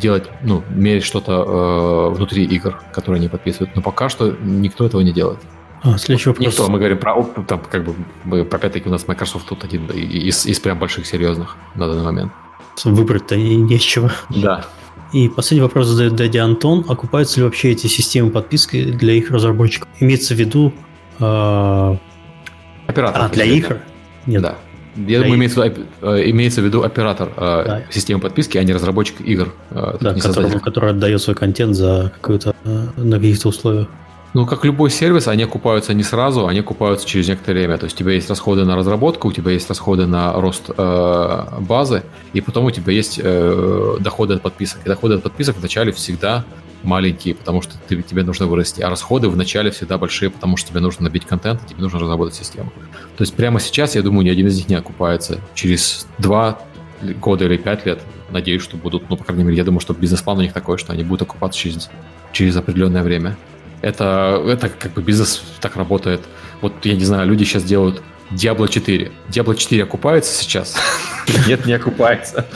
Speaker 2: делать, ну, мерить что-то э, внутри игр, которые они подписывают. Но пока что никто этого не делает.
Speaker 1: А, следующий вопрос.
Speaker 2: Никто, мы говорим про, там, как бы, мы, опять-таки у нас Microsoft тут один из, из прям больших серьезных на данный момент.
Speaker 1: Выбрать-то и нечего.
Speaker 2: Да.
Speaker 1: И последний вопрос задает Дядя Антон. Окупаются ли вообще эти системы подписки для их разработчиков? Имеется в виду... Э...
Speaker 2: Оператор.
Speaker 1: А, для игр?
Speaker 2: Нет. Да. Я думаю, имеется, э, имеется в виду оператор э, да. системы подписки, а не разработчик игр.
Speaker 1: Э, да, который, который отдает свой контент за какую-то на каких-то условиях.
Speaker 2: Ну, как любой сервис, они окупаются не сразу, они окупаются через некоторое время. То есть у тебя есть расходы на разработку, у тебя есть расходы на рост э, базы, и потом у тебя есть э, доходы от подписок. И доходы от подписок вначале всегда маленькие, потому что ты, тебе нужно вырасти, а расходы вначале всегда большие, потому что тебе нужно набить контент, и тебе нужно разработать систему. То есть прямо сейчас, я думаю, ни один из них не окупается. Через два года или пять лет, надеюсь, что будут, ну, по крайней мере, я думаю, что бизнес-план у них такой, что они будут окупаться через, через определенное время. Это, это как бы бизнес так работает. Вот, я не знаю, люди сейчас делают Diablo 4. Diablo 4 окупается сейчас? Нет, не окупается.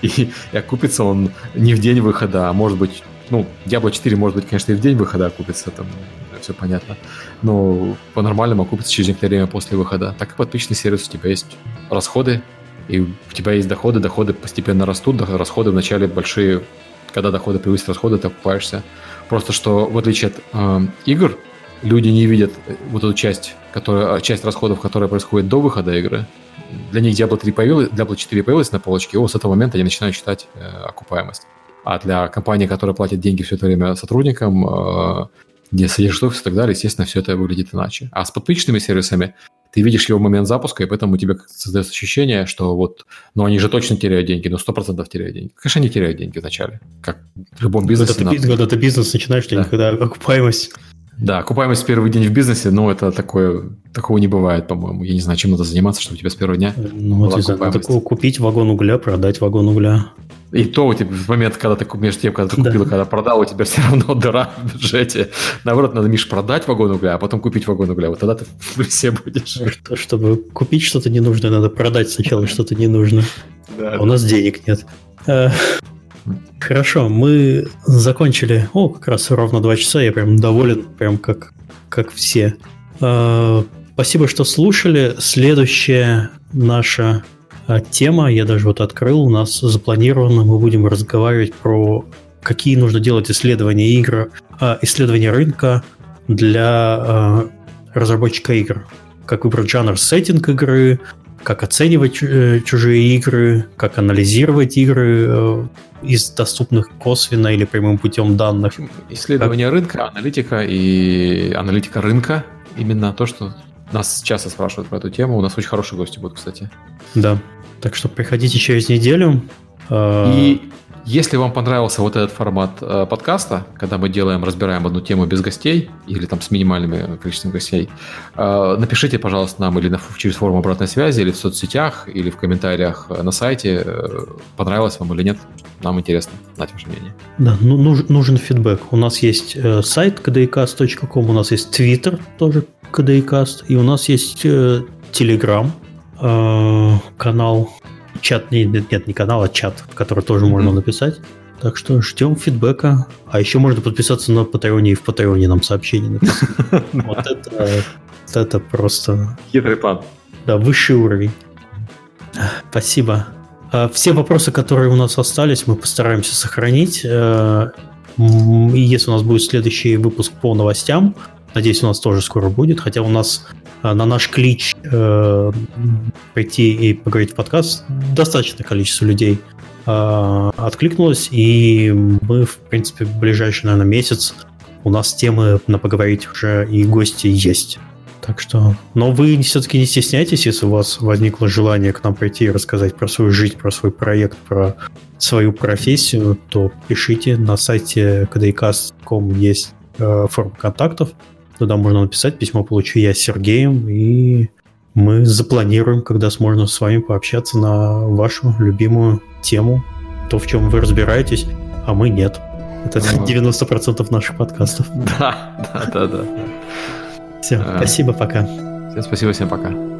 Speaker 2: И, и окупится он не в день выхода, а может быть, ну, Diablo 4 может быть, конечно, и в день выхода окупится, там все понятно. Но по-нормальному окупится через некоторое время после выхода. Так и подписчный сервис, у тебя есть расходы, и у тебя есть доходы, доходы постепенно растут, расходы вначале большие, когда доходы превысят расходы, ты окупаешься. Просто что, в отличие от э, игр, люди не видят вот эту часть, которая, часть расходов, которая происходит до выхода игры. Для них Diablo 3 появилась, Diablo 4 появилась на полочке, и вот с этого момента они начинают считать э, окупаемость. А для компании, которая платит деньги все это время сотрудникам, э, где содержит офис и так далее, естественно, все это выглядит иначе. А с подписчными сервисами ты видишь его в момент запуска, и поэтому у тебя создается ощущение, что вот, ну они же точно теряют деньги, ну сто процентов теряют деньги. Конечно, они теряют деньги вначале, как в любом бизнесе.
Speaker 1: Когда ты, когда ты бизнес начинаешь, да. никогда окупаемость
Speaker 2: да, окупаемость в первый день в бизнесе, ну, это такое, такого не бывает, по-моему. Я не знаю, чем надо заниматься, чтобы у тебя с первого дня
Speaker 1: Ну, вот, не знаю, купить вагон угля, продать вагон угля.
Speaker 2: И то у тебя в момент, когда ты между тем, когда ты купил, да. когда продал, у тебя все равно дыра в бюджете. Наоборот, надо, Миш, продать вагон угля, а потом купить вагон угля. Вот тогда ты в плюсе будешь.
Speaker 1: Что, чтобы купить что-то ненужное, надо продать сначала что-то ненужное. Да, а у нас денег нет. Э, Хорошо, мы закончили. О, как раз ровно два часа. Я прям доволен, прям как, как все. Э, спасибо, что слушали. Следующая наша тема, я даже вот открыл, у нас запланировано. Мы будем разговаривать про какие нужно делать исследования игр, э, исследования рынка для разработчика игр. Как выбрать жанр сеттинг игры, как оценивать чужие игры, как анализировать игры из доступных косвенно или прямым путем данных.
Speaker 2: Исследование как... рынка, аналитика и аналитика рынка. Именно то, что нас часто спрашивают про эту тему. У нас очень хорошие гости будут, кстати.
Speaker 1: Да. Так что приходите через неделю.
Speaker 2: И если вам понравился вот этот формат э, подкаста, когда мы делаем, разбираем одну тему без гостей или там с минимальным количеством гостей, э, напишите, пожалуйста, нам или на, через форму обратной связи, или в соцсетях, или в комментариях э, на сайте, э, понравилось вам или нет. Нам интересно знать ваше мнение.
Speaker 1: Да, ну, нужен, нужен фидбэк. У нас есть э, сайт kdcast.com, у нас есть Twitter тоже kdcast, и у нас есть э, Telegram э, канал чат, нет, нет, не канал, а чат, в который тоже mm-hmm. можно написать. Так что ждем фидбэка. А еще можно подписаться на Патреоне и в Патреоне нам сообщение написать. Вот это, это просто...
Speaker 2: Хитрый план.
Speaker 1: Да, высший уровень. Спасибо. А, все вопросы, которые у нас остались, мы постараемся сохранить. Э, и если у нас будет следующий выпуск по новостям, надеюсь, у нас тоже скоро будет, хотя у нас на наш клич э, прийти и поговорить в подкаст достаточное количество людей э, откликнулось, и мы, в принципе, в ближайший, наверное, месяц у нас темы на поговорить уже и гости есть. Так что, но вы все-таки не стесняйтесь, если у вас возникло желание к нам прийти и рассказать про свою жизнь, про свой проект, про свою профессию, то пишите на сайте kdcast.com есть э, форма контактов. Туда можно написать, письмо получу я с Сергеем, и мы запланируем, когда сможем с вами пообщаться на вашу любимую тему, то, в чем вы разбираетесь, а мы нет. Это 90% наших подкастов.
Speaker 2: Да, да, да, да.
Speaker 1: Все, а, спасибо, пока.
Speaker 2: Всем спасибо, всем пока.